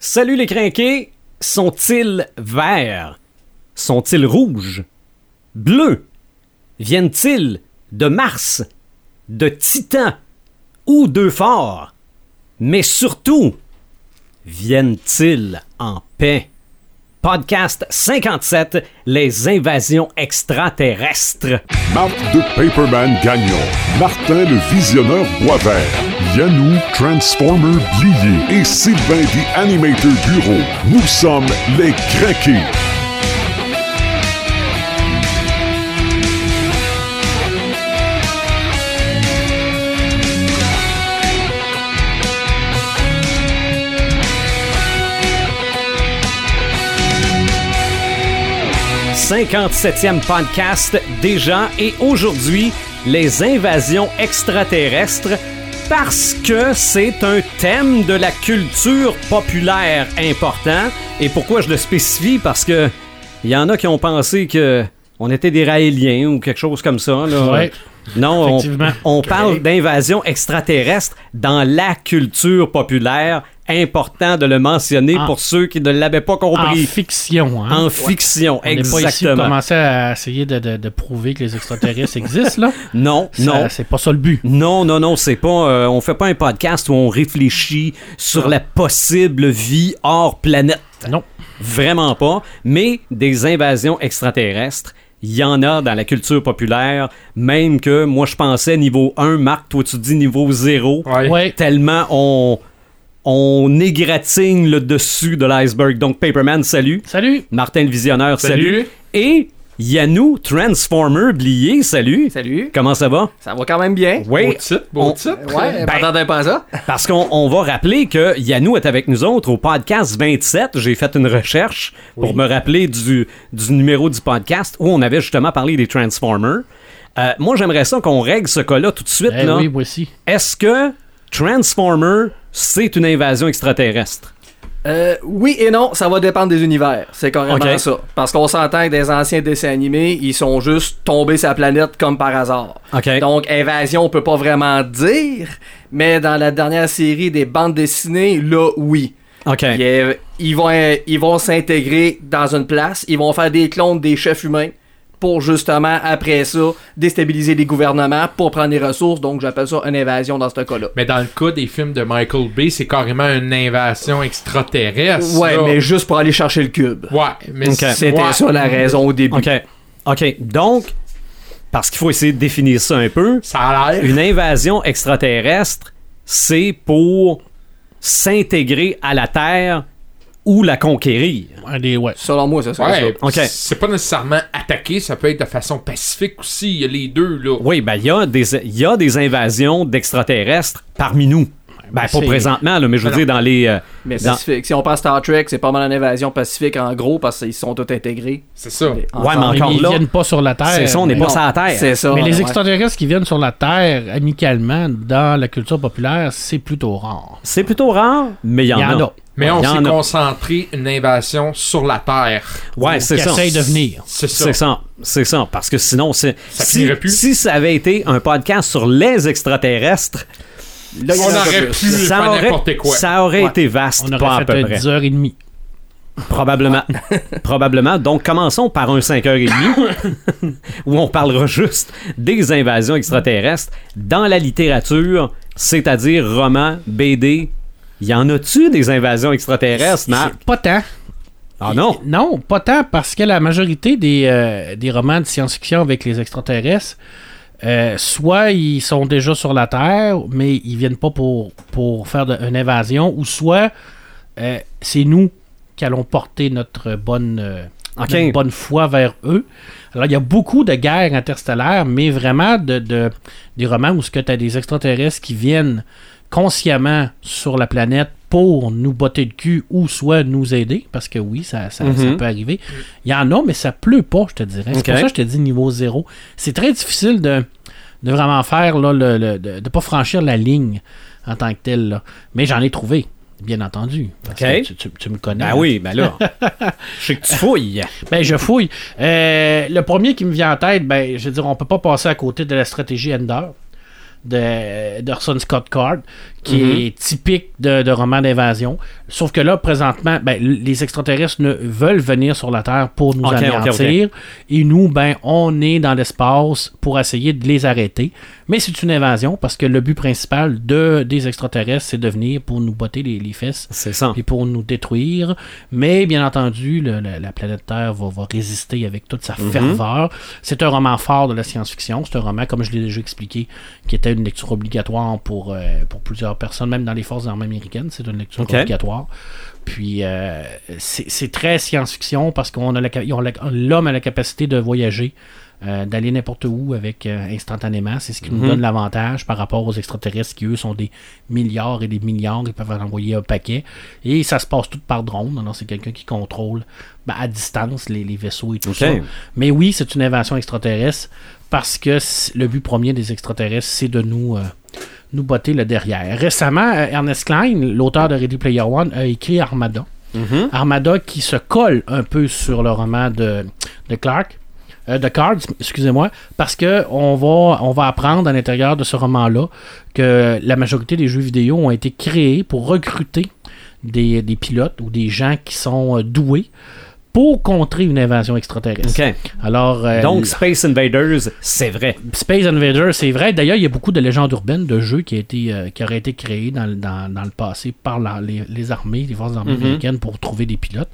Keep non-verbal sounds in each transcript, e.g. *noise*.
Salut les crinqués! Sont-ils verts? Sont-ils rouges? Bleus? Viennent-ils de Mars? De Titan? Ou d'eux forts? Mais surtout, viennent-ils en paix? Podcast 57, les invasions extraterrestres. Marc de Paperman Gagnon, Martin le Visionneur Boisvert, Yannou Transformer Blier et Sylvain the Animator Bureau. Nous sommes les Craqués. « 57e podcast déjà et aujourd'hui les invasions extraterrestres parce que c'est un thème de la culture populaire important. Et pourquoi je le spécifie? Parce que il y en a qui ont pensé que on était des raéliens ou quelque chose comme ça. Non, on, *laughs* on parle d'invasion extraterrestre dans la culture populaire. Important de le mentionner En- pour ceux qui ne l'avaient pas En compris. fiction, hein. En fiction, On n'est pas ici pour exactement. commencer à essayer de, de- de prouver que les extraterrestres *laughs* existent, là. Non, Ça, non. C'est pas ça le but. Non, non, non, c'est pas. euh, on fait pas un podcast où on réfléchit sur la possible vie hors planète. Non. Vraiment pas. Mais des invasions extraterrestres, il y en a dans la culture populaire. Même que moi, je pensais niveau 1, Marc, toi, tu dis niveau 0. Ouais. Tellement on, on égratigne le dessus de l'iceberg. Donc, Paperman, salut. Salut. Martin le Visionneur, salut. Salut. Et Yannou, Transformer, Blier, salut. Salut. Comment ça va? Ça va quand même bien. Oui. Beau titre, beau On- titre. Ben- Ouais, m'attendais pas à ça. Parce qu'on on va rappeler que Yannou est avec nous autres au podcast 27. J'ai fait une recherche pour me rappeler du, du numéro du podcast où on avait justement parlé des Transformers. Euh, moi, j'aimerais ça qu'on règle ce cas-là tout de suite. Eh là. oui, moi aussi. Est-ce que Transformer, c'est une invasion extraterrestre? Euh, oui et non, ça va dépendre des univers. C'est carrément ça. Parce qu'on s'entend que des anciens dessins animés, ils sont juste tombés sur la planète comme par hasard. OK. Donc, invasion, on peut pas vraiment dire, mais dans la dernière série des bandes dessinées, là, oui. OK. Il y a- Ils vont ils vont s'intégrer dans une place, ils vont faire des clones des chefs humains pour justement, après ça, déstabiliser les gouvernements pour prendre les ressources. Donc, j'appelle ça une invasion dans ce cas-là. Mais dans le cas des films de Michael Bay, c'est carrément une invasion extraterrestre. Ouais, là. mais juste pour aller chercher le cube. Ouais, mais Ok. c'est- C'était ouais. ça la raison au début. OK. OK. Donc, parce qu'il faut essayer de définir ça un peu, Ça a l'air. une invasion extraterrestre, c'est pour s'intégrer à la Terre ou la conquérir. Un des- ouais. Selon moi, c'est ça. Ouais, Ok. c'est pas nécessairement attaqué, ça peut être de façon pacifique aussi. Il y a les deux, là. Oui, ben il y, a des- il y a des invasions d'extraterrestres parmi nous. Ben, pas présentement, là, mais je veux Ben dire dans les... euh, Mais dans-. Si on pense Star Trek, c'est pas mal une invasion pacifique en gros parce qu'ils sont tous intégrés. C'est ça. Ouais, mais encore ils là, viennent pas sur la Terre. c'est ça, on n'est mais- pas sur la Terre. C'est ça. Mais les ouais. extraterrestres qui viennent sur la Terre amicalement dans la culture populaire, c'est plutôt rare. C'est plutôt rare, mais il y en, Il y en a. Mais on s'est a. concentré une invasion sur la Terre. Ouais, c'est ça. essayent de venir. C'est ça. C'est ça, c'est ça, parce que sinon, c'est si, finirait plus. si ça avait été un podcast sur les extraterrestres, Là, On aurait pu ça faire aurait, n'importe quoi. ça aurait Ouais. été vaste, On pas à aurait peu près. 10h30. Probablement. *laughs* Probablement. Donc, commençons par un 5h30 *laughs* où on parlera juste des invasions extraterrestres dans la littérature, c'est-à-dire romans, BD. Y en a-tu des invasions extraterrestres, Marc? Pas tant. Ah non? Non, pas tant, parce que la majorité des, euh, des romans de science-fiction avec les extraterrestres, euh, soit ils sont déjà sur la Terre, mais ils viennent pas pour, pour faire de- une invasion, ou soit euh, c'est nous qui allons porter notre bonne, notre bonne foi vers eux. Alors, il y a beaucoup de guerres interstellaires, mais vraiment de, de- des romans où tu as des extraterrestres qui viennent consciemment sur la planète pour nous botter le cul ou soit nous aider, parce que oui, ça, ça, Mhm. ça peut arriver. Il y en a, mais ça pleut pas, je te dirais. C'est Ok. pour ça que je te dis niveau zéro. C'est très difficile de, de vraiment faire, là, le, le- de ne pas franchir la ligne en tant que telle. là. Mais j'en ai trouvé, bien entendu. Parce que tu, tu- tu me connais. Ben là. oui, ben là. *laughs* Je sais que tu fouilles. Ben, je fouille. Euh, le premier qui me vient en tête, ben, je veux dire, on peut pas passer à côté de la stratégie Ender de d'Orson Scott Card, qui Mhm. est typique de, de roman d'invasion. Sauf que là, présentement, ben, les extraterrestres ne veulent venir sur la Terre pour nous anéantir. Et nous, ben, on est dans l'espace pour essayer de les arrêter. Mais c'est une invasion parce que le but principal de, des extraterrestres, c'est de venir pour nous botter les, les fesses C'est ça. puis pour nous détruire. Mais bien entendu, le- la planète Terre va, va résister avec toute sa Mhm. ferveur. C'est un roman fort de la science-fiction. C'est un roman, comme je l'ai déjà expliqué, qui était une lecture obligatoire pour, euh, pour plusieurs personnes, même dans les forces armées américaines. C'est une lecture obligatoire. Puis euh, c'est très science-fiction parce qu'on a l'homme a la capacité de voyager. euh, d'aller n'importe où avec euh, instantanément, c'est ce qui nous Mhm. donne l'avantage par rapport aux extraterrestres qui eux sont des milliards et des milliards, ils peuvent en envoyer un paquet et ça se passe tout par drone, alors c'est quelqu'un qui contrôle ben, à distance les, les vaisseaux et tout ça. Mais oui, c'est une invasion extraterrestre parce que le but premier des extraterrestres, c'est de nous, euh, nous botter le derrière. Récemment, euh, Ernest Klein, l'auteur de Ready Player One, a écrit Armada. Mhm. Armada qui se colle un peu sur le roman de, de Clark. euh, de Cards, excusez-moi, parce que on va, on va apprendre à l'intérieur de ce roman-là que la majorité des jeux vidéo ont été créés pour recruter des, des pilotes ou des gens qui sont euh, doués pour contrer une invasion extraterrestre. OK. Alors, euh, Donc, Space Invaders, c'est vrai. Space Invader, c'est vrai. D'ailleurs, il y a beaucoup de légendes urbaines de jeux qui, a été, euh, qui auraient été créés dans, le- dans- dans le passé par la- les, les armées, les forces armées Mhm. américaines pour trouver des pilotes.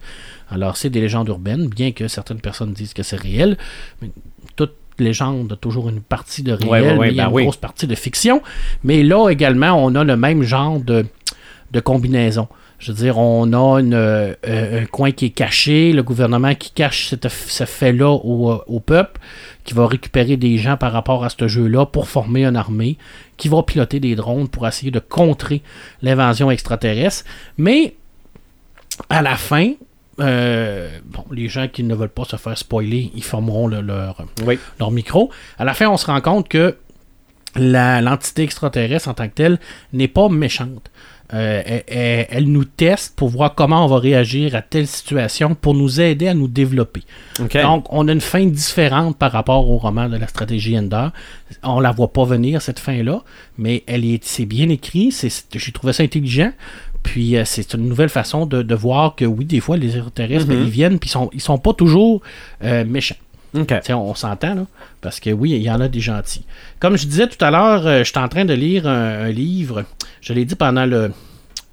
Alors, c'est des légendes urbaines, bien que certaines personnes disent que c'est réel. Mais toute légende a toujours une partie de réel, Ouais, ouais, ouais, mais il y a ben une oui. grosse partie de fiction. Mais là, également, on a le même genre de, de combinaison. Je veux dire, on a une, euh, un coin qui est caché, le gouvernement qui cache cette- ce fait-là au, euh, au peuple, qui va récupérer des gens par rapport à ce jeu-là pour former une armée, qui va piloter des drones pour essayer de contrer l'invasion extraterrestre. Mais à la fin, euh, bon, les gens qui ne veulent pas se faire spoiler, ils fermeront le- leur, Oui. leur micro. À la fin, on se rend compte que la- l'entité extraterrestre en tant que telle n'est pas méchante. Euh, elle, nous teste pour voir comment on va réagir à telle situation pour nous aider à nous développer. Donc, on a une fin différente par rapport au roman de la stratégie Ender. On la voit pas venir, cette fin-là, mais elle est, c'est bien écrit. c'est- J'ai trouvé ça intelligent. Puis, euh, c'est une nouvelle façon de, de voir que, oui, des fois, les extraterrestres, ils viennent, puis ils sont, ils sont pas toujours euh, méchants. On, on s'entend, là, parce que oui, il y en a des gentils. Comme je disais tout à l'heure, euh, je suis en train de lire un, un livre, je l'ai dit pendant le,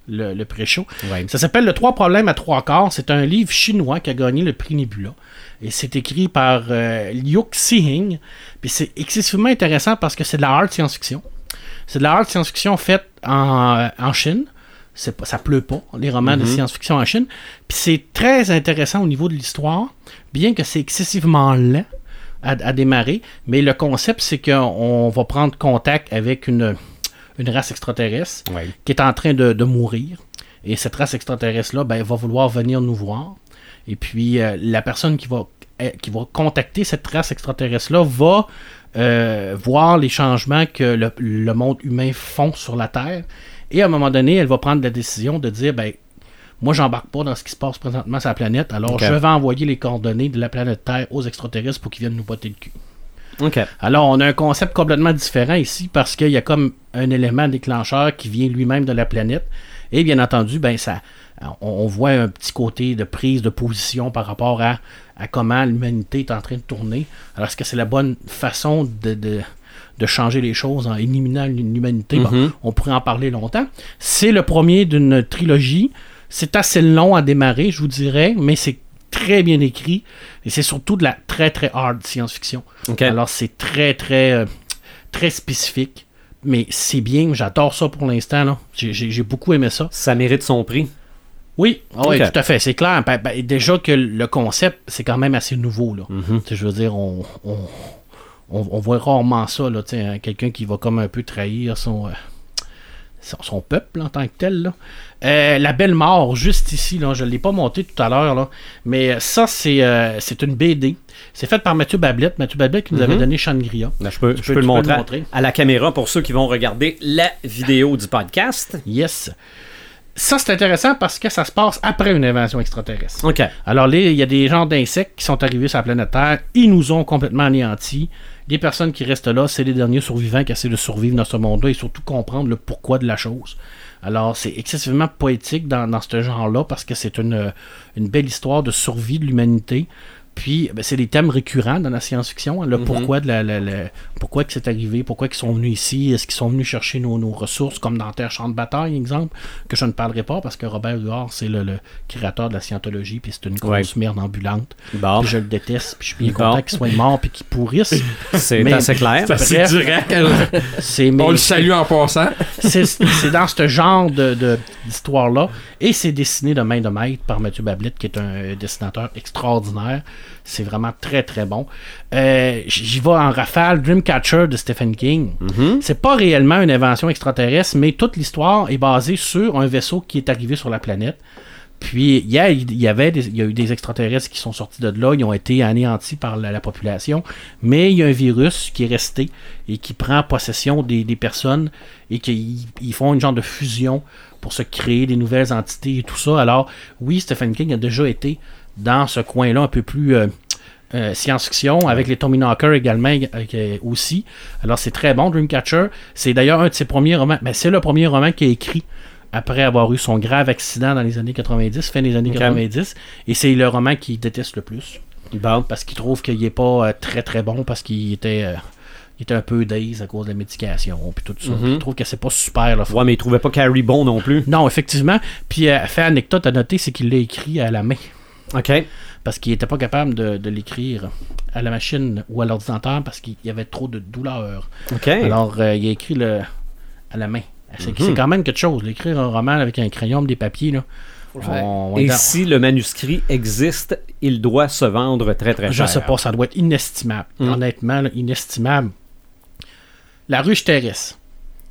le, le pré-show. Ouais. Ça s'appelle Le Trois problèmes à trois quarts. C'est un livre chinois qui a gagné le prix Nebula. Et c'est écrit par euh, Liu Xihing. Puis c'est excessivement intéressant parce que c'est de la hard science-fiction. C'est de la hard science-fiction faite en, en Chine. C'est pas, ça pleut pas, les romans de science-fiction en Chine. Puis c'est très intéressant au niveau de l'histoire, bien que c'est excessivement lent à, à démarrer. Mais le concept, c'est qu'on va prendre contact avec une, une race extraterrestre Ouais. qui est en train de, de mourir. Et cette race extraterrestre-là ben, va vouloir venir nous voir. Et puis, euh, la personne qui va, euh, qui va contacter cette race extraterrestre-là va euh, voir les changements que le, le monde humain font sur la Terre. Et à un moment donné, elle va prendre la décision de dire ben, moi, j'embarque pas dans ce qui se passe présentement sur la planète, alors je vais envoyer les coordonnées de la planète Terre aux extraterrestres pour qu'ils viennent nous botter le cul. Alors, on a un concept complètement différent ici parce qu'il y a comme un élément déclencheur qui vient lui-même de la planète. Et bien entendu, ben ça, on, on voit un petit côté de prise de position par rapport à, à comment l'humanité est en train de tourner. Alors, est-ce que c'est la bonne façon de, de, de changer les choses en éliminant l'humanité? Bon, Mhm. on pourrait en parler longtemps. C'est le premier d'une trilogie. C'est assez long à démarrer, je vous dirais, mais c'est très bien écrit. Et c'est surtout de la très très hard science-fiction. Alors c'est très très euh, très spécifique, mais c'est bien. J'adore ça pour l'instant. J'ai- beaucoup aimé ça. Ça mérite son prix. Oui, ah tout à fait, c'est clair. Ben, ben, déjà que le concept, c'est quand même assez nouveau. Là. Mhm. Sais, Je veux dire, on, on, on, on voit rarement ça. là, hein, Quelqu'un qui va comme un peu trahir son, euh, son, son peuple en tant que tel. là. Euh, la belle mort, juste ici, là, je ne l'ai pas monté tout à l'heure, mais ça, c'est euh, c'est une BD. C'est fait par Mathieu Bablette. Mathieu Bablette qui nous avait Mhm. donné Shangri-La. Là, je peux, je peux- peux le peux montrer. à la caméra pour ceux qui vont regarder la vidéo du podcast. Yes. Ça, c'est intéressant parce que ça se passe après une invasion extraterrestre. OK. Alors là, il y a des genres d'insectes qui sont arrivés sur la planète Terre. Ils nous ont complètement anéantis. Les personnes qui restent là, c'est les derniers survivants qui essaient de survivre dans ce monde-là et surtout comprendre le pourquoi de la chose. Alors, c'est excessivement poétique dans, dans ce genre-là parce que c'est une, une belle histoire de survie de l'humanité. Puis, ben, c'est des thèmes récurrents dans la science-fiction. hein, Le pourquoi de la, la- la- pourquoi que c'est arrivé, pourquoi ils sont venus ici, est-ce qu'ils sont venus chercher nos, nos ressources, comme dans Terre Champ de bataille, exemple, que je ne parlerai pas parce que Robert Huard, c'est le, le créateur de la scientologie, puis c'est une grosse merde ambulante. Bon, Puis je le déteste, puis je suis bien Bon. content qu'il soit mort, puis qu'il pourrisse. *laughs* c'est assez clair. C'est direct. On le salue en passant. c'est dans ce genre de, de- d'histoire-là. Et c'est dessiné de main de maître par Mathieu Bablette, qui est un dessinateur extraordinaire. C'est vraiment très très bon. Euh, J'y vais en rafale. Dreamcatcher de Stephen King. C'est pas réellement une invention extraterrestre, mais toute l'histoire est basée sur un vaisseau qui est arrivé sur la planète. Puis il y, a, il y avait des- il y a eu des extraterrestres qui sont sortis de là, ils ont été anéantis par la, la population, mais il y a un virus qui est resté et qui prend possession des, des personnes et qu'ils ils font une genre de fusion pour se créer des nouvelles entités et tout ça. Alors oui, Stephen King a déjà été dans ce coin-là un peu plus euh, euh, science-fiction, avec les Tommy Knocker également euh, aussi. Alors c'est très bon, Dreamcatcher. C'est d'ailleurs un de ses premiers romans, mais c'est le premier roman qu'il a écrit après avoir eu son grave accident dans les années 90, fin des années Ok. 90, et c'est le roman qu'il déteste le plus, Bon. parce qu'il trouve qu'il est pas euh, très très bon, parce qu'il était, il était un peu daze à cause de la médication, puis tout ça. Mhm. Il trouve que c'est pas super fun. Ouais, mais il trouvait pas Carrie bon non plus. Non, effectivement. Puis, euh, fait anecdote à noter, c'est qu'il l'a écrit à la main. OK. Parce qu'il était pas capable de, de l'écrire à la machine ou à l'ordinateur parce qu'il y avait trop de douleur. OK. Alors, euh, il a écrit le, à la main. C'est c'est quand même quelque chose. L'écrire un roman avec un crayon, des papiers, là. on- on est Et dans- si le manuscrit existe, il doit se vendre très très Je cher. sais pas, ça doit être inestimable. Mm. Honnêtement, là, inestimable. La ruche terrestre.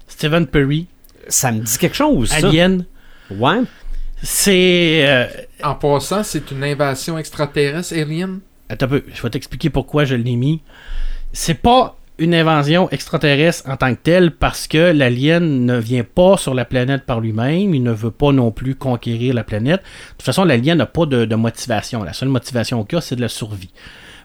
Stephen Perry, Ça me dit quelque chose, ça. Alien, Ouais. C'est. euh, En passant, c'est une invasion extraterrestre, Alien. Attends un peu, je vais t'expliquer pourquoi je l'ai mis. C'est pas une invasion extraterrestre en tant que telle parce que l'alien ne vient pas sur la planète par lui-même, il ne veut pas non plus conquérir la planète. De toute façon, l'alien n'a pas de, de motivation. La seule motivation qu'il a, c'est de la survie.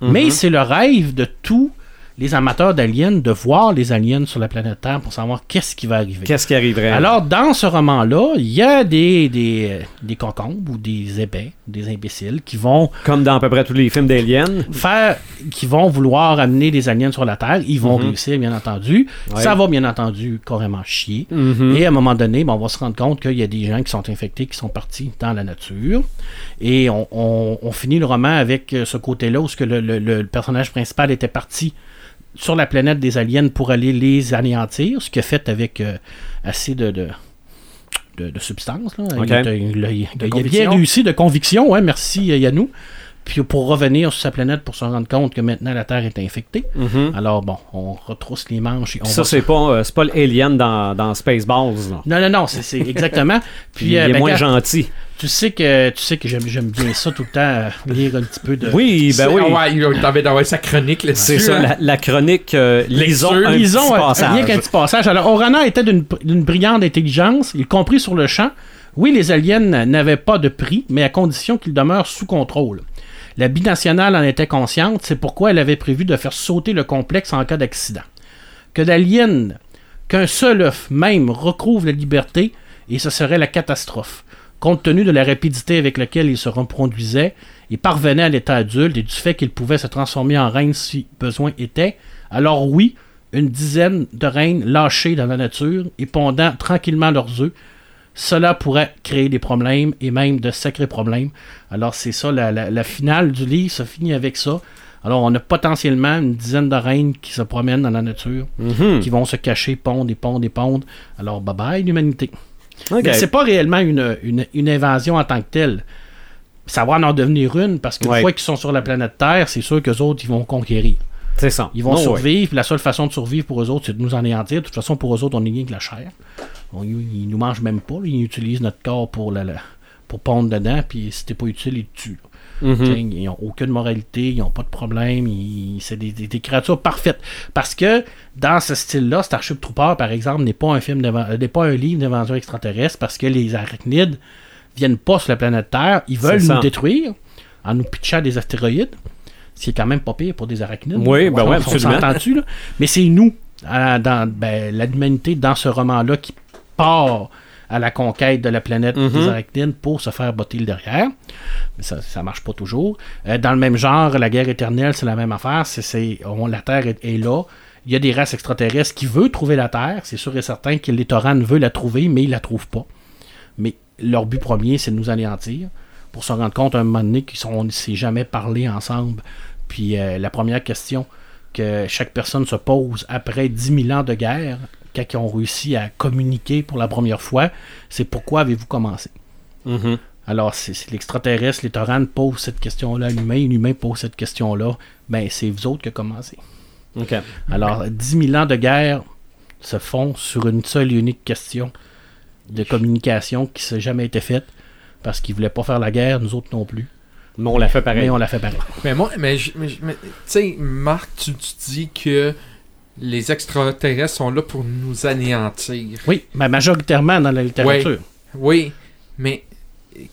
Mais c'est le rêve de tous les amateurs d'aliens de voir les aliens sur la planète Terre pour savoir qu'est-ce qui va arriver. Qu'est-ce qui arriverait? Alors, dans ce roman-là, il y a des, des, des concombres ou des épais, des imbéciles qui vont Comme dans à peu près tous les films d'Alien. faire qui vont vouloir amener des aliens sur la Terre. Ils vont Mhm. réussir, bien entendu. Ouais. Ça va, bien entendu, carrément chier. Mhm. Et à un moment donné, ben, on va se rendre compte qu'il y a des gens qui sont infectés, qui sont partis dans la nature. Et on, on- on finit le roman avec euh, ce côté-là où ce que le, le- le personnage principal était parti sur la planète des aliens pour aller les anéantir, ce qu'il a fait avec euh, assez de... de de, de substance. Là. Il, a, il a- il a- il a bien réussi de conviction, ouais, merci euh, Yannou. Puis pour revenir sur sa planète pour se rendre compte que maintenant la Terre est infectée. Mhm. Alors bon, on retrousse les manches et on Ça, va c'est pas, euh, c'est pas l'Alien dans, dans Spaceballs. là. non, non, non, c'est c'est exactement. *laughs* Puis, il euh, est ben, moins quand- gentil. tu sais que tu sais que j'aime j'aime bien ça tout le temps, euh, lire un petit peu de. Oui, ben oui. Ah ouais, il t'avait d'envoyer sa chronique là-dessus. C'est ça, hein. la, la chronique. euh, lisons un Lisons petit un- passage. rien qu'un petit passage. Alors, Orana était d'une d'une brillante intelligence, y compris sur le champ. Oui, les aliens n'avaient pas de prix, mais à condition qu'ils demeurent sous contrôle. La binationale en était consciente, c'est pourquoi elle avait prévu de faire sauter le complexe en cas d'accident. Que d'aliens, qu'un seul œuf même recouvre la liberté, et ce serait la catastrophe. Compte tenu de la rapidité avec laquelle il se reproduisait, il parvenait à l'état adulte et du fait qu'il pouvait se transformer en reine si besoin était, alors oui, une dizaine de reines lâchées dans la nature et pondant tranquillement leurs œufs, cela pourrait créer des problèmes et même de sacrés problèmes. Alors c'est ça, la, la- la finale du livre se finit avec ça. Alors on a potentiellement une dizaine de reines qui se promènent dans la nature, Mhm. qui vont se cacher, pondre et pondre et pondre. Alors bye bye l'humanité. Ok. Mais c'est pas réellement une, une, une invasion en tant que telle. Ça va en devenir une parce qu'une Ouais. fois qu'ils sont sur la planète Terre, c'est sûr qu'eux autres, ils vont conquérir. C'est ça. Ils vont Non, ouais. survivre. La seule façon de survivre pour eux autres, c'est de nous anéantir. De toute façon, pour eux autres, on est rien que la chair. On- ils nous mangent même pas. là. Ils utilisent notre corps pour, la, la- pour pondre dedans, puis si t'es pas utile, ils te tuent. Mhm. Ils n'ont aucune moralité, ils n'ont pas de problème, c'est des, des- des créatures parfaites. Parce que dans ce style-là, Starship Trooper, par exemple, n'est pas un film euh, n'est pas un livre d'invasion extraterrestre parce que les arachnides viennent pas sur la planète Terre, ils veulent nous détruire en nous pitchant des astéroïdes. Ce qui est quand même pas pire pour des arachnides. Oui, ben ouais, absolument. là? Mais c'est nous, à- dans ben, l'humanité, dans ce roman-là, qui part à la conquête de la planète des arachnides pour se faire botter le derrière. Mais ça, ça marche pas toujours. Euh, dans le même genre, la guerre éternelle, c'est la même affaire. C'est, c'est- on- la Terre est, est là. Il y a des races extraterrestres qui veulent trouver la Terre. C'est sûr et certain que les Torans veulent la trouver, mais ils la trouvent pas. Mais leur but premier, c'est de nous anéantir. Pour se rendre compte à un moment donné qu'ils sont, on ne s'est jamais parlé ensemble. Puis euh, la première question que chaque personne se pose après 10 000 ans de guerre, quand ils ont réussi à communiquer pour la première fois, c'est pourquoi avez-vous commencé? Mhm. Alors, c'est l'extraterrestre, les Torans posent cette question-là à l'humain, l'humain pose cette question-là, ben c'est vous autres qui avez commencé. OK. Alors, 10 000 ans de guerre se font sur une seule et unique question de communication qui s'est jamais été faite parce qu'ils voulaient pas faire la guerre, nous autres non plus. Mais on l'a fait pareil. Mais on l'a fait pareil. Mais moi, mais, tu sais, Marc, tu, tu dis que les extraterrestres sont là pour nous anéantir. Oui, mais majoritairement dans la littérature. Oui, mais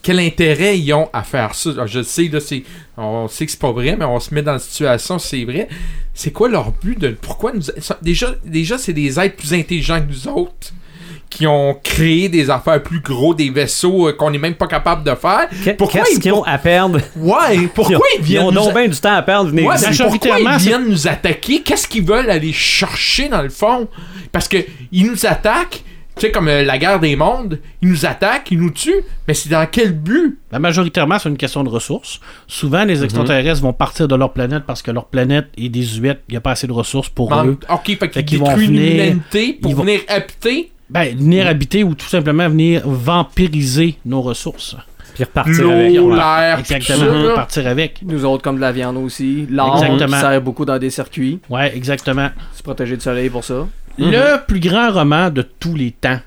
quel intérêt ils ont à faire ça? Alors, Je sais, là, c'est, on sait que c'est pas vrai, mais on se met dans la situation, c'est vrai. C'est quoi leur but de. Pourquoi nous. Déjà, déjà c'est des êtres plus intelligents que nous autres qui ont créé des affaires plus gros, des vaisseaux euh, qu'on n'est même pas capable de faire. Pourquoi Qu'est-ce ils- qu'ils ont à perdre? Ouais, *laughs* pourquoi ils, Ils viennent ont nous donc bien du temps à perdre. venez Ouais, pourquoi ils viennent nous attaquer? Qu'est-ce qu'ils veulent aller chercher dans le fond? Parce que ils nous attaquent, tu sais, comme euh, la guerre des mondes, ils nous attaquent, ils nous tuent, mais c'est dans quel but? Ben, majoritairement, c'est une question de ressources. Souvent, les extraterrestres vont partir de leur planète parce que leur planète est désuète. Il n'y a pas assez de ressources pour Man- eux. ok, fait qu'ils détruisent venir- l'humanité pour ils vont- venir habiter Ben, venir habiter ou tout simplement venir vampiriser nos ressources. Puis repartir avec. l'eau, l'air, tout Exactement. là. Partir avec. Nous autres, comme de la viande aussi. L'or Exactement. qui sert beaucoup dans des circuits. Ouais, exactement. Se protéger du soleil pour ça. Le plus grand roman de tous les temps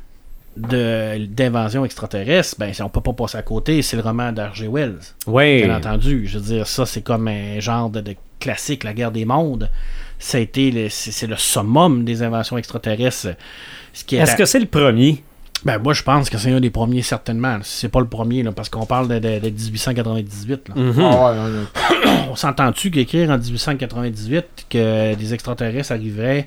de- d'invasion extraterrestre, ben, on peut pas passer à côté, c'est le roman d'R.G. Wells. Oui. Bien entendu. Je veux dire, ça, c'est comme un genre de, de classique, la guerre des mondes. Ça a été le- c'est c'est le summum des inventions extraterrestres. Ce qui est Est-ce que c'est le premier? Ben, moi, je pense que c'est un des premiers, certainement. C'est pas le premier, là, parce qu'on parle de, de- de 1898. là. Mhm. Ah ouais, ouais, ouais. *coughs* On s'entend-tu qu'écrire en 1898 que des extraterrestres arriveraient,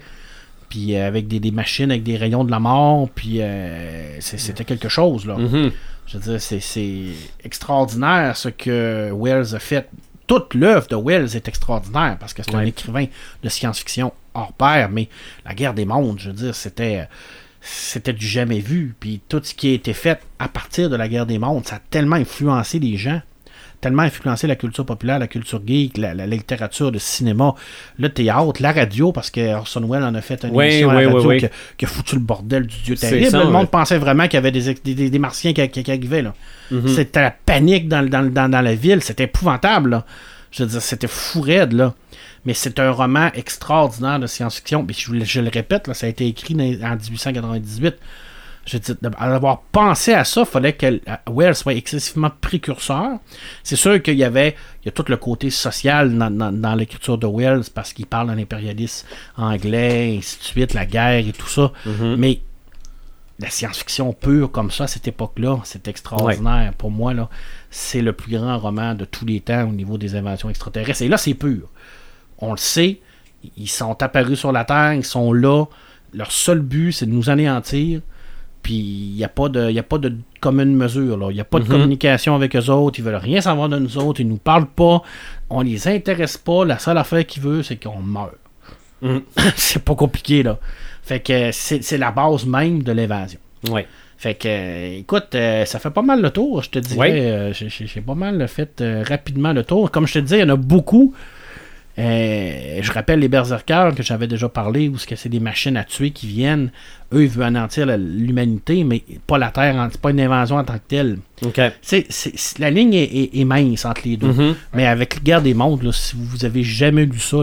puis euh, avec des, des machines, avec des rayons de la mort, puis euh, c'était quelque chose, là. Mhm. Je veux dire, c'est- c'est extraordinaire ce que Wells a fait. Toute l'œuvre de Wells est extraordinaire parce que c'est un écrivain de science-fiction hors pair, mais la guerre des mondes, je veux dire, c'était c'était du jamais vu. Puis tout ce qui a été fait à partir de la guerre des mondes, ça a tellement influencé les gens, tellement influencé la culture populaire, la culture geek, la, la- la littérature, le cinéma, le théâtre, la radio, parce que Orson Welles en a fait une Oui, émission à la oui, radio oui. Qui, a, qui a foutu le bordel du dieu terrible. ça, le monde pensait vraiment qu'il y avait des, des, martiens qui, qui- qui arrivaient. Mhm. C'était la panique dans, dans, dans, dans la ville. C'était épouvantable. Là. Je veux dire, c'était fou raide, là. Mais c'est un roman extraordinaire de science-fiction. Mais je, le- je le répète, là, ça a été écrit en 1898. Je veux dire, d'avoir pensé à ça, il fallait que euh, Wells soit excessivement précurseur. C'est sûr qu'il y avait il y a tout le côté social dans, dans- dans l'écriture de Wells parce qu'il parle d'un impérialisme anglais, et ainsi de suite, la guerre et tout ça. Mhm. Mais la science-fiction pure comme ça, à cette époque-là, c'est extraordinaire. Pour moi, là, c'est le plus grand roman de tous les temps au niveau des inventions extraterrestres. Et là, c'est pur. On le sait, ils sont apparus sur la Terre, ils sont là. Leur seul but, c'est de nous anéantir. Puis il n'y a pas de, y a pas de commune mesure. Il n'y a pas de Mhm. communication avec eux autres. Ils veulent rien savoir de nous autres. Ils nous parlent pas. On les intéresse pas. La seule affaire qu'ils veulent, c'est qu'on meurt. Mhm. *laughs* c'est pas compliqué, là. Fait que c'est c'est la base même de l'évasion. Ouais. Fait que, euh, écoute, euh, ça fait pas mal le tour, je te dirais. Ouais. Euh, j'ai- pas mal fait euh, rapidement le tour. Comme je te disais, il y en a beaucoup. Euh, je rappelle les berserkers que j'avais déjà parlé, où c'est des machines à tuer qui viennent. Eux, ils veulent anéantir l'humanité, mais pas la Terre, c'est pas une invasion en tant que telle. La ligne est, mince entre les deux. Mhm. Mais avec Guerre des Mondes, là, si vous avez jamais lu ça,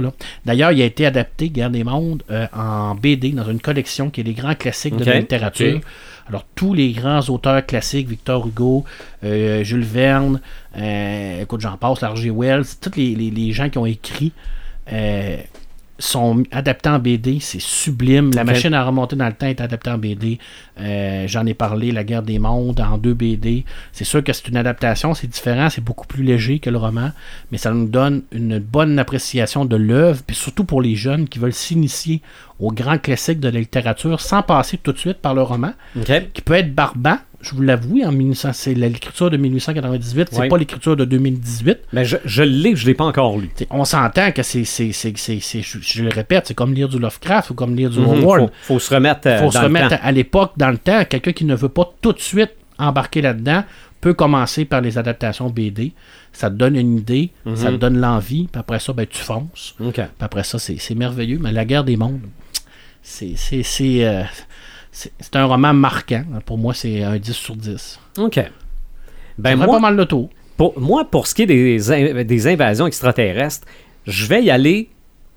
d'ailleurs, il a été adapté, Guerre des Mondes, euh, en BD, dans une collection qui est les grands classiques de la littérature. Alors, tous les grands auteurs classiques, Victor Hugo, euh, Jules Verne, euh, écoute, j'en passe, Larger Wells, tous les, les- les gens qui ont écrit euh, sont adaptés en BD, c'est sublime. La machine à remonter dans le temps est adaptée en BD. Euh, J'en ai parlé, La guerre des mondes en deux BD. C'est sûr que c'est une adaptation, c'est différent, c'est beaucoup plus léger que le roman, mais ça nous donne une bonne appréciation de l'œuvre, puis surtout pour les jeunes qui veulent s'initier aux grands classiques de la littérature sans passer tout de suite par le roman, qui peut être barbant. Je vous l'avoue, en 1900 c'est l'écriture de 1898, c'est Ouais. pas l'écriture de 2018. Mais je, je l'ai, je l'ai pas encore lu. T'sais, on s'entend que c'est, je, je le répète, c'est comme lire du Lovecraft ou comme lire du Mhm, Howard. faut, faut se remettre euh, faut se remettre à l'époque, dans le temps. Quelqu'un qui ne veut pas tout de suite embarquer là-dedans peut commencer par les adaptations BD. Ça te donne une idée, Mhm. ça te donne l'envie, puis après ça, ben, tu fonces. Puis après ça, c'est, merveilleux. Mais La guerre des mondes, c'est, euh, un roman marquant. Pour moi, c'est un 10 sur 10. OK. Ben moi, pas mal le tour. Pour, moi, pour ce qui est des, in- des invasions extraterrestres, je vais y aller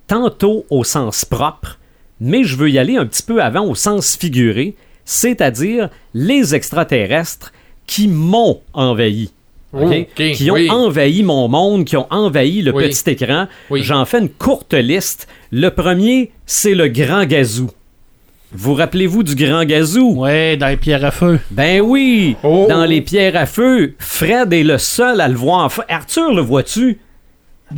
tantôt au sens propre, mais je veux y aller un petit peu avant au sens figuré, c'est-à-dire les extraterrestres qui m'ont envahi. Ok, qui ont oui. envahi mon monde, qui ont envahi le Oui. petit écran. Oui. J'en fais une courte liste. Le premier, c'est le Grand Gazou. Vous rappelez-vous du Grand Gazou? Ouais, dans les pierres à feu. Ben oui! Oh. Dans les pierres à feu, Fred est le seul à le voir en feu. Arthur le vois-tu?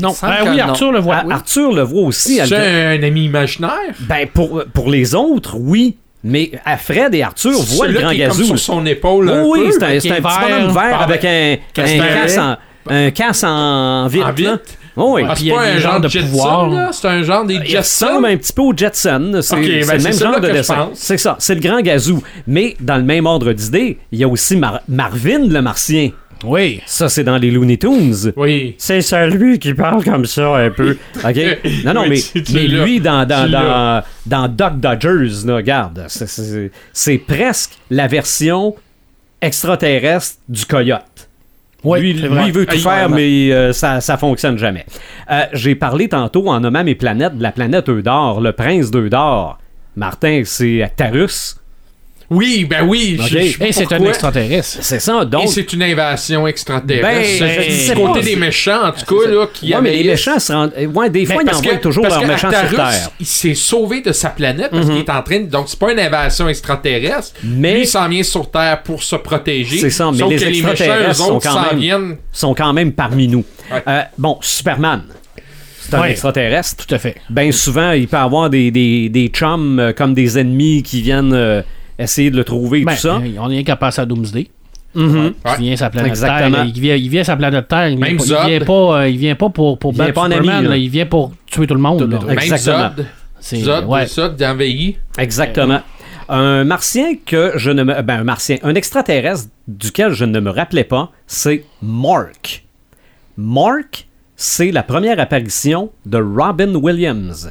Non, oui, non. Arthur le voit. Ah, oui. Arthur le voit aussi. C'est un ami imaginaire? Ben pour, pour les autres, oui. Mais à Fred et Arthur voient le grand gazou. sur son épaule. Oh oui, c'est un, petit bonhomme vert avec un, casse en, un casse en vitre. Oh. Ah, c'est il pas un genre de Jetson, pouvoir. C'est un genre des Il Jetson. ressemble un petit peu au Jetson. C'est ben le même genre de dessin. C'est ça, c'est le grand gazou. Mais dans le même ordre d'idée, il y a aussi Mar- Marvin le martien. Oui. Ça, c'est dans les Looney Tunes. Oui. C'est celui qui parle comme ça un peu. OK? *laughs* Non, non, mais, mais lui, dans, dans, dans, dans Doc Dodgers, là, regarde, c'est- presque la version extraterrestre du coyote. Oui, lui, il veut tout faire, mais euh, ça, ça fonctionne jamais. Euh, J'ai parlé tantôt en nommant mes planètes de la planète Eudor, le prince d'Eudor. Martin, c'est Actarus. Oui, ben oui. je- Ok. je sais pas Et c'est un extraterrestre. C'est ça, Et donc. c'est une invasion extraterrestre. Ben, C'est du côté pas. des méchants, en tout cas, là, qui Ouais, mais les méchants se rendent. Ouais, des fois, Ben, ils parce envoient que- toujours parce leurs que méchants sur Terre. Il s'est sauvé de sa planète parce qu'il est en train de. Donc, c'est pas une invasion extraterrestre. Mais- Lui, il s'en vient sur Terre pour se protéger. C'est ça, mais Sauf les que les méchants, sont quand s'en même- viennent. sont quand même parmi nous. Ouais. Euh, bon, Superman. C'est un Ouais. extraterrestre. Tout à fait. Bien souvent, il peut avoir des, des, des chums euh, comme des ennemis qui viennent euh, essayer de le trouver et Ben, tout ça. euh, on n'est qu'à passer à Doomsday. Mhm. Ouais. Il vient sa planète Exactement. Terre. Il vient, il vient sa planète Terre. Il vient, Même pas, il Zod. vient pas, euh, il vient pas pour, pour Il vient battre pas Superman. ami, là. là. Il vient pour tuer tout le monde. là. Même Exactement. Zod. C'est- Zod, ouais. Zod d'envahi. Exactement. Un martien que je ne me. Ben, un martien. Un extraterrestre duquel je ne me rappelais pas, c'est Mark. Mark, c'est la première apparition de Robin Williams.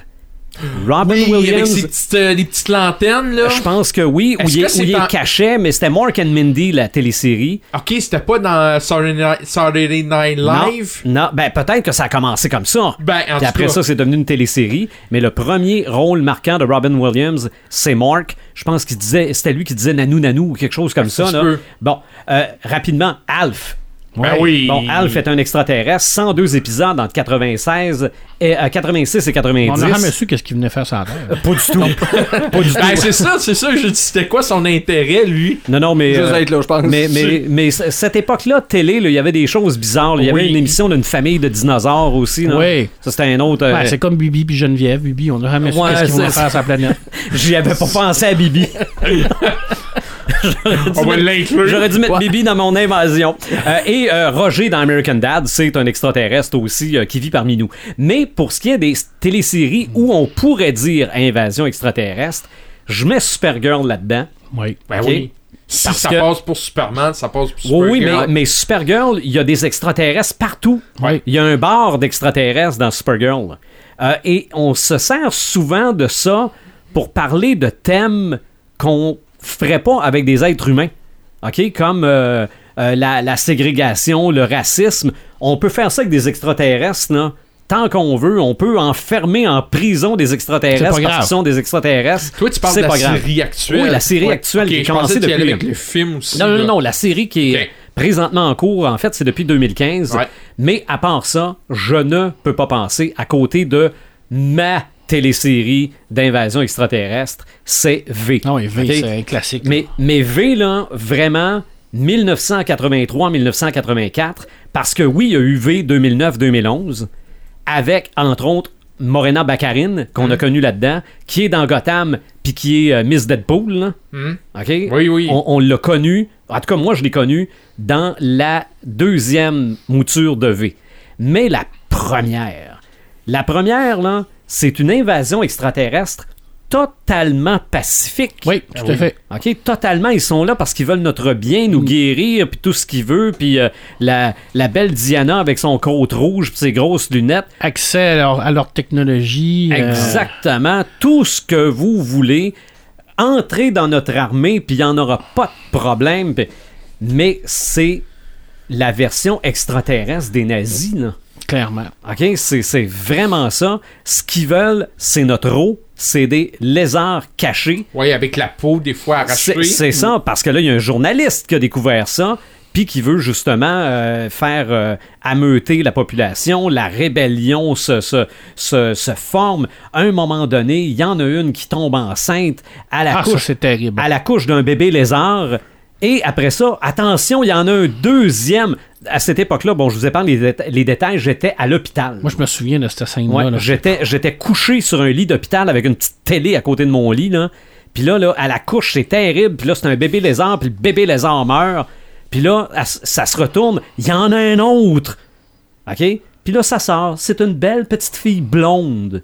Robin Oui, avec Williams. ses petites, euh, les petites lanternes, là. Je pense que oui, où il, est, en- caché, mais c'était Mark and Mindy, la télésérie. Ok, c'était pas dans Saturday Night, Live. Non, non, ben peut-être que ça a commencé comme ça. Ben, en Puis après cas. ça, c'est devenu une télésérie. Mais le premier rôle marquant de Robin Williams, c'est Mark. Je pense qu'il disait, c'était lui qui disait nanou nanou ou quelque chose comme ça. se là. Bon, euh, rapidement, Alf. Ben oui. Bon, Alf est un extraterrestre, 102 épisodes entre 96 et, euh, 86 et 90. On n'a jamais su qu'est-ce qu'il venait faire sur la Terre. Pas du tout. *laughs* Pas du Ben, tout. c'est ça, c'est ça. Je dis, c'était quoi son intérêt, lui? Non, non, mais. Juste euh, être là, je pense. Mais, mais, mais c- cette époque-là, télé, il y avait des choses bizarres. Il y avait une émission d'une famille de dinosaures aussi. Oui. Ça, c'était un autre. euh, Ouais, c'est comme Bibi puis Geneviève. Bibi, on n'a jamais su Ouais, qu'est-ce qu'ils vont faire sur la planète. *laughs* J'y avais pas pensé à Bibi. *laughs* On va l'inclure. J'aurais dû mettre Ouais. Bibi dans mon invasion. Euh, et euh, Roger dans American Dad, c'est un extraterrestre aussi euh, qui vit parmi nous. Mais pour ce qui est des téléséries où on pourrait dire invasion extraterrestre, je mets Supergirl là-dedans. Oui. Ben oui. Si Parce ça que- passe pour Superman, ça passe pour Oui, oui, mais, Supergirl. mais Supergirl, il y a des extraterrestres partout. Oui. Il y a un bar d'extraterrestres dans Supergirl. Euh, et on se sert souvent de ça pour parler de thèmes qu'on ferait pas avec des êtres humains. OK? Comme euh, euh, la, la ségrégation, le racisme. On peut faire ça avec des extraterrestres, là, tant qu'on veut, on peut enfermer en prison des extraterrestres parce qu'ils sont des extraterrestres. Toi, tu parles de la pas grave. série actuelle. Oui, la série Ouais. actuelle Ok, qui a commencé depuis- avec le film aussi. Non, non, non, la série qui est présentement en cours, en fait, c'est depuis 2015. Ouais. Mais à part ça, je ne peux pas penser à côté de ma télésérie d'invasion extraterrestre, c'est V. Non, et V, Ok? c'est un classique. Mais, mais V, là, vraiment, 1983-1984, parce que oui, il y a eu V 2009-2011, avec, entre autres, Morena Baccarin, qu'on a connu là-dedans, qui est dans Gotham, puis qui est euh, Miss Deadpool, là. Hmm. OK? Oui, oui. On, on l'a connu, en tout cas, moi, je l'ai connu dans la deuxième mouture de V. Mais la première, la première, là, c'est une invasion extraterrestre totalement pacifique. Oui, tout à fait. OK, totalement, ils sont là parce qu'ils veulent notre bien, nous guérir, puis tout ce qu'ils veulent, puis euh, la, la belle Diana avec son côte rouge, puis ses grosses lunettes. Accès à leur, à leur technologie. euh, Exactement, tout ce que vous voulez. Entrez dans notre armée, puis il n'y en aura pas de problème. Mais c'est la version extraterrestre des nazis, là. Clairement. OK? C'est c'est vraiment ça. Ce qu'ils veulent, c'est notre eau, c'est des lézards cachés. Oui, avec la peau des fois arrachée. C'est ça, parce que là, il y a un journaliste qui a découvert ça, puis qui veut justement euh, faire euh, ameuter la population. La rébellion se, se, se, se forme. À un moment donné, il y en a une qui tombe enceinte à la Ah, couche c'est terrible. à la couche d'un bébé lézard. Et après ça, attention, il y en a un deuxième. À cette époque-là, bon, je vous épargne les, déta- les détails, j'étais à l'hôpital. Moi, je me souviens de cette scène-là. Ouais, j'étais, j'étais couché sur un lit d'hôpital avec une petite télé à côté de mon lit, là. Puis là, là, à la couche, c'est terrible. Puis là, c'est un bébé lézard, puis le bébé lézard meurt. Puis là, ça se retourne, il y en a un autre. OK? Puis là, ça sort. C'est une belle petite fille blonde.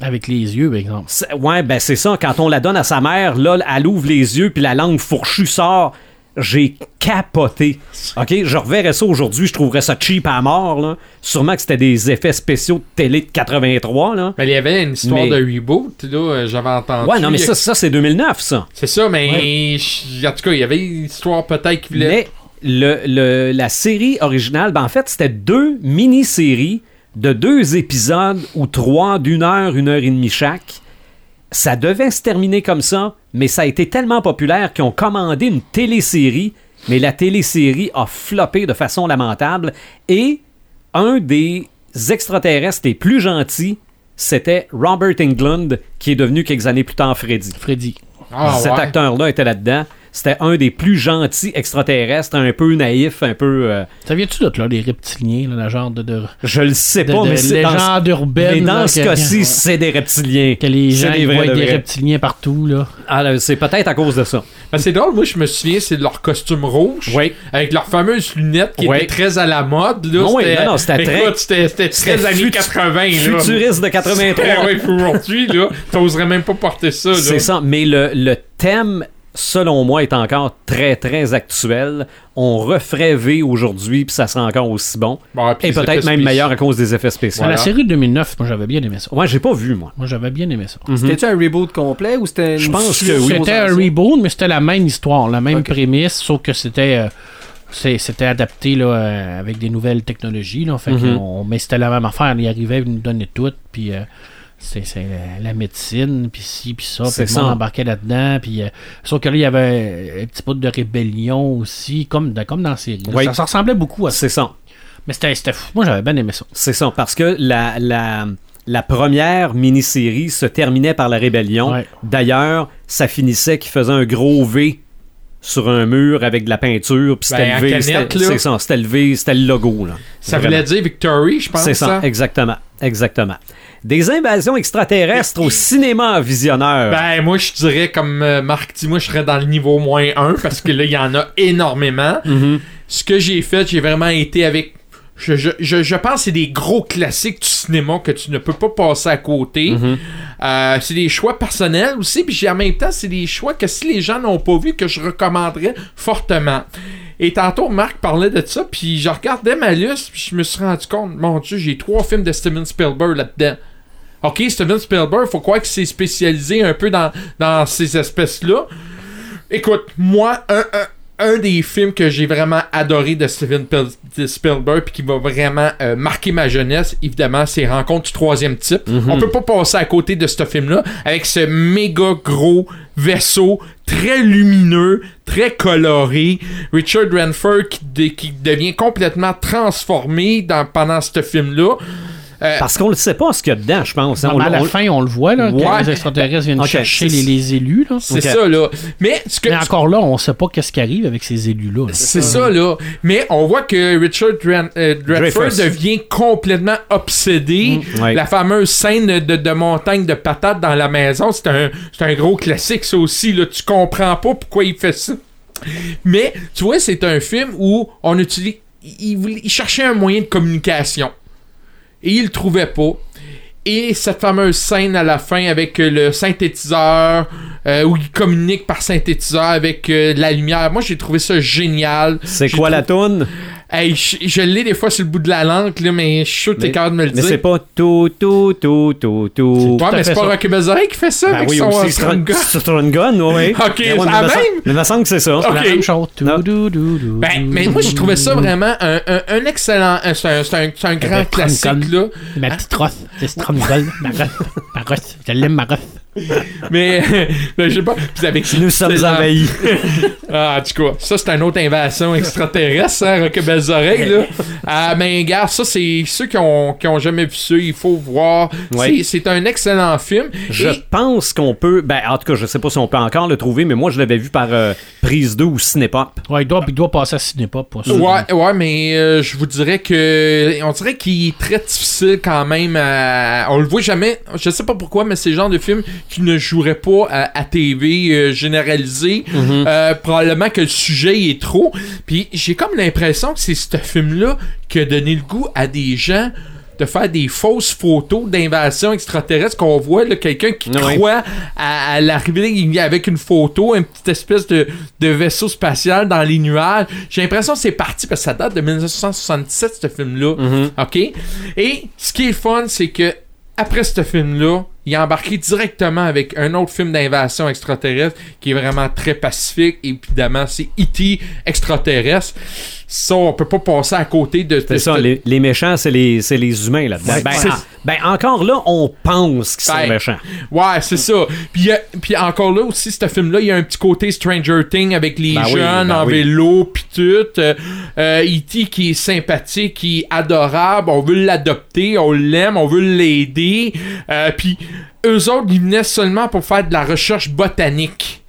Avec les yeux, par exemple. Ouais, ben c'est ça. Quand on la donne à sa mère, là, elle ouvre les yeux, puis la langue fourchue sort. J'ai capoté. OK? Je reverrais ça aujourd'hui, je trouverais ça cheap à mort, là. Sûrement que c'était des effets spéciaux de télé de 83, là. Mais il y avait une histoire Mais- de reboot, là, euh, j'avais entendu. Ouais, non, mais ça, ça c'est 2009, ça. C'est ça, mais je- en tout cas, il y avait une histoire peut-être qui voulait. Mais le, le- la série originale, ben en fait, c'était deux mini-séries de deux épisodes ou trois d'une heure, une heure et demie chaque. Ça devait se terminer comme ça, mais ça a été tellement populaire qu'ils ont commandé une télésérie, mais la télésérie a floppé de façon lamentable. Et un des extraterrestres les plus gentils, c'était Robert Englund, qui est devenu quelques années plus tard Freddy. Freddy. Ah, Cet ouais. acteur-là était là-dedans. C'était un des plus gentils extraterrestres, un peu naïf, un peu. euh, Ça vient-tu d'autre, là, les reptiliens, là, la genre de, de, je le sais de, pas, de mais c'est dans, légende mais urbaine. dans là, ce que- cas-ci, c'est des reptiliens. que les gens des voient de des reptiliens partout, là. Ah, là, c'est peut-être à cause de ça. Ben, c'est drôle, moi je me souviens, c'est de leur costume rouge. Oui. Avec leurs fameuses lunettes qui Oui. étaient très à la mode. Là, Non, oui, c'était, non, non, c'était très- écoute, c'était, c'était c'était très années fut- 80. Là. Futuriste de 83. Eh ouais, aujourd'hui, là, t'oserais même pas porter ça. Là. C'est ça, mais le, le thème, selon moi, est encore très, très actuel. On referait V aujourd'hui, puis ça serait encore aussi bon. Et peut-être même meilleur à cause des effets spéciaux. La série de 2009, moi, j'avais bien aimé ça. Ouais, j'ai pas vu, moi. Moi, j'avais bien aimé ça. C'était-tu un reboot complet ou c'était Je pense que oui. C'était un reboot, mais c'était la même histoire, la même prémisse, sauf que c'était euh, c'était adapté là, euh, avec des nouvelles technologies. Là, fait que Mhm. on- mais c'était la même affaire. Il arrivait, il nous donnait tout, puis euh, c'est c'est la, la médecine, puis ci, puis ça. C'est ça. embarquait là-dedans. Puis, euh, sauf que là, il y avait un petit peu de rébellion aussi, comme, dans- comme dans la série. là. Oui. Ça, ça ressemblait beaucoup à ça. C'est ça. Mais c'était c'était fou. Moi, j'avais bien aimé ça. C'est ça, parce que la, la, la première mini-série se terminait par la rébellion. Ouais. D'ailleurs, ça finissait qu'il faisait un gros V sur un mur avec de la peinture, puis c'était Ben, en le V, canette, c'était- là. c'est ça, c'était le V, c'était le logo. Là. Ça Vraiment. voulait dire Victory, je pense. C'est ça, exactement, exactement. Des invasions extraterrestres au cinéma visionneur. Ben, moi, je dirais, comme euh, Marc dit, moi, je serais dans le niveau moins 1 parce que là, il y en a énormément. *laughs* Mhm. Ce que j'ai fait, j'ai vraiment été avec. Je, je, je, je pense que c'est des gros classiques du cinéma que tu ne peux pas passer à côté. Mhm. Euh, c'est des choix personnels aussi, puis j'ai- en même temps, c'est des choix que si les gens n'ont pas vu, que je recommanderais fortement. Et tantôt, Marc parlait de ça, puis je regardais ma liste, puis je me suis rendu compte, mon Dieu, j'ai trois films de Steven Spielberg là-dedans. Ok, Steven Spielberg, faut croire qu'il s'est spécialisé un peu dans, dans ces espèces-là. Écoute, moi, un, un- un des films que j'ai vraiment adoré de Steven Spielberg puis qui va vraiment euh, marquer ma jeunesse, évidemment, c'est Rencontre du troisième type. On peut pas passer à côté de ce film-là avec ce méga gros vaisseau très lumineux, très coloré. Richard Renford qui, de- qui devient complètement transformé dans, pendant ce film-là. Euh, Parce qu'on ne sait pas ce qu'il y a dedans, je pense. hein. On- à la on- fin, on le voit, là, Ouais. quand les extraterrestres viennent chercher c'est- les, les élus. Là. c'est ça, là. Mais ce que, Mais encore là, on sait pas qu'est-ce qui arrive avec ces élus-là. là. C'est ça, là. Mais on voit que Richard euh, Redford Dreyfuss. devient complètement obsédé. Mm, ouais. La fameuse scène de, de montagne de patates dans la maison, c'est un, c'est un gros classique, ça aussi. Là. Tu comprends pas pourquoi il fait ça. Mais, tu vois, c'est un film où on utilise. Il, voulait- il cherchait un moyen de communication. Et il le trouvait pas. Et cette fameuse scène à la fin avec euh, le synthétiseur, euh, où il communique par synthétiseur avec euh, la lumière. Moi, j'ai trouvé ça génial. C'est quoi la toune? Hey, je, je l'ai des fois sur le bout de la langue, là, mais je suis sûr que t'es capable de me le Mais c'est dire. pas tout, tout, tout, tout, tout. Ouais, à mais fait c'est pas ça. Rocky Balzarek qui fait ça Ben avec oui, son aussi, Strong Gun. *laughs* Strong Gun, oui. *laughs* Ok, c'est mais la me même? Mais il me semble que c'est ça. Ok. La même chose. Ben, mais moi, j'ai trouvé ça vraiment un, un, un excellent. un- C'est un, c'est un, c'est un grand ben, classique, Strong là. Ma petite rosse, c'est Stromgol, ma rosse, ma rosse, je l'aime ma rosse. *laughs* Mais, *laughs* ben, je sais pas. Puis avec Nous sommes envahis. *laughs* Ah, en tout cas, ça, c'est une autre invasion extraterrestre, hein, Rocky Balzarek, là. Ah, mais, gars, ça, c'est ceux qui ont, qui ont jamais vu ça, il faut voir. Ouais. C'est- C'est un excellent film. Je Et- pense qu'on peut. Ben, en tout cas, je sais pas si on peut encore le trouver, mais moi, je l'avais vu par euh, Prise 2 ou Cinépop. Ouais, il doit, il doit passer à Cinépop pour ça. Ouais, ouais, mais euh, je vous dirais que on dirait qu'il est très difficile quand même. à- on le voit jamais. Je sais pas pourquoi, mais c'est le genre de film qui ne jouerait pas à, à TV euh, généralisé. Euh, probablement que le sujet est trop. Puis j'ai comme l'impression que c'est ce film-là qui a donné le goût à des gens de faire des fausses photos d'invasion extraterrestre qu'on voit quelqu'un qui croit à, à l'arrivée avec une photo, une petite espèce de, de vaisseau spatial dans les nuages. J'ai l'impression que c'est parti parce que ça date de 1967 ce film-là. OK? Et ce qui est fun, c'est que après ce film-là, il a embarqué directement avec un autre film d'invasion extraterrestre qui est vraiment très pacifique. Évidemment, c'est E.T. extraterrestre. Ça, on peut pas passer à côté de... C'est ça, les, les méchants, c'est les, c'est les humains là-dedans. Ouais, ben, en- ben, encore là, on pense qu'ils sont Ben, méchants. Ouais, c'est ça. Puis, a- puis encore là aussi, ce film-là, il y a un petit côté Stranger Thing avec les Ben jeunes ben en oui. vélo, puis tout. Euh, euh, E.T. qui est sympathique, qui est adorable, on veut l'adopter, on l'aime, on veut l'aider. Euh, puis eux autres, ils venaient seulement pour faire de la recherche botanique.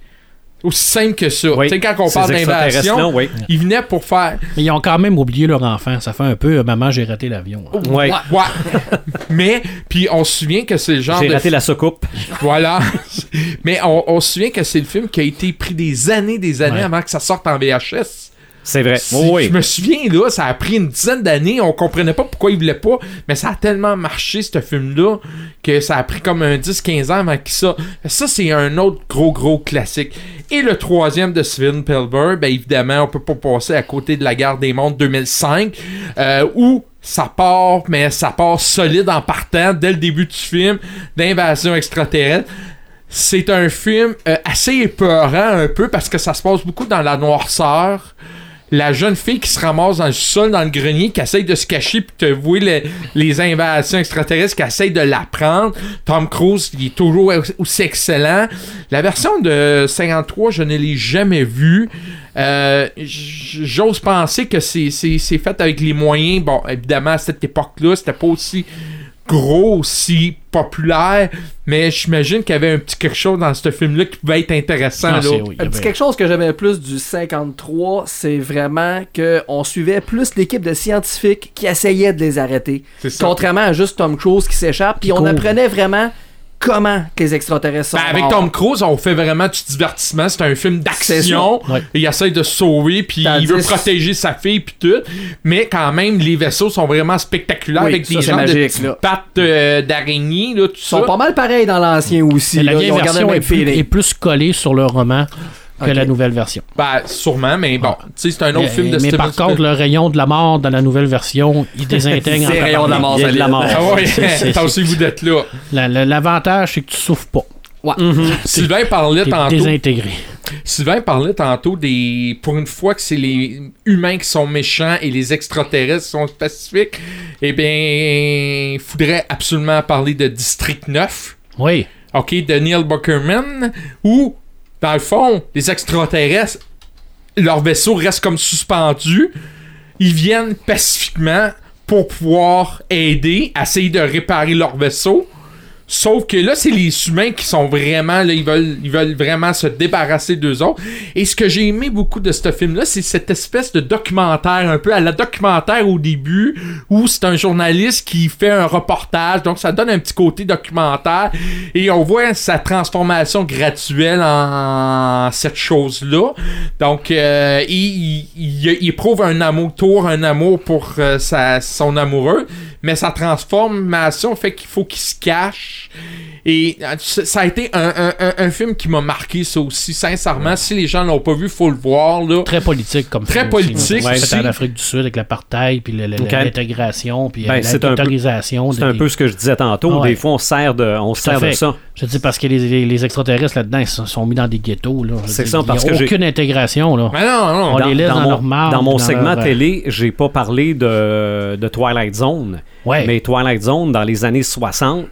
Aussi simple que ça. Oui, Tu sais, quand on parle d'invasion, oui. ils venaient pour faire Mais ils ont quand même oublié leur enfant. Ça fait un peu euh, Maman, j'ai raté l'avion. hein. Ouais. Ouais. *laughs* Mais, puis on se souvient que c'est le genre J'ai raté la soucoupe. Voilà. *laughs* Mais on, on se souvient que c'est le film qui a été pris des années, des années Ouais. avant que ça sorte en VHS. C'est vrai. Si- Oui. Je me souviens, là, ça a pris une dizaine d'années, on comprenait pas pourquoi il voulait pas, mais ça a tellement marché, ce film-là, que ça a pris comme un 10-15 ans avant qu'il ça. Ça, c'est un autre gros, gros classique. Et le troisième de Steven Spielberg, ben évidemment, on peut pas passer à côté de la guerre des mondes 2005, euh, où ça part, mais ça part solide en partant dès le début du film d'invasion extraterrestre. C'est un film euh, assez épeurant un peu parce que ça se passe beaucoup dans la noirceur. La jeune fille qui se ramasse dans le sol, dans le grenier, qui essaye de se cacher puis te le- les invasions extraterrestres, qui essaye de l'apprendre. Tom Cruise, il est toujours aussi excellent. La version de 53, je ne l'ai jamais vue. Euh, J'ose penser que c'est fait avec les moyens. Bon, évidemment, à cette époque-là, c'était pas aussi gros, aussi populaire, mais j'imagine qu'il y avait un petit quelque chose dans ce film-là qui pouvait être intéressant. Oui, Un petit quelque chose que j'aimais plus du 53, c'est vraiment que on suivait plus l'équipe de scientifiques qui essayaient de les arrêter. Ça. Contrairement à juste Tom Cruise qui s'échappe, puis on apprenait vraiment comment que les extraterrestres sont Ben, avec morts. Tom Cruise, on fait vraiment du divertissement. C'est un film d'action. Ouais. Il essaie de sauver, puis il veut protéger sa fille, puis tout. Mais quand même, les vaisseaux sont vraiment spectaculaires Oui, avec ça, des gens de magique, là. pattes euh, d'araignée, tout Ils sont ça. pas mal pareils dans l'ancien aussi. Mais la là. vieille le version est plus, est plus collée sur le roman que la nouvelle version. Ben, sûrement, mais bon, tu sais, c'est un autre mais film de mais Steven par contre, le rayon de la mort dans la nouvelle version, il désintègre *laughs* C'est en rayon de la mort, de la mort. Ah *laughs* C'est- c'est- attention-vous d'être là. La- la- L'avantage, c'est que tu souffres pas. Ouais. Sylvain parlait T'es tantôt. désintégré. Sylvain parlait tantôt des. Pour une fois que c'est les humains qui sont méchants et les extraterrestres qui sont pacifiques, eh bien, il faudrait absolument parler de District 9. Oui. OK, de Neil Buckerman, où, dans le fond, les extraterrestres, leur vaisseau reste comme suspendu. Ils viennent pacifiquement pour pouvoir aider, essayer de réparer leur vaisseau. Sauf que là, c'est les humains qui sont vraiment, là, ils veulent, ils veulent vraiment se débarrasser d'eux autres. Et ce que j'ai aimé beaucoup de ce film-là, c'est cette espèce de documentaire, un peu à la documentaire au début, où c'est un journaliste qui fait un reportage, donc ça donne un petit côté documentaire, et on voit sa transformation graduelle en cette chose-là. Donc, euh, il, il, il éprouve un amour, tour un amour pour euh, sa, son amoureux, mais sa transformation fait qu'il faut qu'il se cache. Et euh, ça a été un, un- un- un film qui m'a marqué, ça aussi. Sincèrement, si les gens l'ont pas vu, faut le voir. Là. Très politique comme Très film politique aussi. Ouais. Fait en Afrique du Sud avec l'apartheid, puis l'intégration, puis Ben, euh, c'est un peu- l'autorisation. C'est un peu ce que je disais tantôt. Ouais. Des fois, on sert de, on sert de ça. Je dis parce que les, les- les extraterrestres là-dedans, ils sont, sont mis dans des ghettos. C'est ça, il y a parce que aucune intégration. Là. Mais non, non. On les laisse dans mon, leur marbre, dans mon dans segment leur, télé, j'ai pas parlé de, de Twilight Zone. Ouais. Mais Twilight Zone, dans les années 60,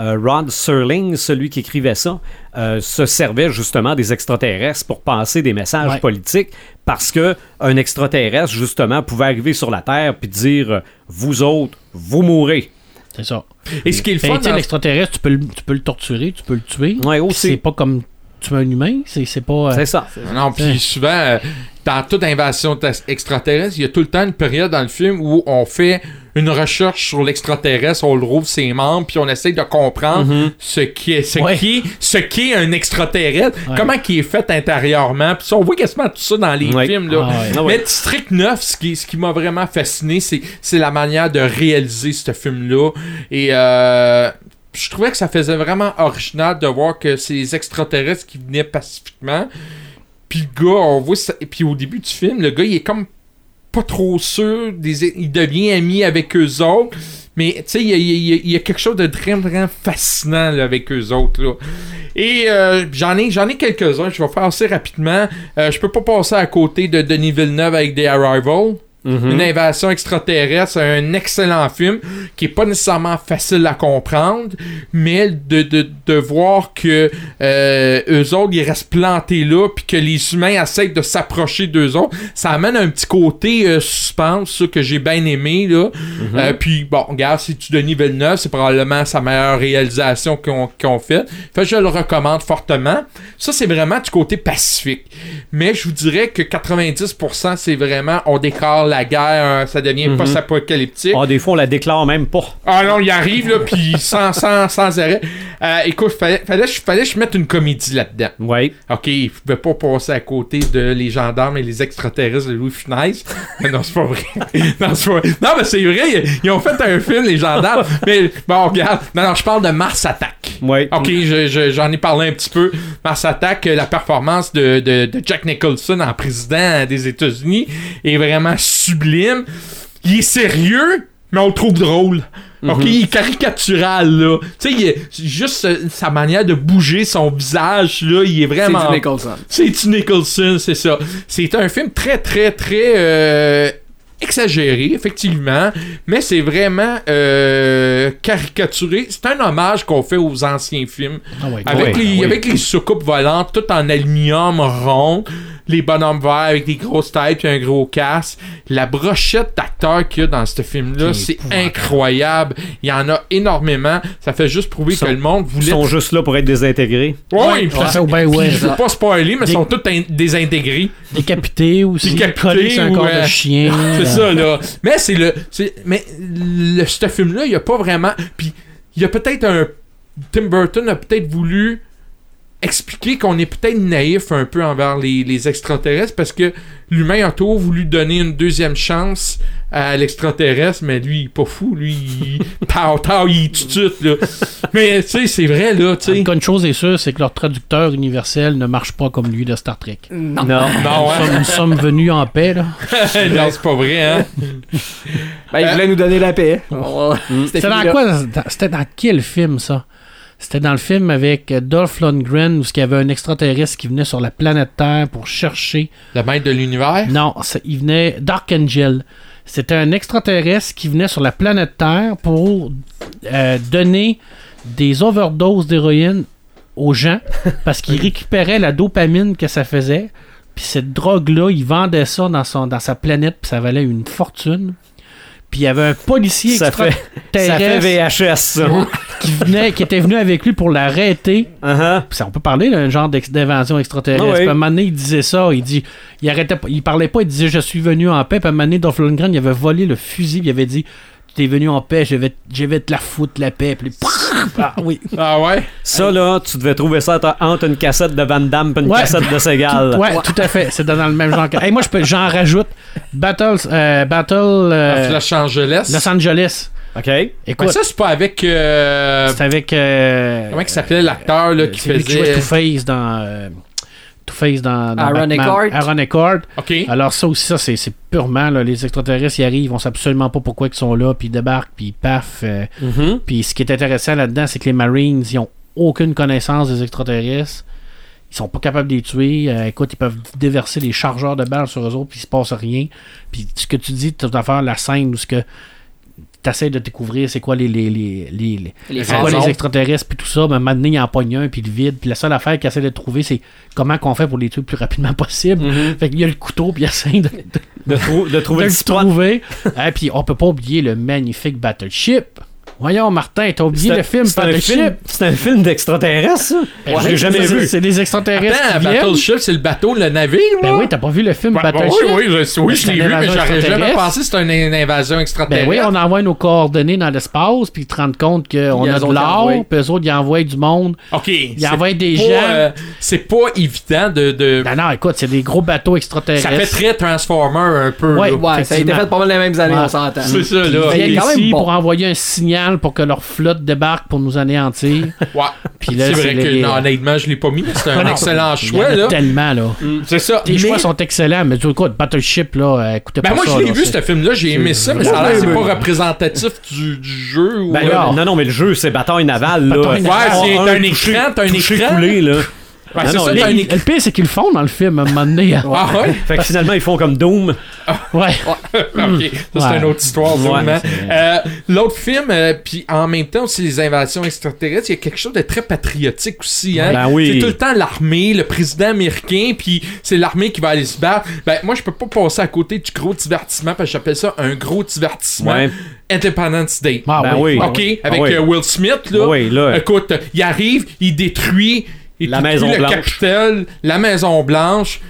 euh, Rod Serling, celui qui écrivait ça, euh, se servait justement des extraterrestres pour passer des messages Ouais. politiques parce que un extraterrestre, justement, pouvait arriver sur la Terre puis dire euh, Vous autres, vous mourrez. C'est ça. Et ce qui est le Ben, dans- l'extraterrestre, tu peux, le, tu peux le torturer, tu peux le tuer. Ouais, aussi. C'est pas comme tuer un humain. C'est c'est pas. euh, C'est ça. Non, puis souvent, euh, dans toute invasion extraterrestre, il y a tout le temps une période dans le film où on fait une recherche sur l'extraterrestre, on le rouvre ses membres, puis on essaie de comprendre ce qui est, ce Ouais. qui est, ce qu'est un extraterrestre, Ouais. comment il est fait intérieurement. Puis ça, on voit quasiment tout ça dans les Ouais. films là. Ah ouais. Ah. Mais District 9, ce qui, ce qui m'a vraiment fasciné, c'est, c'est la manière de réaliser ce film-là. Et euh, je trouvais que ça faisait vraiment original de voir que c'est les extraterrestres qui venaient pacifiquement. Puis le gars, on voit ça. Et puis au début du film, le gars, il est comme pas trop sûr. Des, il devient ami avec eux autres. Mais tu sais, il y a, quelque chose de vraiment, vraiment fascinant avec eux autres. Là. Et euh, j'en ai, j'en ai quelques-uns. Je vais faire assez rapidement. Euh, je peux pas passer à côté de Denis Villeneuve avec The Arrival. Mhm. Une invasion extraterrestre, un excellent film qui est pas nécessairement facile à comprendre, mais de, de, de voir que euh, eux autres ils restent plantés là, puis que les humains essaient de s'approcher d'eux autres, ça amène un petit côté euh, suspense ça, que j'ai bien aimé là. Euh, puis bon, regarde, si tu Denis Villeneuve, c'est probablement sa meilleure réalisation qu'on qu'on fait. Fait je le recommande fortement. Ça c'est vraiment du côté pacifique. Mais je vous dirais que 90% c'est vraiment on décale la guerre, hein, ça devient Mhm. post-apocalyptique. Ah, des fois, on la déclare même pas. Ah non, il arrive là, puis *laughs* sans, sans, sans arrêt. Euh, écoute, fallait, fallait, que je- fallait que je mette une comédie là-dedans. Oui. Ok, il pouvait pas passer à côté de les gendarmes et les extraterrestres de Louis Funès. *laughs* Mais non, c'est pas vrai. *laughs* non, c'est pas vrai. Non, mais c'est vrai, ils, ont fait un film, les gendarmes. mais bon, regarde. Non, non, je parle de Mars Attack. Oui. Ok, je- je- j'en ai parlé un petit peu. Mars Attack, euh, la performance de, de, de Jack Nicholson en président des États-Unis est vraiment sublime. Il est sérieux, mais on le trouve drôle. Ok, il est caricatural, là. Tu sais, il est- juste euh, sa manière de bouger son visage, là, il est C'est vraiment. du Nicholson. C'est du Nicholson, c'est ça. C'est un film très, très, très euh, exagéré, effectivement, mais c'est vraiment euh, caricaturé. C'est un hommage qu'on fait aux anciens films. Ah Avec, les, oui. avec les soucoupes volantes, tout en aluminium rond, les bonhommes verts avec des grosses têtes et un gros casque. La brochette d'acteurs qu'il y a dans ce film-là, C'est incroyable. Il y en a énormément. Ça fait juste prouver Sont- que le monde Ils voulait... sont juste là pour être désintégrés. Ouais, puis Ouais, ça- ouais, puis je veux pas spoiler, mais ils Des- sont tous in- désintégrés. Décapité aussi. Décapité collé sur un ou, corps de chien. *laughs* C'est ça, là. Mais c'est le. Mais le, ce film-là, il a pas vraiment. Puis il y a peut-être un. Tim Burton a peut-être voulu expliquer qu'on est peut-être naïf un peu envers les, les extraterrestres parce que l'humain a toujours voulu donner une deuxième chance à l'extraterrestre, mais lui, il est pas fou. Lui, il. *laughs* Tao, tao, il tue tout, là. Mais tu sais, c'est vrai, là, tu sais. une chose est sûre, c'est que leur traducteur universel ne marche pas comme lui de Star Trek. Non. Non. Non, Nous hein? sommes, nous sommes venus en paix, là. *laughs* non, c'est pas vrai, hein? Ben, il voulait nous donner la paix. On- C'était C'était dans quoi C'était dans quel film, ça? C'était dans le film avec Dolph Lundgren où il y avait un extraterrestre qui venait sur la planète Terre pour chercher. Le maître de l'univers? Non, il venait Dark Angel. C'était un extraterrestre qui venait sur la planète Terre pour euh, donner des overdoses d'héroïne aux gens *laughs* parce qu'il récupérait la dopamine que ça faisait. Puis cette drogue-là, il vendait ça dans, son, dans sa planète, puis ça valait une fortune. Puis il y avait un policier Ça fait, ça fait extraterrestre VHS, ça. qui, venait, qui était venu avec lui pour l'arrêter. Uh-huh. Puis ça, on peut parler d'un genre d'invasion extraterrestre. Oui. Puis à un moment donné, il disait ça. Il dit, il arrêtait pas, il parlait pas. Il disait, je suis venu en paix. Puis à un moment donné, Dolph Lundgren, il avait volé le fusil. Il avait dit, tu es venu en paix. Je vais, je vais te la foutre la paix. Puis *laughs* ah oui. Ah ouais? Ça, là, tu devais trouver ça entre- une cassette de Van Damme et une Ouais. cassette de Segal. Ouais, tout à fait. C'est dans, le même genre. que- Hey, moi, je peux, j'en rajoute. Battle, euh, Battle, euh, À Los Angeles? Los Angeles. OK? Mais Écoute, ça, c'est pas avec. euh, c'est avec. euh, Comment il s'appelait l'acteur là, qui lui qui jouait faisait. Two-Face dans. Two-Face dans, dans Aaron Batman. Eckhart. Aaron Eckhart. Ok. Alors ça aussi, ça c'est c'est purement là, les extraterrestres ils arrivent, on sait absolument pas pourquoi ils sont là, puis ils débarquent, puis paf. euh, Mhm. puis ce qui est intéressant là-dedans, c'est que les Marines, ils ont aucune connaissance des extraterrestres. Ils sont pas capables de les tuer. Euh, écoute, ils peuvent déverser des chargeurs de balles sur eux autres, puis il se passe rien. Puis ce que tu dis, tu vas faire la scène où ce que t'essaies de découvrir c'est quoi les les les les, les- c'est quoi les extraterrestres puis tout ça ben maintenant il en pogne un puis le vide puis la seule affaire qu'il essaie de trouver c'est comment qu'on fait pour les tuer le plus rapidement possible Mhm. fait qu'il y a le couteau puis il essaie de, De, trou- de trouver de le trouver. Et *laughs* puis on peut pas oublier le magnifique Battleship. Voyons, Martin, t'as oublié C'est le un- film c'est un film- Battleship. C'est un film d'extraterrestre, ça? Ben je l'ai jamais c'est- vu. C'est des extraterrestres Attends. Battleship, c'est le bateau, le navire, là? Ben oui, t'as pas vu le film Ben, ben Battleship? oui, oui, je, oui, je C'est l'ai vu, mais j'aurais jamais pensé que c'était une, une invasion Ben extraterrestre. oui, on envoie nos coordonnées dans l'espace, puis ils te rendent compte qu'on a de l'or, puis eux autres, ils envoient du monde. OK. Ils envoient des gens. euh, c'est pas évident de... de- Ben non, écoute, c'est des gros bateaux ça extraterrestres. fait très Transformer un peu. Ouais. ça a été fait pas mal les mêmes années, on s'entend. C'est ça, là. ils il est viennent quand même pour envoyer un signal pour que leur flotte débarque pour nous anéantir. *laughs* Ouais. Puis là, c'est c'est vrai que, les- non, honnêtement, je l'ai pas mis, mais c'est un Ah non, excellent il y en choix, a là. Tellement, là. C'est ça. Les Mais- choix sont excellents, mais du coup, Battleship, là, euh, écoutez Ben pas moi, ça. je l'ai vu, ce film-là, j'ai aimé ça, mais ça a l'air que c'est pas représentatif du, du jeu. Ben non, non, mais le jeu, c'est bataille navale, là. Ouais, c'est Un t'as un écran, t'as un écran. Ouais, Non, non, ça, les- le pire, c'est qu'ils le font dans le film, à un moment donné. *laughs* Ah ouais? Fait que finalement, ils font comme Doom. Ouais. *laughs* ok, ça c'est Ouais. une autre histoire, Ouais, Euh, L'autre film, euh, puis en même temps aussi les invasions extraterrestres, il y a quelque chose de très patriotique aussi. Hein? Ben oui. C'est tout le temps l'armée, le président américain, puis c'est l'armée qui va aller se battre. Ben moi, je peux pas passer à côté du gros divertissement, parce que j'appelle ça un gros divertissement. Ouais. Independence Day. Ah Ben oui. OK, avec Ah oui. euh, Will Smith, là. Oui, là. Écoute, il arrive, il détruit, La Maison le Blanche. Capitole, la Maison Blanche.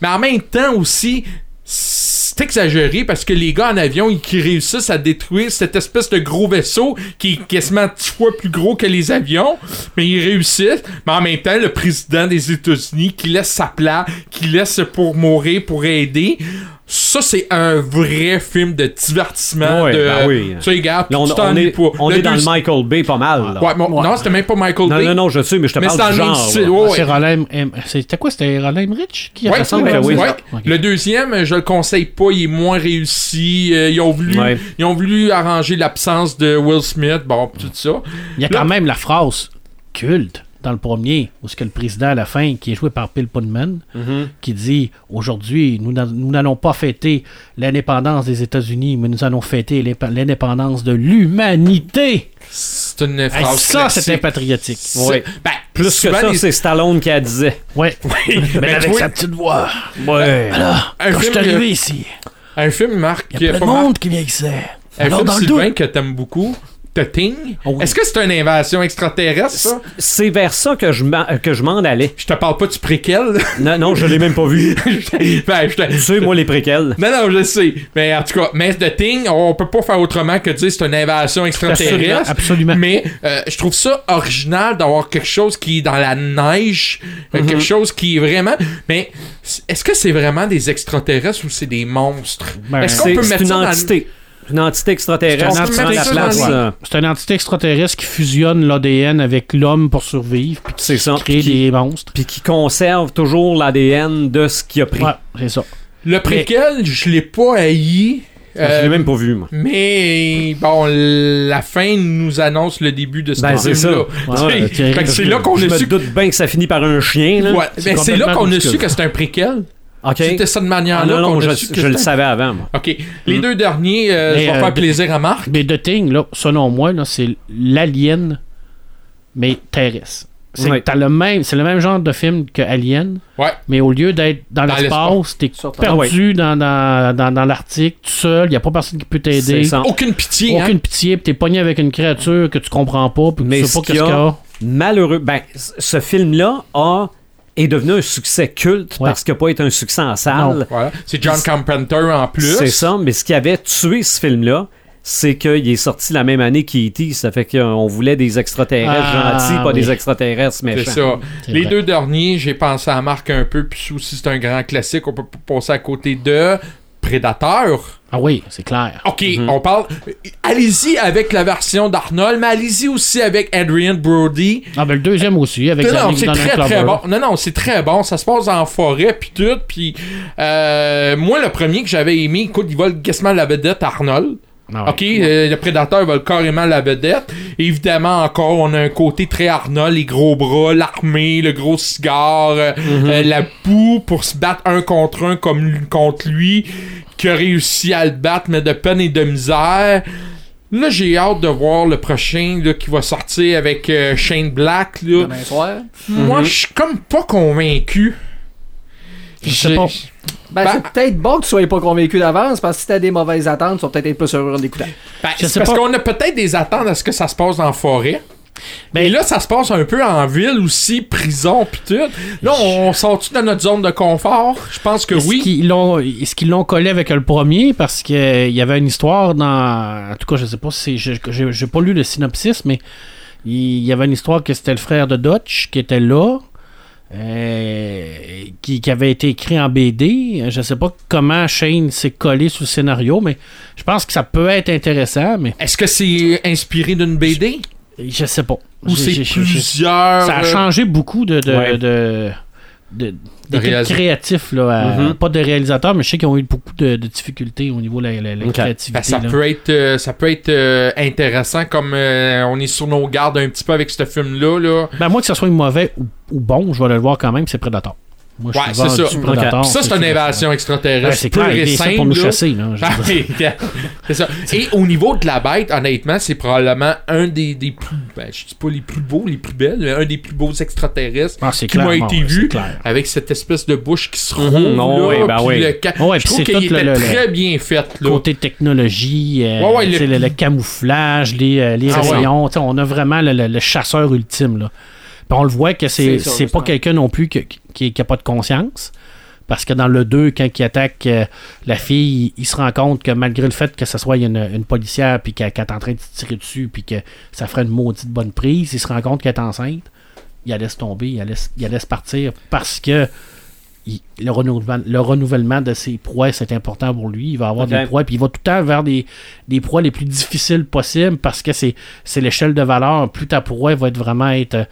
Mais en même temps aussi, c'est exagéré parce que les gars en avion, ils qui réussissent à détruire cette espèce de gros vaisseau qui est quasiment dix fois plus gros que les avions, mais ils réussissent. Mais en même temps, le président des États-Unis qui laisse sa place, qui laisse pour mourir, pour aider. Ça, c'est un vrai film de divertissement. Ouais, de, ben oui. Tu sais, on, tu on t'ennuies est, pas. on Le est dans le Michael Bay pas mal. là. Ouais, bon, non, c'était même pas Michael Non, Bay. non, non, je sais, mais je te mais parle du genre. C'est C'était quoi C'était Roland Emmerich qui a Ouais, fait ça oui. Le deuxième, je le conseille pas, il est moins réussi. Euh, ils, ont voulu, Ouais. ils ont voulu arranger l'absence de Will Smith, bon, tout ça. Il y a Là- quand même la phrase culte dans le premier, où ce que le président à la fin, qui est joué par Bill Pullman, Mhm. qui dit aujourd'hui, nous n'a- nous n'allons pas fêter l'indépendance des États-Unis, mais nous allons fêter l'indépendance de l'humanité. C'est une Hey, phrase ça, classique. c'était patriotique. C'est- Ouais. Ben, Plus que ça, les- c'est Stallone qui a disait. Ouais. *laughs* Mais Mais avec sa petite voix. Ouais. Alors, Un quand je suis film, arrivé ici, Un film, Marc, il y a plein de Marc, monde qui vient ici. un Alors, film, dans le Sylvain, que t'aimes beaucoup, Oh oui. Est-ce que c'est une invasion extraterrestre, ça? C'est vers ça que je m'en que je m'en allais. Je te parle pas du préquel. Non, non, je l'ai même pas vu. *laughs* ben, je te... Tu sais, moi, les préquels. Non, non, je sais. Mais en tout cas, mais The Thing, on peut pas faire autrement que dire c'est une invasion extraterrestre. Absolument. Mais euh, je trouve ça original d'avoir quelque chose qui est dans la neige, euh, Mhm. quelque chose qui est vraiment. Mais est-ce que c'est vraiment des extraterrestres ou c'est des monstres? Ben, Est-ce qu'on peut mettre une ça dans entité. Une entité extraterrestre C'est une qui prend entité la place. extraterrestre. euh, C'est une entité extraterrestre qui fusionne l'ADN avec l'homme pour survivre, puis C'est ça. qui crée Qui- des monstres. Puis qui conserve toujours l'ADN de ce qu'il a pris. Ouais, c'est ça. Le préquel, je l'ai pas haï. Je Euh, l'ai même pas vu, moi. mais bon, la fin nous annonce le début de ce Ben, c'est ça. film-là. Ouais, *laughs* c'est là qu'on Je a me su. doute bien que ça finit par un chien, là. Ouais, C'est mais c'est là qu'on a su que c'est un préquel. OK. C'était cette Ah, manière-là non, non, qu'on je, le savais avant, moi. Ok. Les deux derniers, euh, Mais, je vais euh, faire plaisir à Marc. Mais The Thing, là, selon moi, là, c'est l'alien, mais terrestre. C'est le même, c'est le même genre de film que Alien, Ouais. mais au lieu d'être dans, Dans l'espace, t'es perdu dans, dans, dans, dans l'Arctique, tout seul, y a pas personne qui peut t'aider. Aucune pitié, Aucune hein. pitié, pis t'es pogné avec une créature que tu comprends pas, puis tu sais ce pas qu'est-ce y qu'il y a-. Malheureux. Ben, ce film-là a est devenu un succès culte Ouais. parce qu'il n'a pas été un succès en salle. Voilà. C'est John Carpenter en plus. C'est ça, mais ce qui avait tué ce film-là, c'est qu'il est sorti la même année qu'E.T. Ça fait qu'on voulait des extraterrestres Ah, gentils, pas oui. des extraterrestres C'est méchants. ça. C'est Les vrai. deux derniers, j'ai pensé à Marc un peu, puis ça aussi c'est un grand classique. On peut pas passer à côté de Prédateur. Ah oui, c'est clair. Ok, Mhm. on parle. Allez-y avec la version d'Arnold, mais allez-y aussi avec Adrian Brody. Ah ben le deuxième aussi, avec Non, non, c'est très très bon. Non, non, c'est très bon. Ça se passe en forêt puis tout. Puis euh, moi, le premier que j'avais aimé, écoute, il vole quasiment la vedette Arnold. Ah ouais. Ok, euh, le prédateur vole carrément la vedette. Évidemment, encore, on a un côté très Arnold, les gros bras, l'armée, le gros cigare, euh, euh, la boue pour se battre un contre un comme lui- contre lui, qui a réussi à le battre, mais de peine et de misère. Là, j'ai hâte de voir le prochain là, qui va sortir avec euh, Shane Black. Là. Demain soir. Moi, je suis comme pas convaincu. Je sais pas. Ben, Ben- c'est peut-être bon que tu sois pas convaincu d'avance parce que si t'as des mauvaises attentes, tu vas peut-être être plus heureux en écoutant. Ben, c'est parce pas. qu'on a peut-être des attentes à ce que ça se passe en forêt. Ben- Mais là, ça se passe un peu en ville aussi, prison pis tout. Là, on sort-tu dans notre zone de confort? Je pense que Est-ce oui. qu'ils l'ont, est-ce qu'ils l'ont collé avec le premier? Parce qu'il y avait une histoire dans. En tout cas, je sais pas si. J'ai pas lu le synopsis, mais il y avait une histoire que c'était le frère de Dutch qui était là. Euh, qui, qui avait été écrit en BD. Je sais pas comment Shane s'est collé sur le scénario, mais je pense que ça peut être intéressant, mais Est-ce que c'est inspiré d'une BD? je sais pas. Ou c'est plusieurs... Ça a euh, changé beaucoup de, de, Ouais. de, de- réalisateur. créatifs, là, à- Mhm. pas de réalisateurs, mais je sais qu'ils ont eu beaucoup de, de difficultés au niveau de la, la- la Ok. créativité. Ben, ça, là. peut être, euh, ça peut être euh, intéressant comme euh, on est sur nos gardes un petit peu avec ce film-là. Là. Ben, moi, que ce soit mauvais ou, ou bon, je vais le voir quand même, c'est Predator. Moi, je Ouais, c'est ça. Predator, ça, c'est une invasion extraterrestre. Ouais, c'est pure et simple, pour nous chasser. Là, c'est ça. Et au niveau de la bête, honnêtement, c'est probablement un des, des plus. Ben, je dis pas les plus beaux, les plus belles, mais un des plus beaux extraterrestres Ah, qui m'a été vu. clair. Avec cette espèce de bouche qui se Mhm, roule. non, là, ben oui. le Ouais, je trouve qu'il était le- le- très bien fait. Là. Côté technologie, euh, Ouais, ouais, tu le- camouflage, les, euh, les Ah, rayons, on a vraiment le chasseur ultime. Là. Puis on le voit que c'est C'est pas quelqu'un non plus que- qui n'a pas de conscience. Parce que dans le 2, quand il attaque euh, la fille, il, il se rend compte que malgré le fait que ce soit une, une policière puis qu'elle est en train de se tirer dessus puis que ça ferait une maudite bonne prise, il se rend compte qu'elle est enceinte, il la laisse tomber, il la laisse, il la laisse partir parce que il- le, renouvellement, le renouvellement de ses proies, c'est important pour lui. Il va avoir des proies, puis il va tout le temps vers des, des proies les plus difficiles possibles parce que c'est c'est l'échelle de valeur. Plus ta proie va être vraiment être euh,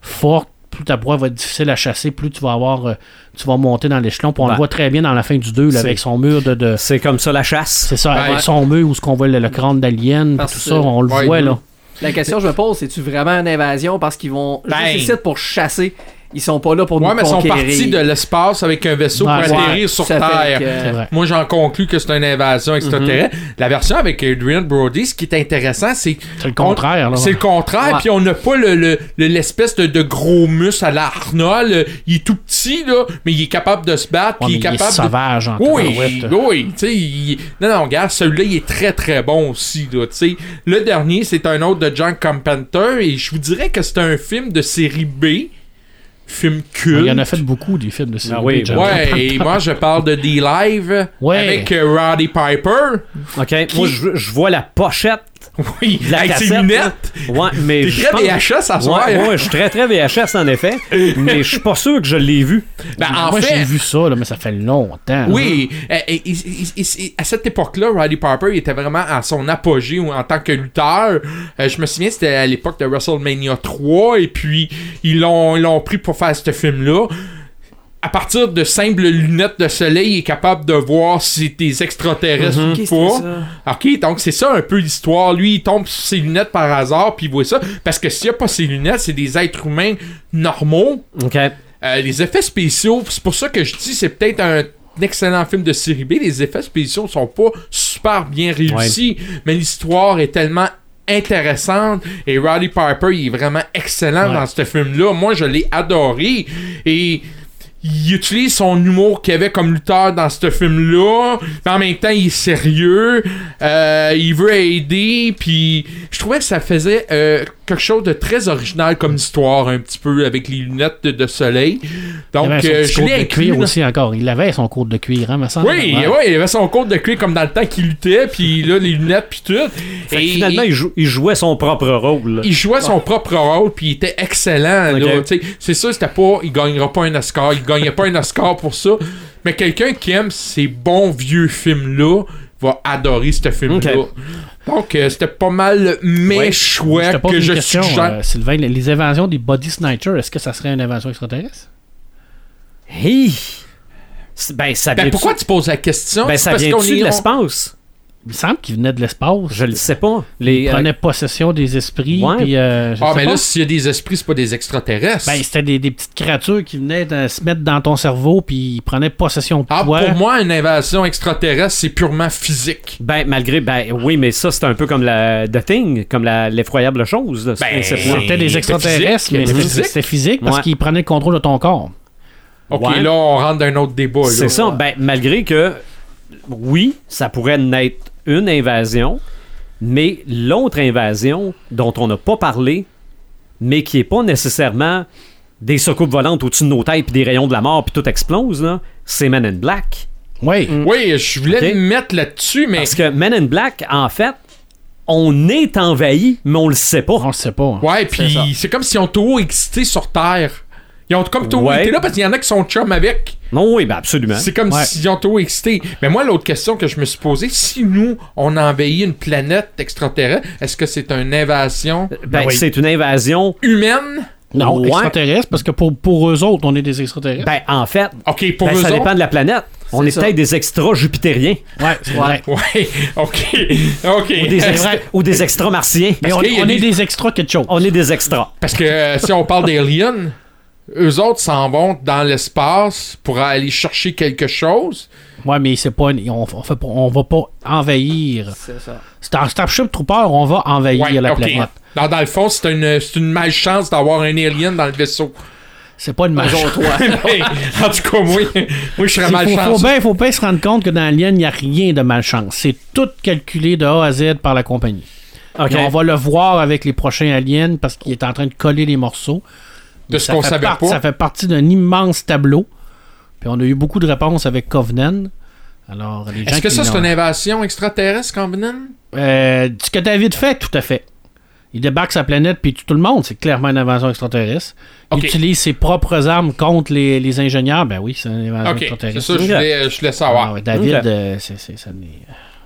forte, plus ta proie va être difficile à chasser, plus tu vas avoir euh, tu vas monter dans l'échelon. Puis on Ben, le voit très bien dans la fin du 2 là, c'est- avec son mur de. de- C'est comme ça la chasse. c'est ça, avec son mur où ce qu'on voit le, le crâne d'alien, tout ça, on le Ouais, voit là. La question que je me pose, c'est-tu vraiment une invasion parce qu'ils vont Ben. juste ici pour chasser? Ils sont pas là pour Ouais, nous mais ils sont partis de l'espace avec un vaisseau pour ouais, atterrir sur Terre. que- C'est vrai. Moi, j'en conclus que c'est une invasion extraterrestre. Mhm. La version avec Adrian Brody, ce qui est intéressant, c'est C'est le contraire. là. C'est le contraire, puis on n'a pas le, le- le- l'espèce de, de gros muscle à l'Arnold. Il est tout petit, là, mais il est capable de se battre, Ouais, puis mais il est capable de... sauvage en Oui, tabarouette. oui, tu sais, il- non, non, regarde, celui-là, il est très, très bon aussi, là, tu sais. Le dernier, c'est un autre de John Carpenter, et je vous dirais que c'est un film de série B, film culte. Il y en a fait beaucoup des films de série Ah oui, Ouais, et moi, je parle de D-Live, Ouais. avec euh, Roddy Piper. OK? Moi, je, je vois la pochette. Oui, La avec ses cassette, lunettes. Ouais, mais. T'es très pense- VHS à soir. Ouais, ouais, je suis très très VHS en effet, *laughs* mais je suis pas sûr que je l'ai vu. Ben, en Moi, fait, j'ai vu ça, là, mais ça fait longtemps. Oui, et- et- et- et- à cette époque-là, Roddy Piper il était vraiment à son apogée en tant que lutteur. Euh, je me souviens, c'était à l'époque de WrestleMania 3, et puis ils l'ont ils l'ont pris pour faire ce film-là. À partir de simples lunettes de soleil, il est capable de voir si t'es extraterrestre Ok, ou pas. Ok, donc c'est ça un peu l'histoire. Lui, il tombe sur ses lunettes par hasard, puis il voit ça. Parce que s'il n'y a pas ses lunettes, c'est des êtres humains normaux. OK. Euh, les effets spéciaux, c'est pour ça que je dis c'est peut-être un excellent film de série B. Les effets spéciaux sont pas super bien réussis, mais l'histoire est tellement intéressante et Roddy Piper il est vraiment excellent Ouais. dans ce film-là. Moi, je l'ai adoré et il utilise son humour qu'il avait comme lutteur dans ce film-là, mais en même temps, il est sérieux, euh, il veut aider, puis je trouvais que ça faisait euh, quelque chose de très original comme histoire, un petit peu, avec les lunettes de, de soleil. Donc, il avait son euh, je l'ai de cuir aussi encore. Il avait son côte de cuir, hein, me semble. Oui, Ouais. il avait son côte de cuir comme dans le temps qu'il luttait, puis là, les lunettes, puis tout. Fait que finalement, il, jou- il jouait son propre rôle. là. il jouait son propre rôle puis il était excellent c'est sûr c'était pas il gagnera pas un Oscar il gagnait pas un Oscar pour ça mais quelqu'un qui aime ces bons vieux films là va adorer ce film là Ok. donc euh, c'était pas mal mes Ouais. Choix que une je question, suggère euh, Sylvain. Les- Les invasions des body snatchers, est-ce que ça serait une invasion extraterrestre? C'est- Ben, ça ben pourquoi tu poses la question? Ben, C'est ça parce vient qu'on de l'espace? Il me semble qu'ils venaient de l'espace. Je le sais pas. Les, Ils prenaient possession des esprits. Ouais. euh, je ah mais pas. là s'il y a des esprits c'est pas des extraterrestres Ben, c'était des, des petites créatures qui venaient de se mettre dans ton cerveau puis ils prenaient possession de ah, toi. pour moi, une invasion extraterrestre, c'est purement physique. Ben, malgré. Ben, oui, mais ça, c'est un peu comme la The Thing, comme la- l'effroyable chose. là, Ben. C'était des extraterrestres, physique, mais c'était physique. c'était physique parce Ouais. qu'ils prenaient le contrôle de ton corps. Ok, Ouais. là, on rentre dans un autre débat. là. C'est ça. Ben, malgré que, oui, ça pourrait naître une invasion, mais l'autre invasion dont on n'a pas parlé, mais qui est pas nécessairement des soucoupes volantes au-dessus de nos têtes puis des rayons de la mort puis tout explose, c'est Men in Black. Oui. Oui, je voulais me mettre là-dessus, mais. Parce que Men in Black, en fait, on est envahi, mais on le sait pas. On le sait pas. Ouais, C'est ça. puis c'est comme s'ils ont tout existé sur Terre. Ils ont comme tout Ouais. été là parce qu'il y en a qui sont chum avec. Non, oui, ben absolument. C'est comme Ouais. s'ils ont tout existé. Mais moi, l'autre question que je me suis posée, si nous, on envahit une planète extraterrestre, est-ce que c'est une invasion? Ben, oui. c'est une invasion. humaine? Non, Ouais. extraterrestres, parce que pour, pour eux autres, on est des extraterrestres. Ben, en fait, Ok, pour ben, eux ça autres? dépend de la planète. On est peut-être des extras jupitériens ouais, c'est vrai. *laughs* Ouais, ok. *laughs* Ok. ou des, C'est extra- vrai. ou des extras martiens. Mais on, des- est des extras quelque chose. On est des extras. Parce que euh, si on parle d'aliens, eux autres s'en vont dans l'espace pour aller chercher quelque chose. Ouais, mais c'est pas. On, on, fait pas- on va pas envahir. C'est ça. Star- Starship Trooper, on va envahir Ouais, la planète. Dans, dans le fond, c'est une, c'est une malchance d'avoir un alien dans le vaisseau. C'est pas une malchance. *laughs* En tout cas, moi, moi je serais Il faut, faut malchance. bien faut bien se rendre compte que dans Alien, il n'y a rien de malchance. C'est tout calculé de A à Z par la compagnie. On va le voir avec les prochains aliens parce qu'il est en train de coller les morceaux. De ce Ça qu'on fait savait partie- pas. Ça fait partie d'un immense tableau. Puis on a eu beaucoup de réponses avec Covenant. Alors, les gens Est-ce que ça, c'est une invasion extraterrestre, Covenant? Euh, ce que David fait, tout à fait. Il débarque sa planète puis tue tout le monde. C'est clairement une invasion extraterrestre. Il utilise ses propres armes contre les, les ingénieurs. Ben oui, c'est une invasion Ok, c'est extraterrestre. ça, je voulais, je voulais savoir. Ah David, euh, c'est c'est- ça n'est-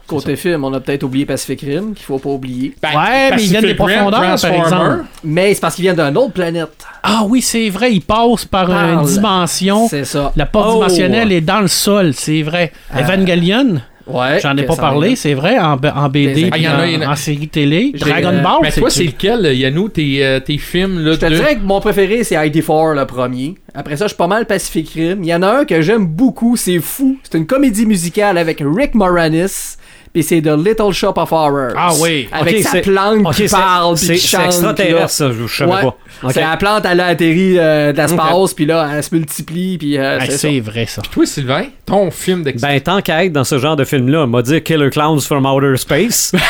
Côté film, on a peut-être oublié Pacific Rim, qu'il faut pas oublier. Ben, Ouais, mais il vient des Rim, profondeurs, par exemple. Mais c'est parce qu'il vient d'une autre planète. Ah oui, c'est vrai, il passe par une dimension. C'est ça. La porte Oh. dimensionnelle est dans le sol, c'est vrai. Euh, Evangelion, Ouais. j'en ai pas parlé, c'est vrai, en, en BD, Ah, il y en a, en, il y en a. en série télé. J'ai, Dragon euh, Ball, Mais toi, c'est c'est lequel, Yannou, tes, euh, tes films là, Je te de- dirais que mon préféré, c'est ID4, le premier. Après ça, je suis pas mal Pacific Rim. Il y en a un que j'aime beaucoup, c'est fou. C'est une comédie musicale avec Rick Moranis. Puis c'est The Little Shop of Horrors. Ah oui. Avec sa c'est- plante qui c'est- parle, puis c'est qui c'est chante. extraterrestre, là. ça, je je savais Ouais. pas. Ok. C'est la plante, elle a atterri euh, de l'espace, puis là, elle se multiplie, puis euh, Ah, c'est ça. c'est vrai ça. Toi, Sylvain, ton film d'extra... Ben, tant qu'à être dans ce genre de film-là, m'a dit Killer Clowns from Outer Space. *laughs*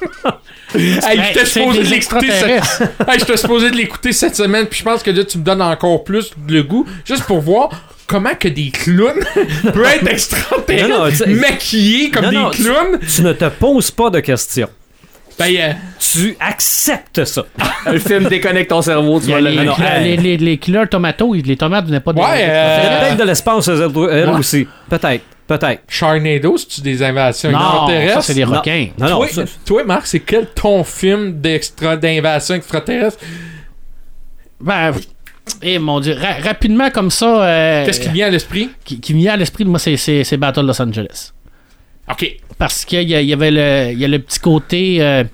*laughs* Hey, j'étais supposé de l'écouter cette... *laughs* hey, j'étais supposé de l'écouter cette semaine, puis je pense que là, tu me donnes encore plus le goût, juste pour voir comment que des clowns *laughs* peuvent être extraterrestres, tu- maquillés comme Non, des non, clowns. tu ne te poses pas de questions. Ben, euh, Tu acceptes ça. *laughs* Le film déconnecte ton cerveau, tu vas les, le non, les, les, les killers tomatos, les tomates venaient pas de. Ouais, euh, Peut-être de l'espace, elles, elles Ouais. aussi. Peut-être. Peut-être. Sharknado, c'est-tu des invasions non, extraterrestres? ça c'est des Non. requins. Non, non. toi, ça- toi, Marc, c'est quel ton film d'invasion extraterrestre? Ben, Et mon dieu, ra- rapidement comme ça. euh, Qu'est-ce qui vient à l'esprit? qui, qui me vient à l'esprit de moi, c'est, c'est, c'est Battle Los Angeles. OK. Parce qu'il y, y avait le, il y a le petit côté euh,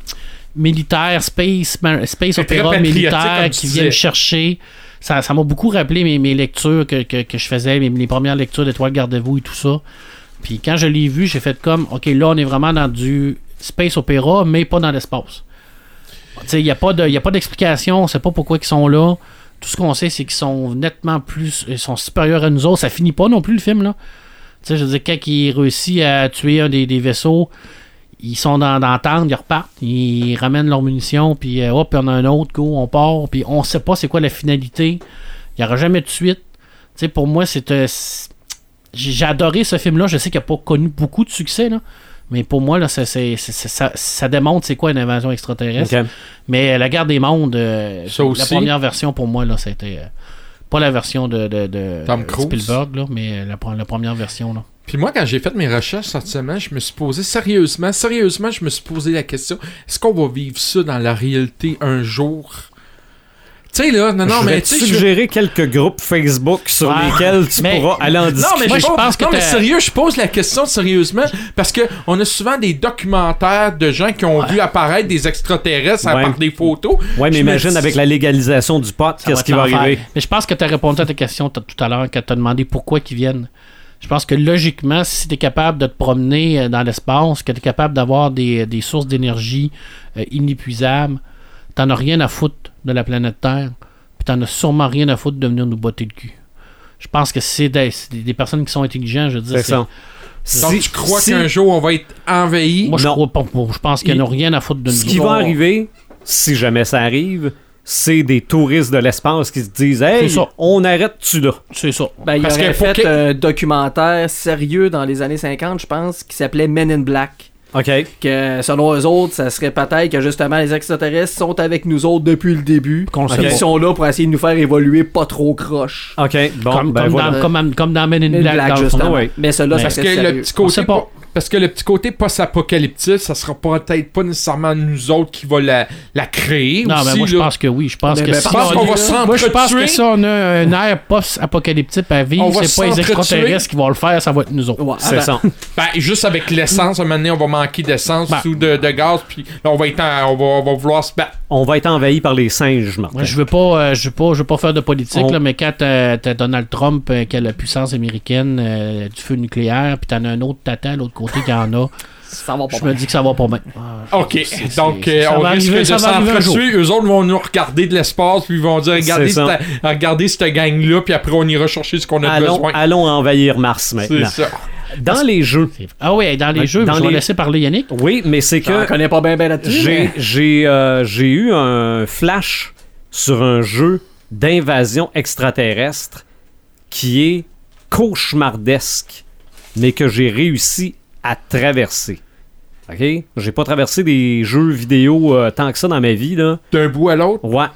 militaire, space, space opéra militaire qui vient me chercher. Ça, m'a beaucoup rappelé mes, lectures que, je faisais, mes, premières lectures d'Étoile Gardez-vous et tout ça. Puis quand je l'ai vu, j'ai fait comme, OK, là, on est vraiment dans du space opéra, mais pas dans l'espace. Il n'y a pas d'explication, on ne sait pas pourquoi ils sont là. Tout ce qu'on sait, c'est qu'ils sont nettement plus. Ils sont supérieurs à nous autres. Ça finit pas non plus le film, là. Tu sais, je veux dire, quand il réussit à tuer un des vaisseaux, ils sont dans, dans la tente, ils repartent, ils ramènent leurs munitions, puis euh, hop, en a un autre, go, on part, puis on sait pas c'est quoi la finalité. Il n'y aura jamais de suite. Tu sais, pour moi, c'est. euh, j'ai adoré ce film-là. Je sais qu'il n'a pas connu beaucoup de succès, là. Mais pour moi, là, ça, ça, ça démontre c'est quoi une invasion extraterrestre. Mais euh, la guerre des mondes, euh, Ça la aussi. première version pour moi, là, c'était pas la version de, de, de Tom. Spielberg, là, mais la, la première version. Là. Puis moi, quand j'ai fait mes recherches cette semaine, je me suis posé sérieusement, sérieusement, je me suis posé la question est-ce qu'on va vivre ça dans la réalité un jour? Tu sais, là, non, non, je vais mais te tu je- suggérer quelques groupes Facebook sur lesquels tu Mais- pourras aller en Non, discuter. mais, Moi, je, pense que non, mais sérieux, je pose la question sérieusement parce que on a souvent des documentaires de gens qui ont vu apparaître des extraterrestres à Ouais. part des photos. Ouais, mais Je imagine avec la légalisation du pot, qu'est-ce qui va arriver? Mais je pense que tu as répondu à ta question tout à l'heure quand tu as demandé pourquoi ils viennent. Je pense que logiquement, si tu es capable de te promener euh, dans l'espace, que tu es capable d'avoir des, des sources d'énergie euh, inépuisables, t'en as rien à foutre de la planète Terre, puis t'en as sûrement rien à foutre de venir nous botter le cul. Je pense que c'est des, c'est des- personnes qui sont intelligentes, je veux dire. C'est ça. Donc, Si- tu crois si- qu'un jour on va être envahi? Moi, je Non. crois pas. Je pense qu'ils Il- n'ont rien à foutre de nous. Ce qui va arriver, si jamais ça arrive, c'est des touristes de l'espace qui se disent Hey, on arrête-tu là? C'est ça. Ben, il Parce aurait que pour fait que- un documentaire sérieux dans les années 50, je pense, qui s'appelait Men in Black. OK. Que selon eux autres, ça serait peut-être que justement les extraterrestres sont avec nous autres depuis le début. Sait Ils sont là pour essayer de nous faire évoluer pas trop croche. OK. Bon, comme, ben comme voilà. dans, comme, comme dans Men in Men in Black, dans justement. ouais. Mais cela, ça Parce que serait le sérieux. petit côté pas. Parce que le petit côté post-apocalyptique, ça sera peut-être pas nécessairement nous autres qui va la, la créer Non, aussi. mais moi, je pense que oui. Je pense Mais- que mais si pense on- qu'on va Moi, je pense s'entretuer. que si on a un air post-apocalyptique à On vivre, c'est pas les s'entretuer. extraterrestres qui vont le faire, ça va être nous autres. Ouais, C'est ben, ça. Ben, juste avec l'essence, à un moment donné, on va manquer d'essence Ben. ou de, de gaz, puis là, on va, être en- on, va, on va vouloir se battre. On va être envahi par les singes, Martin. Moi, je veux pas, euh, je veux pas, je veux pas faire de politique, On- là, mais quand t'as t'as Donald Trump euh, qui a la puissance américaine euh, du feu nucléaire, puis t'en as un autre tata à l'autre côté qui en a, ça va pas je me dis que ça va pas bien. Ah, Ok, c'est- donc c'est- euh, on va risque arriver- de s'entretuer. Eux autres vont nous regarder de l'espace, puis ils vont dire regardez, C'est cette, regardez cette gang-là, puis après on ira chercher ce qu'on a Allons, besoin. allons envahir Mars C'est maintenant. ça. Dans les jeux, c'est- Ah oui, dans les jeux, dans je vais les- laisser parler Yannick. oui, mais c'est Je que connais pas bien ben là-dessus. j'ai mais- j'ai euh, j'ai eu un flash sur un jeu d'invasion extraterrestre qui est cauchemardesque, mais que j'ai réussi à traverser. OK? J'ai pas traversé des jeux vidéo euh, tant que ça dans ma vie, là. D'un bout à l'autre? Ouais.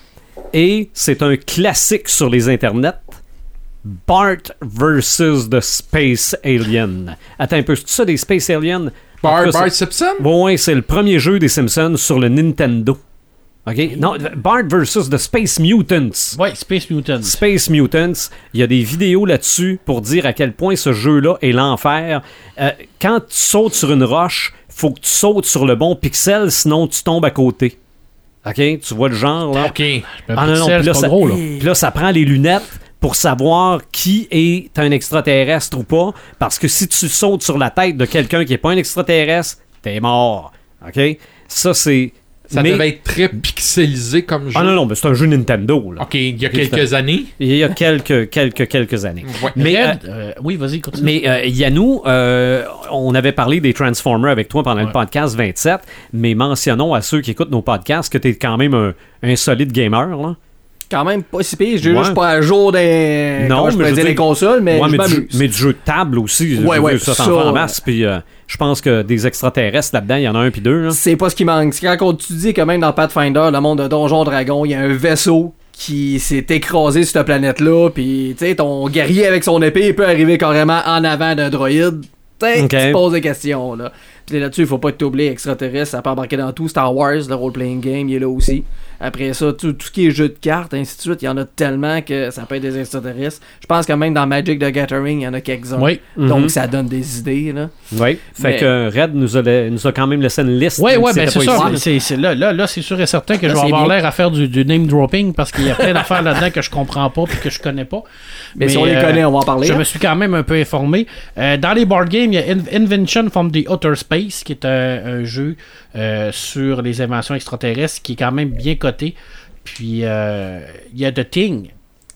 Et c'est un classique sur les internets. Bart versus the Space Alien. Attends un peu, c'est ça des Space Aliens? En Bart, Bart Simpson? Bon, ouais, c'est le premier jeu des Simpsons sur le Nintendo. OK? Non, Bart versus the Space Mutants. Ouais, Space Mutants. Space Mutants, il y a des vidéos là-dessus pour dire à quel point ce jeu-là est l'enfer. Euh, quand tu sautes sur une roche, faut que tu sautes sur le bon pixel, sinon tu tombes à côté. OK? Tu vois le genre, là? Ok. Un Ah non, non, puis là, ça, gros, là. *laughs* puis là, ça prend les lunettes pour savoir qui est un extraterrestre ou pas. Parce que si tu sautes sur la tête de quelqu'un qui est pas un extraterrestre, t'es mort. OK? Ça, c'est. Ça mais- devait être très pixelisé comme jeu. Ah non, non, mais c'est un jeu Nintendo, là. Ok, il y a quelques années. Il y a quelques, quelques, quelques années. Ouais. Mais, euh, Red, euh, oui, vas-y, continue. mais euh, Yannou, euh, on avait parlé des Transformers avec toi pendant le podcast 27, mais mentionnons à ceux qui écoutent nos podcasts que tu es quand même un, un solide gamer. Là. Quand même pas si pire. J'ai Ouais. juste pas à jour des. Non, je mais je dire consoles, mais Ouais, je mais, du, m'amuse. mais du jeu de table aussi. je Ouais, ouais, ça ça, en masse. Puis euh, je pense que des extraterrestres là-dedans, il y en a un puis deux. C'est pas ce qui manque. C'est quand tu dis que même dans Pathfinder, le monde de Donjon Dragon, il y a un vaisseau qui s'est écrasé sur cette planète-là, puis tu sais, ton guerrier avec son épée il peut arriver carrément en avant d'un droïde. T'sais, Ok. Tu te poses des questions, là. Puis là-dessus, il faut pas t'oublier, extraterrestre, ça peut embarquer dans tout. Star Wars, le role-playing game, il est là aussi. Après ça, tout, tout ce qui est jeu de cartes, ainsi de suite, il y en a tellement que ça peut être des extraterrestres. Je pense que même dans Magic the Gathering, il y en a quelques-uns. Oui. Donc Mhm. ça donne des idées. Là. Oui. Fait Mais- que Red nous a, nous a quand même laissé une liste. Oui, oui, ben c'est c'est là, là, là c'est sûr et certain que Là, je vais avoir l'air à faire du, du name dropping parce qu'il y a plein d'affaires là-dedans que je comprends pas puis que je connais pas. Mais, si on les euh, connaît, on va en parler. Je hein. me suis quand même un peu informé. Euh, dans les board games, il y a In- Invention from the Outer Space, qui est un, un jeu euh, sur les inventions extraterrestres, qui est quand même bien coté. Puis euh, il y a The Thing,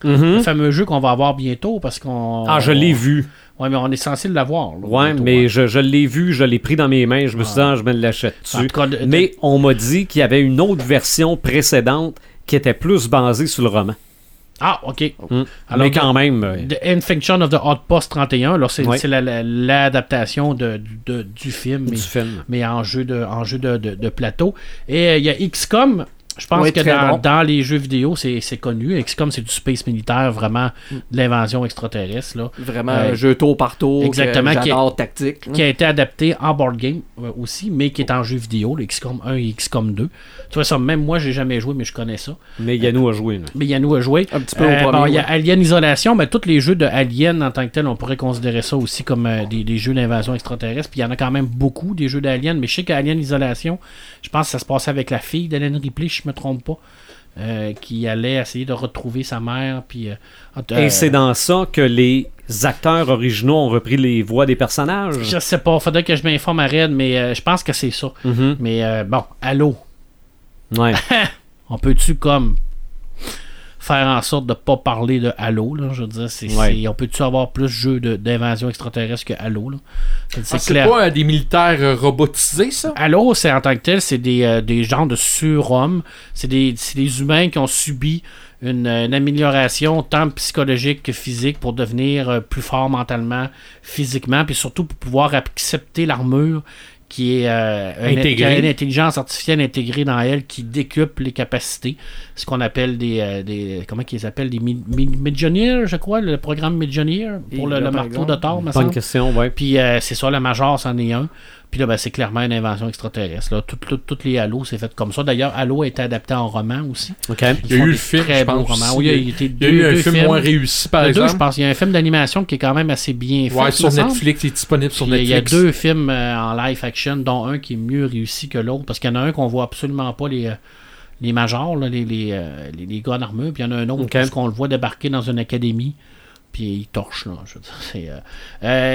Mhm. le fameux jeu qu'on va avoir bientôt parce qu'on. Ah, je l'ai vu. Ouais, mais on est censé l'avoir. bientôt, mais hein. je, je l'ai vu, je l'ai pris dans mes mains, je me suis dit, ah, je me l'achète dessus. tout cas, de- de- Mais on m'a dit qu'il y avait une autre version précédente qui était plus basée sur le roman. Ah, ok. Mm. Alors, mais quand même, euh, The Infection of the Outpost 31, là, c'est Ouais. c'est la- la- l'adaptation de, de- du film. du mais- film. mais en jeu de, en jeu de, de- de plateau. Et euh, il y a XCOM. Je pense Oui, que dans, bon. dans les jeux vidéo, c'est connu. XCOM, c'est du space militaire, vraiment de l'invasion extraterrestre. Là, Vraiment Euh, un jeu tour par tour. exactement, qui est- J'adore tactique. qui a été adapté en board game euh, aussi, mais qui est en jeu vidéo, le XCOM 1 et XCOM 2. Tu vois ça, même moi, j'ai jamais joué, mais je connais ça. Mais Yannou a joué. là. Mais Yannou a joué. Un petit peu Euh, au bon, premier. il y a. Alien Isolation, mais tous les jeux de Alien en tant que tel, on pourrait considérer ça aussi comme euh, des, des jeux d'invasion extraterrestre. Puis il y en a quand même beaucoup des jeux d'Alien, mais je sais qu'Alien Isolation, je pense que ça se passait avec la fille d'Hélène Ripley, si je me trompe pas, euh, qui allait essayer de retrouver sa mère. Puis, euh, euh, Et c'est dans ça que les acteurs originaux ont repris les voix des personnages. Je sais pas, faudrait que je m'informe à Red, mais euh, je pense que c'est ça. Mhm. Mais euh, bon, allô, Ouais. *laughs* on peut-tu comme faire en sorte de pas parler de Halo là, je veux dire c'est Ouais. on peut-tu avoir plus de jeux de- d'invasion extraterrestre que Halo là? C'est Ah, C'est clair pas euh, des militaires euh, robotisés, ça? Halo, c'est en tant que tel, c'est des, euh, des genres de surhommes. C'est des, humains qui ont subi une, une amélioration tant psychologique que physique pour devenir euh, plus forts mentalement, physiquement, puis surtout pour pouvoir accepter l'armure qui est euh, une- qui a une intelligence artificielle intégrée dans elle qui décuple les capacités. Ce qu'on appelle des, euh, des comment qu'ils appellent des mi- mi- Midjourneys, je crois, le programme Midjourney pour Et le, là, le par marteau exemple. de Thor, Bonne question, ouais. Puis euh, c'est ça, le Major, c'en est un. Puis là, ben, c'est clairement une invention extraterrestre. Là. Tout- tout- toutes les Halo, c'est fait comme ça. D'ailleurs, Halo a été adapté en roman aussi. Il y a eu des le film, très je pense. romans. aussi. Oui, il y a été Il y a deux- eu un deux film films. moins réussi, par Il y a deux, je exemple. pense. Il y a un film d'animation qui est quand même assez bien fait. Ouais, sur. Netflix, il est disponible sur Puis, Il y a Netflix. deux films euh, en live action, dont un qui est mieux réussi que l'autre. Parce qu'il y en a un qu'on voit absolument pas les, euh, les majors, là, les, les, euh, les, les gars en armure. Puis il y en a un autre Ok. parce qu'on le voit débarquer dans une académie. Puis il torche, là. Je dire, euh,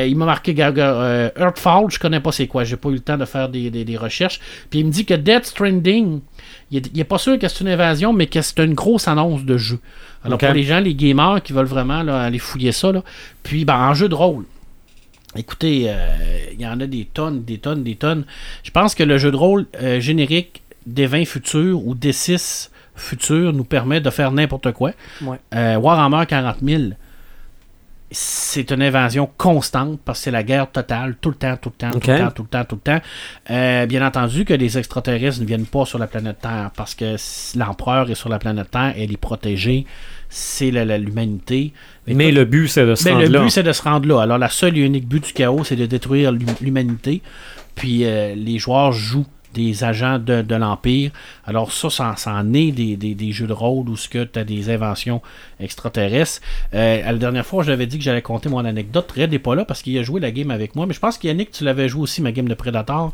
euh, il m'a marqué euh, Earthfall, je connais pas c'est quoi. J'ai pas eu le temps de faire des, des- des recherches. Puis il me dit que Death Stranding, il est, il est pas sûr que c'est une invasion, mais que c'est une grosse annonce de jeu. Alors pour les gens, les gamers qui veulent vraiment là, aller fouiller ça, là. puis ben, en jeu de rôle. Écoutez, euh, il y en a des tonnes, des tonnes, des tonnes. Je pense que le jeu de rôle générique des 20 futurs ou des 6 futurs nous permet de faire n'importe quoi. Ouais. Euh, Warhammer 40 000, c'est une invasion constante parce que c'est la guerre totale, tout le temps, tout le temps, tout le temps, tout le temps, tout le temps. Euh, bien entendu que les extraterrestres ne viennent pas sur la planète Terre parce que l'empereur est sur la planète Terre, elle est protégée, c'est l'humanité. Mais le but, c'est de se Ben, rendre le là. but, c'est de se rendre là. Alors, la seule et unique but du chaos, c'est de détruire l'hum- l'humanité. Puis, euh, les joueurs jouent des agents de, de l'Empire. Alors, ça, ça, ça en est des, des- des jeux de rôle où tu as des inventions extraterrestres. Euh, à la dernière fois, j'avais dit que j'allais compter mon anecdote. Red n'est pas là parce qu'il a joué la game avec moi. Mais je pense qu'Yannick, tu l'avais joué aussi, ma game de Predator.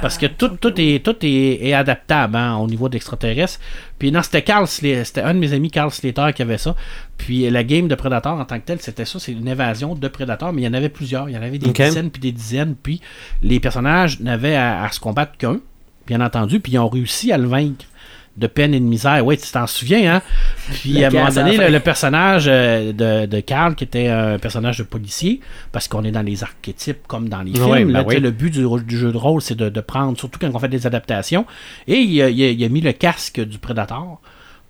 Parce que tout, tout, est, tout est, est adaptable hein, au niveau d'extraterrestres. Puis non, c'était Carl c'était un de mes amis, Carl Slater, qui avait ça. Puis la game de Predator en tant que telle, c'était ça, c'est une évasion de Predator, mais il y en avait plusieurs. Il y en avait des dizaines puis des dizaines. Puis les personnages n'avaient à, à se combattre qu'un, bien entendu, puis ils ont réussi à le vaincre de peine et de misère. Oui, tu t'en souviens, hein? Puis à un moment donné, le, personnage euh, de, de Carl, qui était un personnage de policier, parce qu'on est dans les archétypes comme dans les films. Ben là, oui. Le but du, du jeu de rôle, c'est de, de prendre, surtout quand on fait des adaptations, et il il a mis le casque du Predator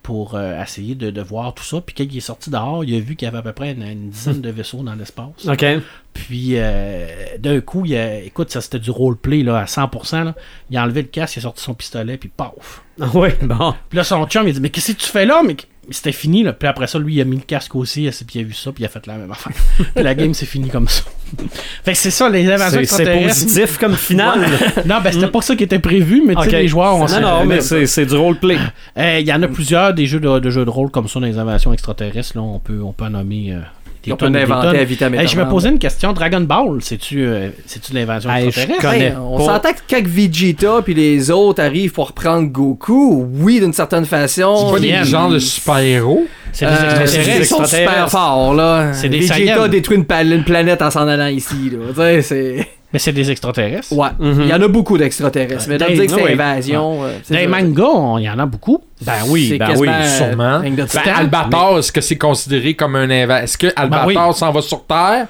pour euh, essayer de, de voir tout ça. Puis quand il est sorti dehors, il a vu qu'il y avait à peu près une, une dizaine de vaisseaux dans l'espace. OK. Puis euh, d'un coup, il a- écoute, ça c'était du roleplay là, à 100%. Là. Il a enlevé le casque, il a sorti son pistolet, puis paf! Oui, bon. Puis là, son chum, il dit Mais qu'est-ce que tu fais là? Mais c'était fini. Là. Puis après ça, lui, il a mis le casque aussi, puis il a vu ça, puis il a fait la même affaire. *laughs* puis la game, c'est fini comme ça. *laughs* Fait que c'est ça, les invasions C'est c'est extraterrestres. positif comme finale. *laughs* Non, ben c'était pas ça qui était prévu, mais tu sais, les joueurs, on Non, non, mais c'est c'est du roleplay. Euh, Il y en a plusieurs des jeux de, de jeux de rôle comme ça dans les invasions extraterrestres. Là, on peut, on peut en nommer euh, des On peut tonnes tonnes. à vitam Hey, je me posais une question. Dragon Ball, c'est-tu euh, c'est-tu de l'invasion Hey, je connais Hey, on pas. s'entend que quand Vegeta puis les autres arrivent pour prendre Goku, oui, d'une certaine façon. C'est pas des Viennent. genres de super-héros. C'est des Euh, extraterrestres. Ils sont super forts, là. C'est des Vegeta détruit une, pal- une planète en s'en allant ici, là. Tu sais, c'est. Mais c'est des extraterrestres. Ouais. Mhm. Il y en a beaucoup d'extraterrestres. Mais Dans- dire que c'est oui. invasion. euh, mangas, il y en a beaucoup. Ben oui, C'est ben oui. sûrement. Ben. Albator, est-ce que c'est considéré comme un invasion? Est-ce que Albator s'en va sur Terre?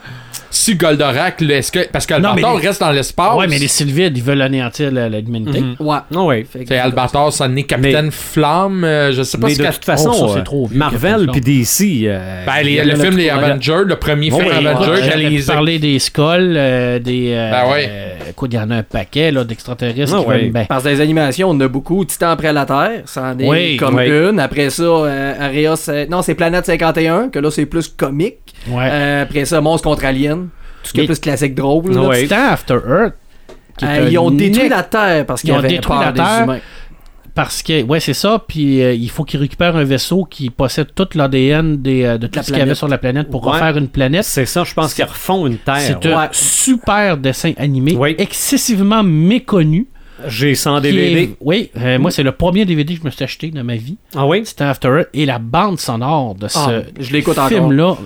Si Goldorak, là, est-ce que. Parce mais qu'Albator les- reste dans l'espace. Ouais, mais les Sylvides, ils veulent anéantir l'humanité. Mhm. Ouais. Ah que- C'est Albator, ça n'est Capitaine Flamme. euh, je sais pas Mais ce de que. toute façon, Oh, ça, c'est trop vieux, Marvel puis DC. euh, Ben, les- le film des regarde. Avengers, le premier film Avengers, les. pu parler des skulls, euh, des. euh, Ben ouais. euh, écoute, il y en a un paquet là, d'extraterrestres Ah qui ouais. veulent. Ben, Parce que dans les animations, on a beaucoup. Titan après la Terre, ça en est Oui, comme oui. une. Après ça, euh, c'est- non, c'est Planète 51, que là, c'est plus comique. ouais. Euh, après ça, Monstre contre Alien. Tout ce qui est plus classique drôle. là. Ouais. Titan After Earth. Euh, ils ont détruit la Terre parce qu'ils Ils ont avaient détruit peur la des Terre. humains. Parce que, ouais, c'est ça. Puis euh, il faut qu'ils récupèrent un vaisseau qui possède tout l'ADN euh, de tout La ce qu'il y avait sur la planète pour Ouais. refaire une planète. C'est ça, je pense qu'ils refont une Terre. C'est ouais. un super dessin animé, Oui. excessivement méconnu. J'ai 100 qui DVD. est- oui, euh, moi, c'est le premier DVD que je me suis acheté dans ma vie. Ah oui? C'était After Earth. Et la bande sonore de ce Ah, je l'écoute encore. film-là,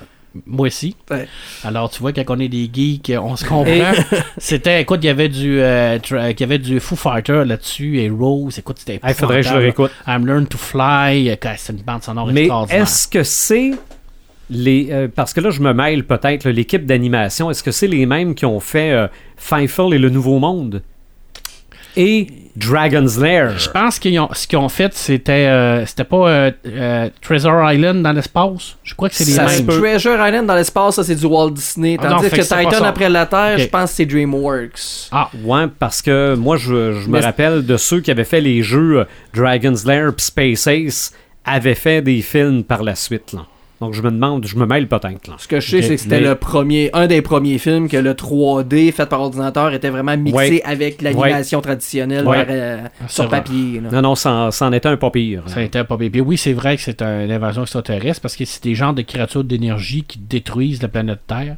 moi aussi. Ouais. Alors, tu vois, quand on est des geeks, on se comprend. *laughs* c'était, écoute, il y avait du, euh, tra- il y avait du Foo Fighter là-dessus et Rose. Écoute, c'était Il faudrait que je le réécoute. I'm Learn to Fly. euh, C'est une bande sonore Mais extraordinaire. est-ce que c'est les. euh, parce que là, je me mêle peut-être, là, l'équipe d'animation, est-ce que c'est les mêmes qui ont fait euh, et le Nouveau Monde? Et Dragon's Lair Je pense qu'ils ont, ce qu'ils ont fait, c'était, euh, c'était pas euh, euh, Treasure Island dans l'espace? Je crois que c'est les Ça, mêmes. Treasure Island dans l'espace, ça c'est du Walt Disney. Ah non, Tandis que que c'est pas Titan ça. après la Terre, je pense que c'est DreamWorks. Ah, Ouais, parce que moi, je, je me rappelle de ceux qui avaient fait les jeux Dragon's Lair puis Space Ace avaient fait des films par la suite. Là. Donc, je me demande, je me mêle peut-être. là. Ce que je sais, c'est que c'était mais- le premier, un des premiers films que le 3D fait par ordinateur était vraiment mixé Ouais. avec l'animation traditionnelle Ouais. par, euh, c'est sur papier. là. Non, non, ça, ça en était un pas pire. Ça a été pas bien. Puis Oui, c'est vrai que c'est une invasion extraterrestre parce que c'est des genres de créatures d'énergie qui détruisent la planète Terre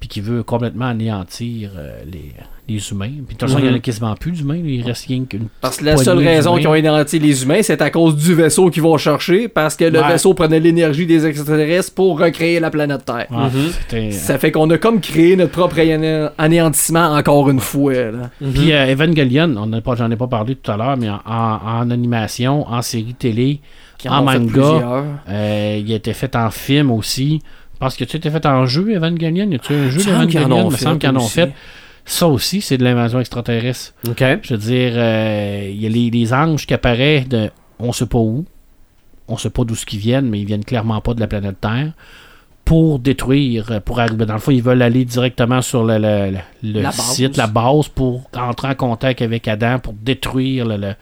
puis qui veut complètement anéantir euh, les, les humains. Puis de toute façon, il y en a quasiment plus d'humains. Il reste rien qu'une Parce que la seule raison qu'ils ont identifié les humains, c'est à cause du vaisseau qu'ils vont chercher, parce que le Ouais. vaisseau prenait l'énergie des extraterrestres pour recréer la planète Terre. Mhm. Ça fait qu'on a comme créé notre propre ané- anéantissement encore une fois. là. Puis euh, Evangelion, on n'a pas, j'en ai pas parlé tout à l'heure, mais en, en- en animation, en série télé, En manga. euh, il a été fait en film aussi. Parce que tu été fait en jeu, Evangelion. Y a-tu un jeu d'Evangelion? Il me semble qu'ils en ont fait. Ça aussi, c'est de l'invasion extraterrestre. OK. Je veux dire, euh, il y a les, les anges qui apparaissent de on sait pas où, on sait pas d'où ce qu'ils viennent, mais ils viennent clairement pas de la planète Terre pour détruire, euh, pour arriver. Dans le fond, ils veulent aller directement sur le, le- le- le La base. site, la base, pour entrer en contact avec Adam, pour détruire le.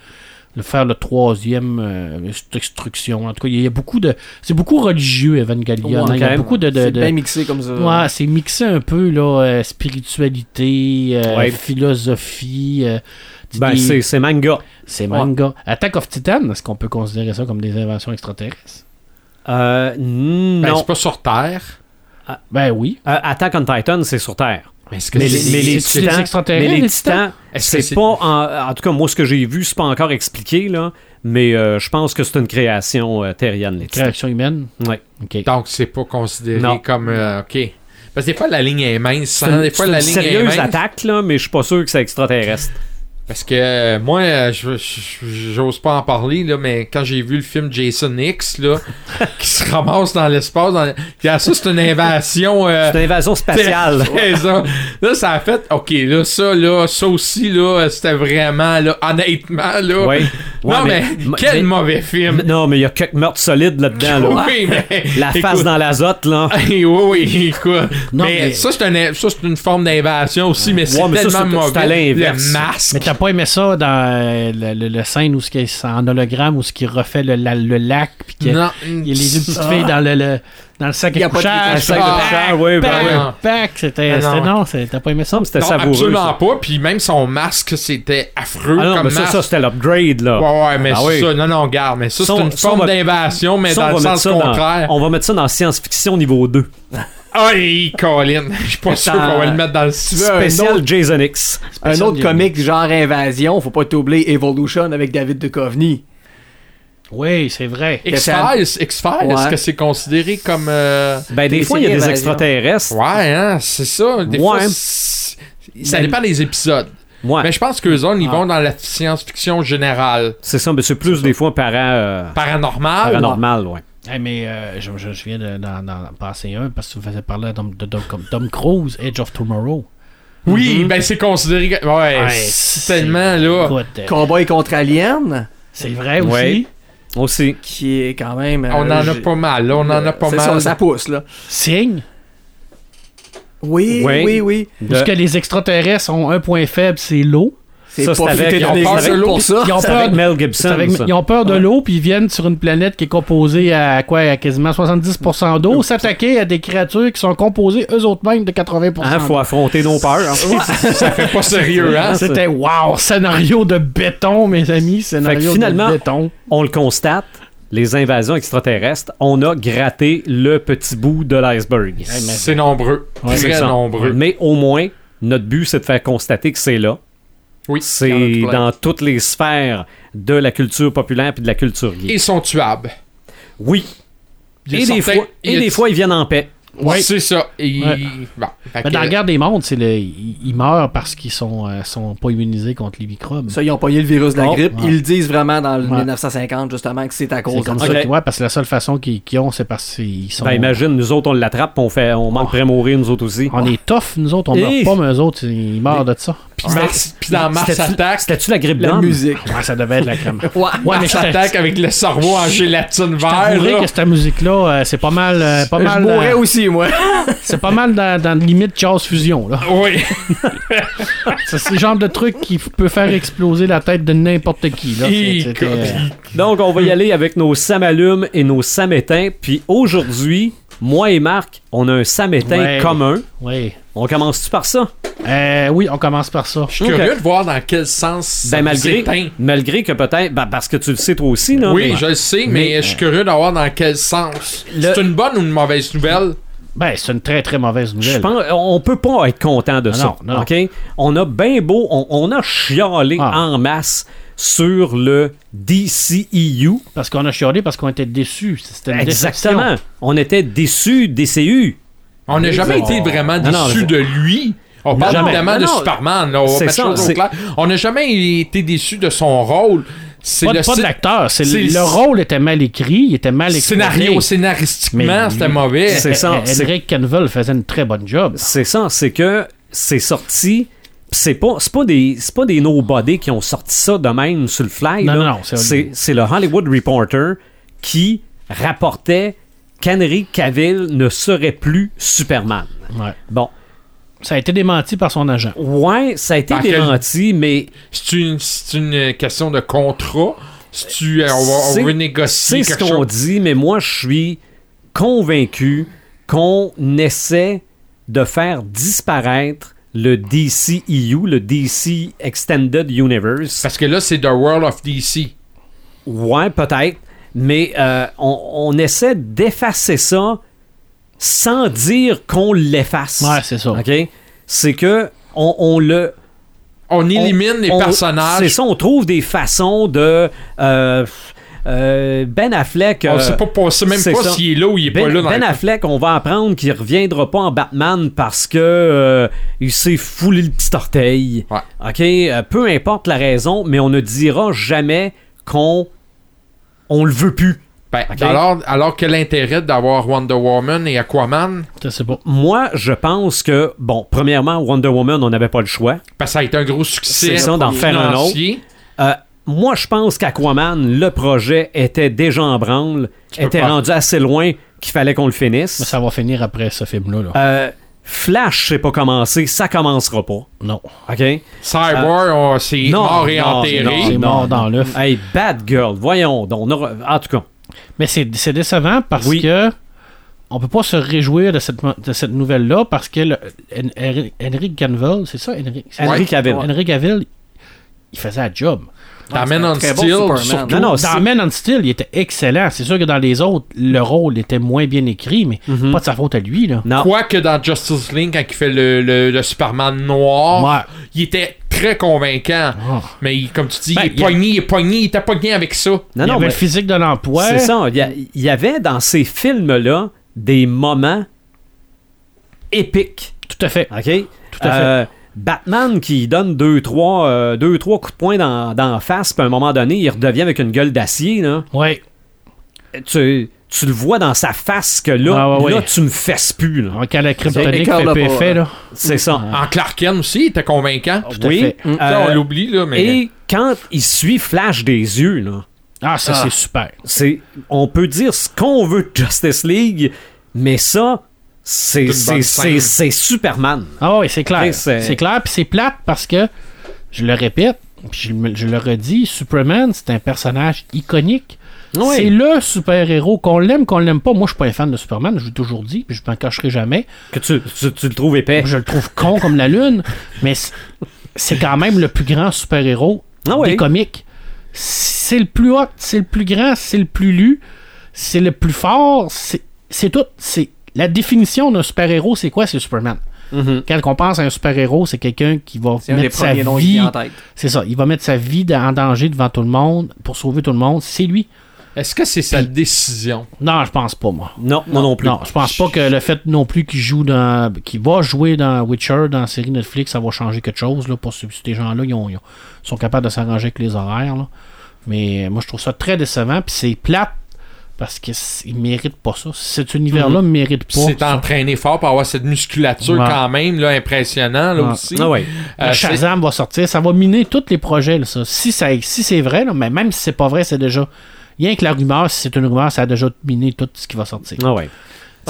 Le- faire le troisième euh, destruction. En tout cas, il y a beaucoup de. C'est beaucoup religieux, Evangelion. Ouais, hein. Il y a beaucoup de. de- C'est de- bien mixé comme ça. Ouais, c'est mixé un peu, là, euh, spiritualité, euh, Ouais. philosophie. euh, Ben, des- c'est c'est manga. c'est manga. Attack of Titan, est-ce qu'on peut considérer ça comme des inventions extraterrestres? Euh, Ben, non. c'est pas sur Terre. Ben oui. Euh, Attack on Titan, c'est sur Terre. Mais est-ce que Mais, c'est- les, mais les titans, extraterrestres, mais les les titans, Est-ce que c'est pas en, en tout cas moi ce que j'ai vu, c'est pas encore expliqué là, mais euh, je pense que c'est une création euh, terrienne les. Création humaine? Ouais. OK. Donc, c'est pas considéré Non. comme. euh, ok. Parce que des fois, la ligne est mince. C'est hein, une, Des fois, c'est la une ligne est sérieuse mince. attaque là, mais je suis pas sûr que c'est extraterrestre. Parce que euh, moi, euh, je- je- j'ose pas en parler, là, mais quand j'ai vu le film Jason X, là, *laughs* qui se ramasse dans l'espace, dans... ça, c'est une invasion. euh, *laughs* C'est une invasion *laughs* spatiale. c'est ça. Là, ça a fait, ok, là, ça, là, ça aussi, là, c'était vraiment, là, honnêtement, là. Oui. non, mais, quel mais- mauvais film. Non, mais il y a quelques meurtres solides là-dedans. Là. Oui, mais. La face écoute, dans l'azote, là. oui, oui, écoute. Non, mais, mais- ça, c'est un- ça, c'est une forme d'invasion aussi, mais c'est ça, tellement c'est- c'est à mauvais. l'inverse. Le masque. T'as pas aimé ça dans euh, le, le- le scène où ce qui est en hologramme, où ce qui refait le, la- le lac, puis que Non, il y a les deux petites filles dans le, le- dans le sac à couchage. sac de pac, couchage, oui, ben C'était, Ah, non. non, c'est- t'as pas aimé ça? C'était savoureux. absolument ça. pas. Puis même son masque, c'était affreux Ah non, comme mais ça, masque. ça c'était l'upgrade, là. Ouais, ouais, mais Ah c'est oui. ça. Non, non, garde. Mais ça, c'est une forme va- d'invasion, mais Ça, dans le sens contraire. on va mettre ça dans science-fiction niveau 2. *laughs* Aïe, Colin. Je suis pas sûr qu'on va le mettre dans le un spécial. autre- Jason X. Un Spécial autre Game. comique genre Invasion, faut pas t'oublier Evolution avec David Duchovny. Oui, c'est vrai. X-Files, X-Files, Ouais. est-ce que c'est considéré comme. euh, Ben, des Des fois, il y a des extraterrestres. Ouais, hein, c'est ça. Des fois, Ouais. ça Ben- dépend des épisodes. Ouais, Mais je pense qu'eux autres, ils Ah. vont dans la science-fiction générale. c'est ça, mais c'est plus des fois para, euh, Paranormal. paranormal, ouais. Mais euh, je, je- je viens de- d'en passer un parce que tu me faisais parler de, de, de- comme Tom Cruise, Edge of Tomorrow. Oui, ben c'est considéré. Ouais, Ouais, tellement là. Écoute, euh, Cowboy contre Alien, c'est vrai aussi. Ouais. Aussi. qui est quand même. On euh, en a pas mal, là, on en a pas mal. Ça, ça pousse, là. Signe? Oui, oui, oui. De- Parce que les extraterrestres ont un point faible, c'est l'eau. C'est pas avec- de l'eau. ça. Ils ont peur avec de- Mel C'est Gibson. avec- ça. ils ont peur de Ouais. l'eau, puis ils viennent sur une planète qui est composée à quoi À quasiment 70% d'eau, s'attaquer à des créatures qui sont composées eux autres mêmes de 80% Hein, faut d'eau. affronter nos peurs. *laughs* hein. *laughs* Ça fait pas sérieux, hein? C'était wow, scénario de béton, mes amis, scénario Fait que finalement- de béton. On le constate, les invasions extraterrestres, on a gratté le petit bout de l'iceberg. C'est nombreux. C'est Très nombreux. Mais au moins, notre but, c'est de faire constater que c'est là. Oui. C'est dans toutes les sphères de la culture populaire puis de la culture gay. Ils sont tuables. Oui. Et, des certains- fois, et des fois, ils viennent en paix. Ouais. C'est ça. Et... Ouais. Bon, Mais que- dans la guerre des mondes, c'est le, ils, meurent parce qu'ils sont, euh, sont pas immunisés contre les microbes. Ça, ils ont pogné le virus de la Oh, grippe. ouais. Ils le disent vraiment dans le Ouais. 1950, justement, que c'est à cause comme de ça Ok. qu'ils- ouais, parce que la seule façon qu'ils ont, c'est parce qu'ils sont. Ben imagine, nous autres, on l'attrape, on, fait, on manque de mourir, nous autres aussi. On est tough, nous autres, on Eh. meurt pas, mais eux autres, ils meurent de ça. Puis puis dans Mars Attack, C'était-tu la grippe la musique. Ouais, ça devait être la crème. *laughs* Ouais. Ouais, mais Mars je t'a- Attack avec le cerveau en gélatine je vert. t'avouerai là. que cette musique-là, euh, c'est pas mal. euh, pas Je mal mourrais euh, aussi, moi. *laughs* c'est pas mal dans, dans le limite Chaos Fusion. Là. Oui. *laughs* C'est le genre de truc qui peut faire exploser la tête de n'importe qui. Là. Donc, on va y aller avec nos samalumes et nos samétins. Puis aujourd'hui, moi et Marc, on a un samétain Ouais. commun. oui. On commence-tu par ça? Euh, oui, on commence par ça. Je suis curieux de voir dans quel sens ça Ben, malgré, malgré que peut-être, ben, parce que tu le sais toi aussi, là. Oui, mais- je le sais, mais, Mais- je suis curieux de voir dans quel sens. Le- C'est une bonne ou une mauvaise nouvelle? Ben, c'est une très très mauvaise Je nouvelle. pense, on peut pas être content de Ah ça. non, non. OK? On a bien beau, on, on a chialé Ah. en masse sur le DCEU. Parce qu'on a chialé parce qu'on était déçus. C'était Exactement. déception. On était déçus, DCU. On n'a jamais été vraiment déçus de lui. On parle Jamais. évidemment Non, de non. Superman. Là, on ça, n'a jamais été déçus de son rôle. C'est Pas, le pas de l'acteur. c'est c'est le, le- le rôle était mal écrit, il était mal exploité. scénario, scénaristiquement, c'était mauvais. C'est ça, c'est- Henrik Canville faisait une très bonne job. C'est ça, c'est que c'est sorti. C'est pas, c'est pas des c'est pas des nobody qui ont sorti ça de même sur le fly. Non, là. non, non, c'est c'est c'est le Hollywood Reporter qui rapportait qu'Henry Cavill ne serait plus Superman. Ouais. Bon, Ça a été démenti par son agent. ouais, ça a été Par quel- démenti, mais C'est une, c'est une question de contrat. Tu, euh, on va C'est- on renégocier c'est ce qu'on dit, mais moi je suis convaincu qu'on essaie de faire disparaître le DCEU, le DC Extended Universe. Parce que là, c'est The World of DC. Ouais, peut-être. Mais euh, on, on essaie d'effacer ça sans dire qu'on l'efface. Ouais, c'est ça. OK? C'est que on, on le. On élimine les on- personnages. C'est ça, on trouve des façons de. euh, euh, ben Affleck. On sait pas, on sait même pas s'il est là ou il est ben, pas là dans Ben le- Affleck, on va apprendre qu'il reviendra pas en Batman parce que euh, il s'est foulé le petit orteil. Ouais. OK? Euh, peu importe la raison, mais on ne dira jamais qu'on on le veut plus. Ben, Ok. alors, alors quel intérêt d'avoir Wonder Woman et Aquaman? Pas. Moi, je pense que, bon, premièrement, Wonder Woman, on n'avait pas le choix. Parce que ça a été un gros succès. C'est ça, d'en faire un autre. Euh, moi, je pense qu'Aquaman, le projet était déjà en branle, était rendu assez loin qu'il fallait qu'on le finisse. Mais ça va finir après ce film-là. là. Euh, Flash, c'est pas commencé, ça commencera pas. Non. OK? Cyborg, on- c'est non, mort et non, enterré. non, C'est mort dans l'œuf. Hey, Bad Girl, voyons donc. on aura- En tout cas, Mais c'est c'est décevant parce Oui. que on peut pas se réjouir de cette, de cette nouvelle-là parce que le- Hen- Henry Cavill, c'est ça, Henry, Henry? Cavill. Henry Cavill, il faisait la job. Steel, Superman. surtout. Non, non, Man on Steel, il était excellent. C'est sûr que dans les autres, le rôle était moins bien écrit, mais Mhm. pas de sa faute à lui. Là. Non. Quoique dans Justice League, quand il fait le, le- le Superman noir, Ouais. il était très convaincant. Ah. Mais il- comme tu dis, Ben, il est il y a- pogné, il est pogné, il était pogné avec ça. Non, il non, avait mais le physique de l'emploi. c'est ça. Il y, a- il y avait dans ces films-là des moments épiques. Tout à fait. OK? Tout à fait. Euh, Batman qui donne deux, trois, euh, deux, trois coups de poing dans, dans la face, puis à un moment donné, il redevient avec une gueule d'acier. là. Ouais. Tu, tu le vois dans sa face que là, Ah, ouais, là ouais. tu me fesses plus. là. Quand la kryptonique fait hein. là. C'est ça. En Clark Kent aussi, il était convaincant. Tout à oui. fait. euh, Ça, on l'oublie, là, mais. et quand il suit Flash des yeux, là, Ah, ça, Ah. c'est super. c'est, on peut dire ce qu'on veut de Justice League, mais ça, c'est, Superman. Ah oui, c'est clair. C'est- clair, puis c'est plate parce que, je le répète, puis je, le redis, Superman, c'est un personnage iconique. Oui. C'est le super-héros, qu'on l'aime, qu'on l'aime pas. Moi, je suis pas un fan de Superman, je l'ai toujours dit, puis je m'en cacherai jamais. Que tu, tu, tu le trouves épais. Je le trouve con comme la lune, *laughs* mais c'est- c'est quand même le plus grand super-héros Ah oui. des comics. C'est le plus hot, c'est le plus grand, c'est le plus lu, c'est le plus fort, c'est c'est tout. C'est la définition d'un super-héros, c'est quoi? C'est Superman. Mhm. Quand on pense à un super-héros, c'est quelqu'un qui va C'est un des mettre sa vie. vient en tête. C'est ça, il va mettre sa vie en danger devant tout le monde pour sauver tout le monde. C'est lui. Est-ce que c'est sa décision? Non, je pense pas moi. Non, moi non plus. Non, je pense pas que le fait non plus qu'il joue dans. qu'il va jouer dans Witcher, dans la série Netflix, ça va changer quelque chose. Là, pour ces gens-là, ils, ont- ils ont- sont capables de s'arranger avec les horaires. là. Mais moi, je trouve ça très décevant. Puis c'est plate parce qu'ils méritent pas ça. Cet univers-là ne mérite Puis pas. c'est entraîné fort pour avoir cette musculature Ouais. quand même, là, impressionnant, là Ouais. aussi. Ah ouais. Euh, Shazam va sortir, ça va miner tous les projets. là, ça. Si, ça, si c'est vrai, là, mais même si c'est pas vrai, c'est déjà. Rien que la rumeur, si c'est une rumeur, ça a déjà miné tout ce qui va sortir. Ah ouais.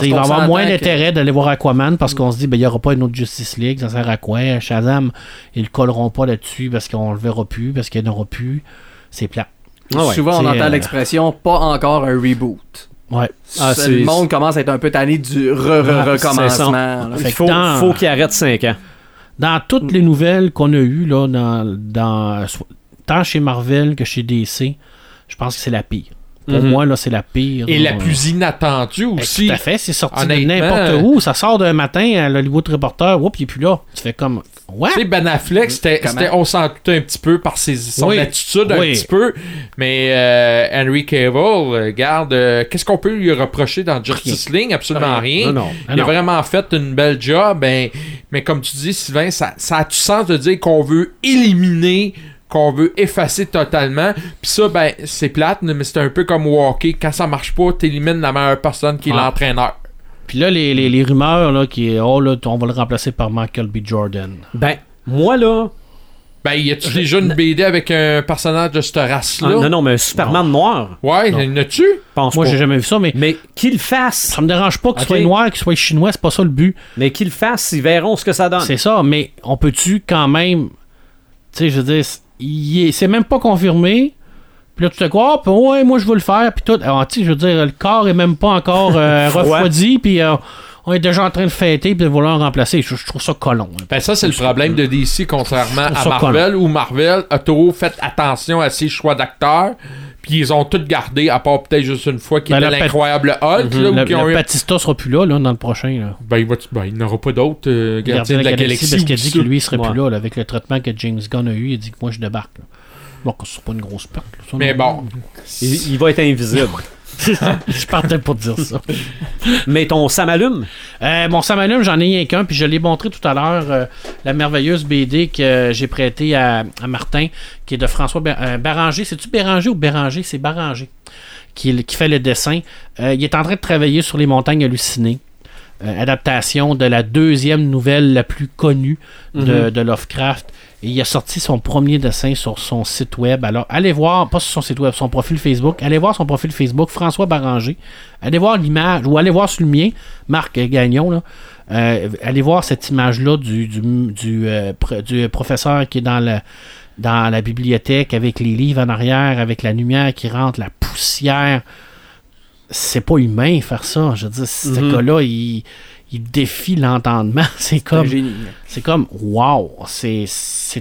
Il va avoir moins que- d'intérêt d'aller voir Aquaman parce qu'on se dit ben il n'y aura pas une autre Justice League, ça sert à quoi? Shazam, ils le colleront pas là-dessus parce qu'on le verra plus, parce qu'il n'y en aura plus. C'est plat. Ah ouais. Souvent, on entend euh, l'expression pas encore un reboot. Ouais. Ah, le monde commence à être un peu tanné du Ah, re-re-recommencement. là. Il faut, que dans- faut qu'il arrête 5 ans. Dans toutes les nouvelles qu'on a eues, là, dans, dans, tant chez Marvel que chez DC, je pense que c'est la pire. Pour Mhm. moi, là, c'est la pire. Et là. la plus inattendue Ben, aussi. Tout à fait, c'est sorti de n'importe où. Ça sort d'un matin à l'Hollywood Reporter, oups, il est plus là. Tu fais comme. Ouais. Tu sais, Ben Affleck, c'était, on s'en doutait un petit peu par ses, son Oui. attitude un petit peu. Mais euh, Henry Cavill, euh, garde, euh, qu'est-ce qu'on peut lui reprocher dans Justice League? Absolument rien. Non, non. Ah Il a vraiment fait une belle job. Ben, mais comme tu dis, Sylvain, ça, ça a du sens de dire qu'on veut éliminer, qu'on veut effacer totalement. Puis ça, ben, c'est plate, mais c'est un peu comme Walker. Quand ça marche pas, t'élimines la meilleure personne qui est Ah. l'entraîneur. Puis là, les, les, les rumeurs, là, qui est, oh, là, on va le remplacer par Michael B. Jordan. Ben, moi là. Ben, y a-tu déjà une BD avec un personnage de cette race-là? ah, non, non, mais un Superman noir. Ouais, Non. y en a-tu? Pense Moi, j'ai jamais vu ça, mais Mais qu'il fasse. ça me dérange pas qu'il Ok. soit noir, qu'il soit chinois, c'est pas ça le but. Mais qu'il fasse, ils verront ce que ça donne. C'est ça, mais on peut-tu quand même. Tu sais, je veux dire, c'est- il est- c'est même pas confirmé. Puis là, tu te dis, ah, ouais, moi, je veux le faire. Puis tout. Alors, tu sais, je veux dire, le corps est même pas encore euh, Froid. *laughs* refroidi. Puis euh, on est déjà en train de fêter. Puis de vouloir remplacer. Je, je trouve ça colon. hein. Ben ça, c'est le problème de DC, contrairement à Marvel, où Marvel a trop fait attention à ses choix d'acteurs, puis ils ont tout gardé, à part peut-être juste une fois, qui Ben, était le pat- l'incroyable Hulk, là, où Le, qui ont le eu- Batista sera plus là, là, dans le prochain. Là. Ben, il, va- ben, il n'aura pas d'autres euh, Gardien gardiens de la galaxie. parce qu'il a dit que lui, il serait Ouais. plus là, là, avec le traitement que James Gunn a eu. Il a dit que moi, je débarque. là. Bon, que c'est pas une grosse perte. là, Mais bon, Il, il va être invisible. *laughs* *laughs* je partais pour dire ça. mais ton Sam allume? Euh, mon Sam Allume, j'en ai rien qu'un, puis je l'ai montré tout à l'heure, euh, la merveilleuse BD que j'ai prêtée à, à Martin, qui est de François Bé- euh, Béranger. C'est-tu Béranger ou Béranger? C'est Béranger qui, qui fait le dessin. Euh, il est en train de travailler sur les montagnes hallucinées. Euh, adaptation de la deuxième nouvelle la plus connue de, de Lovecraft. Et il a sorti son premier dessin sur son site web. Alors, allez voir, pas sur son site web, son profil Facebook. Allez voir son profil Facebook, François Baranger. Allez voir l'image, ou allez voir sur le mien, Marc Gagnon. Là. Euh, allez voir cette image-là du, du, du, euh, du professeur qui est dans la, dans la bibliothèque avec les livres en arrière, avec la lumière qui rentre, la poussière. c'est pas humain faire ça. Je veux dire, ce Mhm. gars-là, il, il défie l'entendement. *laughs* C'est comme, c'est comme, wow, c'est,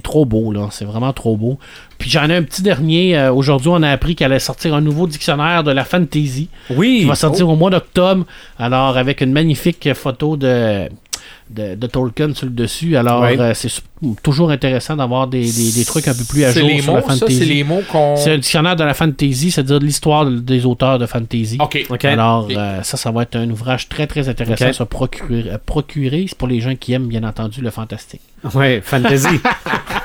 trop beau, là. C'est vraiment trop beau. Puis j'en ai un petit dernier. euh, aujourd'hui, on a appris qu'elle allait sortir un nouveau dictionnaire de la fantasy. Oui. qui va sortir au mois d'octobre. Alors, avec une magnifique photo de, de, de Tolkien sur le dessus. Alors, euh, c'est toujours intéressant d'avoir des, des, des trucs un peu plus à C'est jour les sur mots, la ça, c'est fantasy. les mots qu'on. C'est un dictionnaire de la fantasy, c'est-à-dire de l'histoire de- des auteurs de fantasy. Ok. OK. Alors, euh, ça, ça va être un ouvrage très, très intéressant à se procurer. à procurer. C'est pour les gens qui aiment, bien entendu, le fantastique. Ouais, fantasy.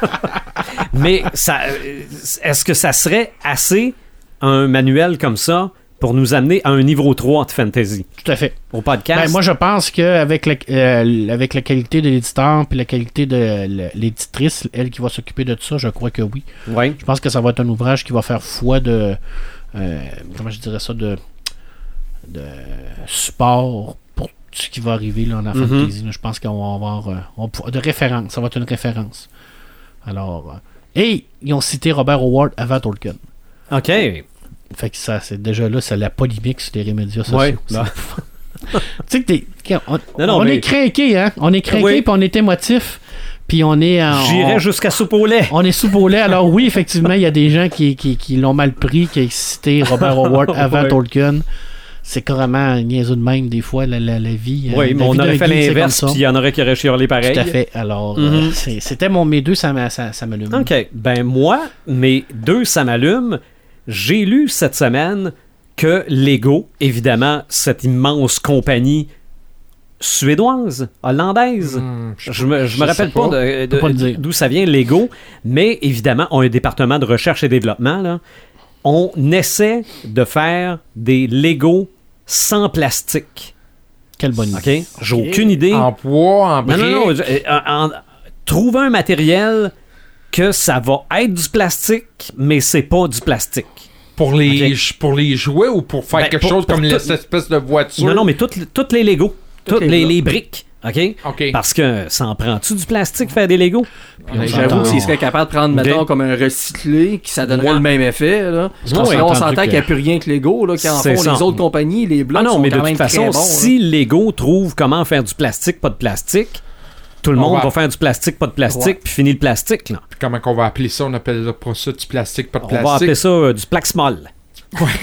*laughs* Mais ça, euh, est-ce que ça serait assez un manuel comme ça pour nous amener à un niveau 3 de fantasy Tout à fait. au podcast? Ben, moi, je pense qu'avec la, euh, avec la qualité de l'éditeur puis la qualité de l'éditrice, elle qui va s'occuper de tout ça, je crois que oui. Ouais. Je pense que ça va être un ouvrage qui va faire foi de. euh, comment je dirais ça De, de support pour tout ce qui va arriver là, en Mhm. fantasy. là. Je pense qu'on va avoir. euh, on de référence. Ça va être une référence. Alors. et ils ont cité Robert Howard avant Tolkien. OK. Fait que ça, c'est déjà là, c'est la polémique sur les médias sociaux. Ouais. C'est- *laughs* tu sais que t'es- on, Non, non, on mais- est craqué, hein? On est craqué, Oui. puis on est émotif, puis on est. J'irais jusqu'à soupe au lait. on est sous au lait. Alors oui, effectivement, il y a des gens qui, qui, qui l'ont mal pris, qui ont cité Robert Howard *laughs* avant Ouais. Tolkien. C'est carrément niaiseux de même, des fois, la, la, la vie. euh, Oui, la mais on aurait fait l'inverse, puis il y en aurait qui auraient chialé pareil. Tout à fait. Alors, euh, c'est- c'était mon mes deux, ça m'allume. OK. Ben moi, mes deux, ça m'allume. J'ai lu cette semaine que Lego, évidemment, cette immense compagnie suédoise, hollandaise, Hmm, je me, je me je rappelle pas, d'où ça vient, Lego, mais évidemment, ont un département de recherche et développement. Là. On essaie de faire des Lego sans plastique. Quelle bonne idée. OK? J'ai aucune idée. En bois, en briques. non, euh, en- en- trouver un matériel que ça va être du plastique, mais c'est pas du plastique. Pour les, Ok. pour les jouets ou pour faire Ben, quelque pour- chose pour comme tout- cette espèce de voiture? Non, non, mais toutes, toutes les Lego. Toutes les les, briques. OK? OK. Parce que ça en prend-tu du plastique faire des Lego? Puis on J'avoue s'entend- que s'il serait capable de prendre, Ok. mettons, comme un recyclé, qui ça donnerait Ouais. le même effet, là. Parce Parce qu'on que là, on s'entend que- qu'il n'y a plus rien que Lego, là, qui en font ça. les autres compagnies, les blocs Ah non, sont mais de toute même façon, bons, si Lego trouve comment faire du plastique, pas de plastique, tout le On monde va... va- faire du plastique, pas de plastique, Ouais. puis fini le plastique. Là. Puis comment qu'on va appeler ça? On appelle pas ça du plastique, pas de On plastique? va appeler ça euh, du plaxmol.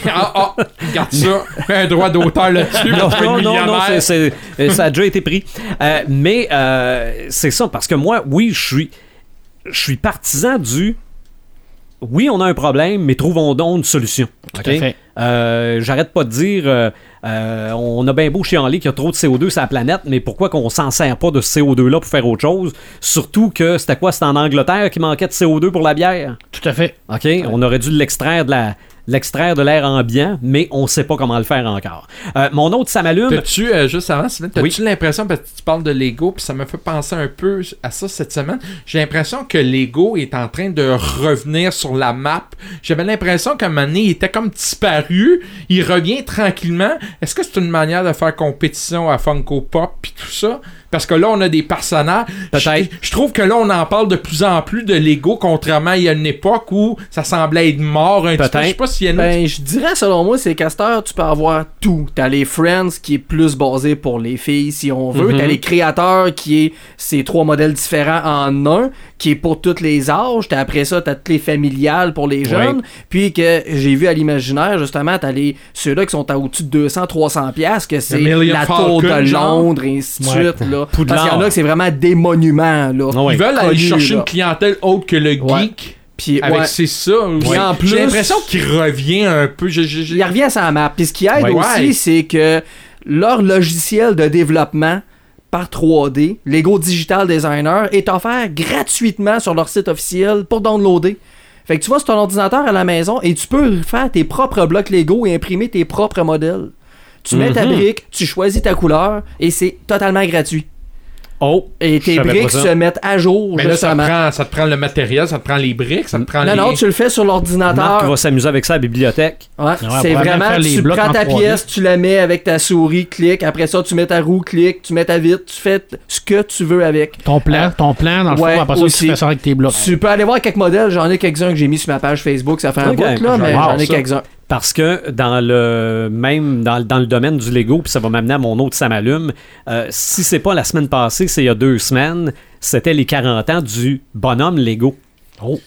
ah, ah, regarde ça. Un droit d'auteur là-dessus. non, non, non, euh, ça a déjà été pris. Euh, mais euh, c'est ça, parce que moi, oui, je suis, je suis partisan du. Oui, on a un problème, mais trouvons donc une solution. Tout OK? à fait. Euh, J'arrête pas de dire, euh, euh, on a bien beau chialer qu'il y a trop de CO2 sur la planète, mais pourquoi qu'on s'en sert pas de ce CO2-là pour faire autre chose? Surtout que c'était quoi? C'était en Angleterre qui manquait de CO2 pour la bière? Tout à fait. OK? On aurait dû l'extraire de la l'extraire de l'air ambiant, mais on sait pas comment le faire encore. Euh, mon autre, ça m'allume. T'as-tu, euh, juste avant, t'as-tu Oui. l'impression, parce que tu parles de Lego, puis ça me fait penser un peu à ça cette semaine, j'ai l'impression que Lego est en train de revenir sur la map. J'avais l'impression qu'à un moment donné, il était comme disparu, il revient tranquillement. Est-ce que c'est une manière de faire compétition à Funko Pop, puis tout ça? Parce que là, on a des personnages. Peut-être. Je, je trouve que là, on en parle de plus en plus de Lego, contrairement à il y a une époque où ça semblait être mort un petit peu. Je sais pas s'il y a une Ben, je dirais, selon moi, c'est Castor, tu peux avoir tout. T'as les Friends qui est plus basé pour les filles, si on veut. Mhm. T'as les créateurs qui est ces trois modèles différents en un, qui est pour tous les âges. T'as après ça, t'as toutes les familiales pour les jeunes. Puis que j'ai vu à l'imaginaire, justement, t'as les ceux-là qui sont à au-dessus de 200, 300 piastres, que c'est la tour de genre. Londres, et ainsi de Ouais. suite, là. Poudlard. Parce qu'il y en a que c'est vraiment des monuments, là. Ah ouais. Ils veulent aller Connu, chercher là. une clientèle autre que le Ouais. geek. Puis, Avec ouais. c'est ça. Puis en plus- J'ai l'impression qu'il revient un peu. Il revient à sa map. Puis ce qui aide Ouais. aussi, Ouais. c'est que leur logiciel de développement par 3D, Lego Digital Designer, est offert gratuitement sur leur site officiel pour downloader. Fait que tu vas sur ton ordinateur à la maison et tu peux faire tes propres blocs Lego et imprimer tes propres modèles. Tu mets ta Mhm. brique, tu choisis ta couleur et c'est totalement gratuit. Oh! Et tes briques ça. se mettent à jour Mais là, ça te, prend, ça te prend le matériel, ça te prend les briques, ça te prend Non, les... non, tu le fais sur l'ordinateur. va s'amuser avec ça à la bibliothèque. Ouais, Ouais, c'est vraiment, tu prends en ta 3D. pièce, tu la mets avec ta souris, clic, après ça tu mets ta roue, clic, tu mets ta vitre, tu fais ce que tu veux avec. Ton plan, ton plan, dans le ouais, fond, après ça, aussi. tu fais ça avec tes blocs. Tu peux aller voir quelques modèles, j'en ai quelques-uns que j'ai mis sur ma page Facebook, ça fait un bout là, mais j'en ai ça. quelques-uns. Parce que dans le même dans, dans le domaine du Lego, puis ça va m'amener à mon autre ça m'allume, euh, si c'est pas la semaine passée, c'est il y a deux semaines, c'était les 40 ans du bonhomme Lego. Oh.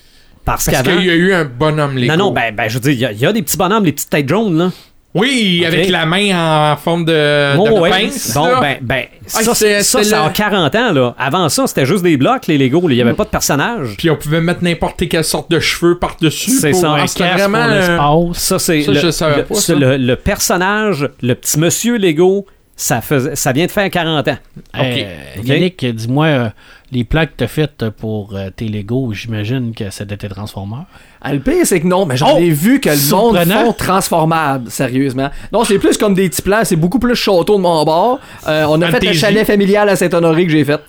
Parce, Parce qu'il y a eu un bonhomme Lego. Non, non, ben, ben je veux dire, il y a- il y, a des petits bonhommes, les petites têtes jaunes, là. Oui, avec la main en forme de, Oh, de ouais. pince. Bon, là. ben, ben, Ah, ça, c'est- ça, c'est ça a 40 ans, là. Avant ça, c'était juste des blocs, les Lego. là. Il n'y avait pas de personnages. Puis on pouvait mettre n'importe quelle sorte de cheveux par-dessus. C'est pour- ça, Ah, Un vraiment. Ça, c'est Ça, le, je savais le- pas, c'est ça. le- le personnage, le petit monsieur Lego, ça, faisait, ça vient de faire 40 ans. Euh, Ok. Yannick, dis-moi, euh, les plaques que t'as faites pour euh, tes Lego, j'imagine que c'était tes Transformers. Ah, le pire, c'est que non, mais j'en Oh! ai vu que le monde font transformable, sérieusement. Non, c'est plus comme des petits plans, c'est beaucoup plus château de mon bord. Euh, on a fait Fantasy. chalet familial à Saint-Honoré que j'ai fait,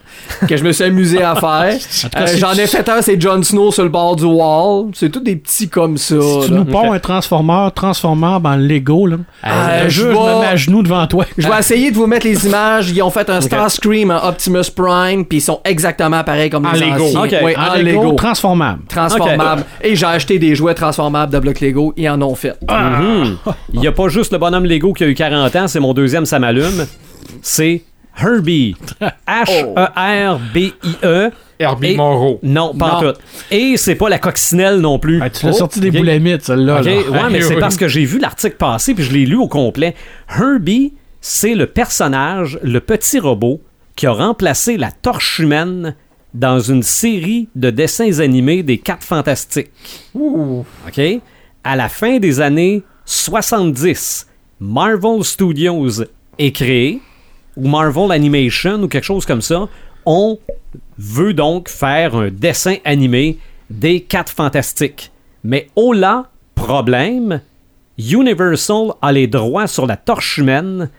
que je me suis amusé à *laughs* faire. tout Euh, J'en ai fait un, c'est Jon Snow sur le bord du wall. C'est tous des petits comme ça. Si tu là. nous un Transformer transformable en Lego, là, Euh, je vais- me mets à genoux devant toi. Je vais essayer de vous mettre les images. Ils ont fait un *laughs* Starscream en Optimus Prime, puis ils sont exactement pareils comme En les Lego. anciens. Oui, En en Lego, Lego. transformable. Transformable. Et j'ai acheté des jouets transformables de blocs Lego. Ils en ont fait. Mhm. Il n'y a pas juste le bonhomme Lego qui a eu 40 ans, c'est mon deuxième, ça m'allume. C'est Herbie. *laughs* H-E-R-B-I-E. Herbie Et- Moreau. Non, pas en Non. tout. Et c'est pas la coccinelle non plus. Ah, tu l'as Oh, sorti des ok. boulamites, celle-là. Ok, là. ouais, mais *laughs* c'est oui. parce que j'ai vu l'article passer puis je l'ai lu au complet. Herbie, c'est le personnage, le petit robot qui a remplacé la torche humaine dans une série de dessins animés des Quatre Fantastiques. OK? À la fin des années 70, Marvel Studios est créé, ou Marvel Animation, ou quelque chose comme ça. On veut donc faire un dessin animé des Quatre Fantastiques. Mais oh là, problème, Universal a les droits sur la torche humaine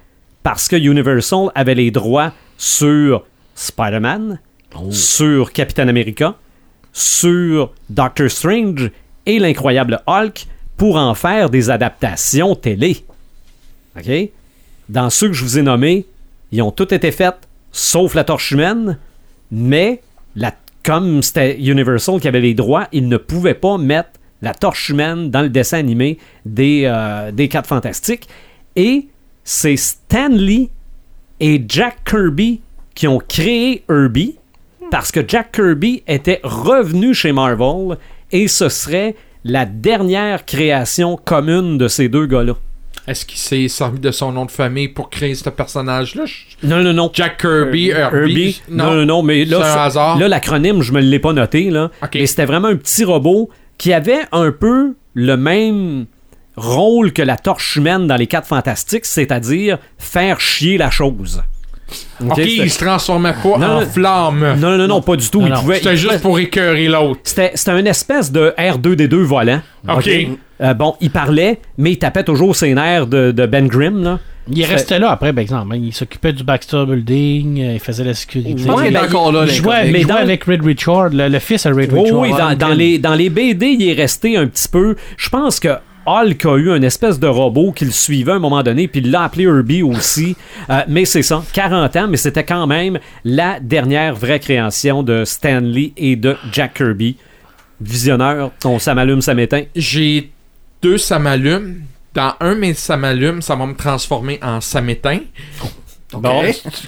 parce que Universal avait les droits sur Spider-Man, sur Captain America, sur Doctor Strange et l'incroyable Hulk pour en faire des adaptations télé. OK? Dans ceux que je vous ai nommés, ils ont tous été faits sauf la torche humaine, mais la, comme c'était Universal qui avait les droits, ils ne pouvaient pas mettre la torche humaine dans le dessin animé des, euh, des Quatre Fantastiques. Et c'est Stanley et Jack Kirby qui ont créé Herbie parce que Jack Kirby était revenu chez Marvel et ce serait la dernière création commune de ces deux gars-là. Est-ce qu'il s'est servi de son nom de famille pour créer ce personnage-là? Non, non, non. Jack Kirby, Herbie. Herbie. Non, non, non, mais là, C'est un hasard. là l'acronyme, je me l'ai pas noté, là. Ok. Mais c'était vraiment un petit robot qui avait un peu le même rôle que la torche humaine dans les Quatre Fantastiques, c'est-à-dire faire chier la chose. Ok, il se transformait pas Non, en non. flamme. Non, non, non, pas du tout. Non, il non. pouvait, C'était il juste pouvait- pour écœurer l'autre. C'était, c'était une espèce de R2D2 volant. Ok. Euh, bon, il parlait, mais il tapait toujours ses nerfs de, de Ben Grimm, là. Il restait là après, par exemple. hein. Il s'occupait du Baxter Building, euh, il faisait la sécurité. Qu'il est ben, encore là, il jouait, mais il dans- avec Red Richard, le, le fils à Red Oui, Richard. oui, dans, dans les, dans les BD, il est resté un petit peu. Je pense que Hulk a eu une espèce de robot qui le suivait à un moment donné, puis il l'a appelé Herbie aussi. *laughs* Euh, mais c'est ça, 40 ans, mais c'était quand même la dernière vraie création de Stanley et de Jack Kirby. Visionneur, ton ça m'allume, ça m'éteint. J'ai deux ça m'allume. Dans un, mais ça m'allume, ça va me transformer en ça m'éteint. Bon.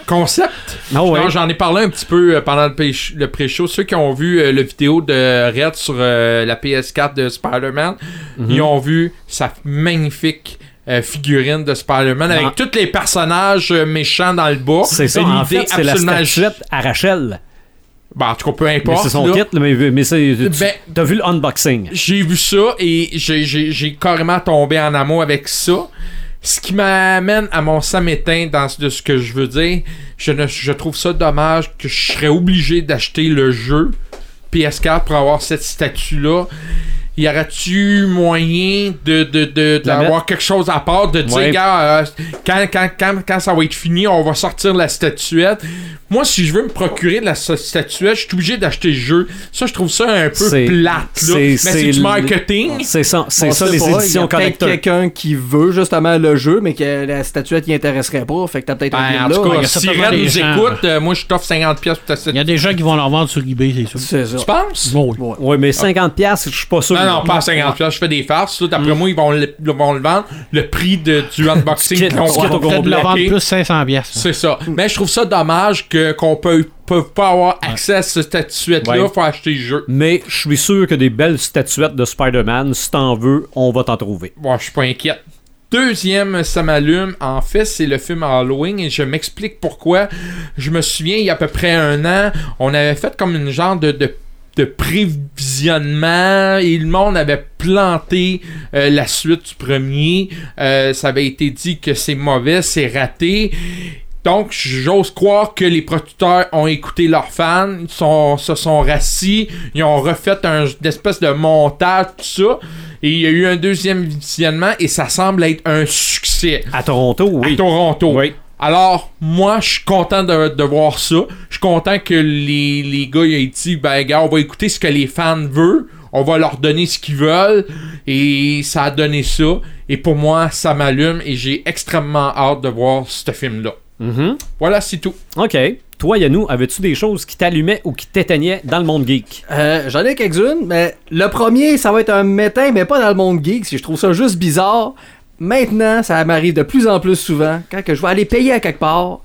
Concept. Ah ouais. Non, J'en ai parlé un petit peu euh, pendant le, pré- le pré-show. Ceux qui ont vu euh, le vidéo de Red sur euh, la PS4 de Spider-Man, Mhm. ils ont vu sa magnifique euh, figurine de Spider-Man Ah. avec tous les personnages euh, méchants dans le bas. C'est ça, en fait, c'est la statuette à Rachel. Bah, en tout cas, peu Mais importe. c'est son là. kit, mais, mais c'est, tu Ben- as vu le unboxing. J'ai vu ça et j'ai carrément tombé en amour avec ça. Ce qui m'amène à mon samétain dans ce- que je veux dire. Je, je trouve ça dommage que je serais obligé d'acheter le jeu PS4 pour avoir cette statue-là. Y aurait-tu moyen de, de, de- La d'avoir quelque chose à part, de dire, Ouais. gars, euh, quand, quand, quand, quand ça va être fini, on va sortir la statuette? Moi, si je veux me procurer de la statuette, je suis obligé d'acheter le jeu. Ça, je trouve ça un peu C'est- plate, là. c'est- Mais c'est c'est du marketing. C'est ça, c'est On ça les pas, éditions peut-être collector. quelqu'un qui veut justement le jeu, mais que la statuette y intéresserait pas. Fait que t'as peut-être un Ben, en deal tout là. cas, si Red nous gens- écoute, euh, moi, je t'offre 50$ pièces pour ta Il y a des gens qui vont leur vendre sur eBay, c'est sûr. C'est ça. Tu penses? Oui. Ouais. Mais 50$, je suis pas sûr Non, pas à 50 pièces. Je fais des farces. Tout. Après moi, ils vont le, ils vont le vendre. Le prix de, du unboxing qu'ils ont Peut-être le vendre plus 500 piastres. C'est ça. Mais je trouve ça dommage que, qu'on peut, peut pas avoir accès à cette statuette-là. Ouais. Faut acheter le jeu. Mais je suis sûr que des belles statuettes de Spider-Man, si t'en veux, on va t'en trouver. Bon, je suis pas inquiète. Deuxième, ça m'allume. En fait, c'est le film Halloween et je m'explique pourquoi. Je me souviens, il y a à peu près un an, on avait fait comme une genre de, de, de prévisionnement et le monde avait planté euh, la suite du premier. Euh, ça avait été dit que c'est mauvais, c'est raté. Donc, j'ose croire que les producteurs ont écouté leurs fans, ils sont, se sont rassis, ils ont refait un une espèce de montage, tout ça. Et il y a eu un deuxième visionnement et ça semble être un succès À Toronto, oui. à Toronto. Oui. Alors, moi, je suis content de, de voir ça. Je suis content que les, les gars aient dit, ben, gars, on va écouter ce que les fans veulent. On va leur donner ce qu'ils veulent. Et ça a donné ça. Et pour moi, ça m'allume. Et j'ai extrêmement hâte de voir ce film-là. Mhm. Voilà, c'est tout. OK. Toi, Yannou, avais-tu des choses qui t'allumaient ou qui t'éteignaient dans le monde geek? Euh, J'en ai quelques-unes, mais le premier, ça va être un métain, mais pas dans le monde geek, si je trouve ça juste bizarre. Maintenant, ça m'arrive de plus en plus souvent, quand que je vais aller payer à quelque part,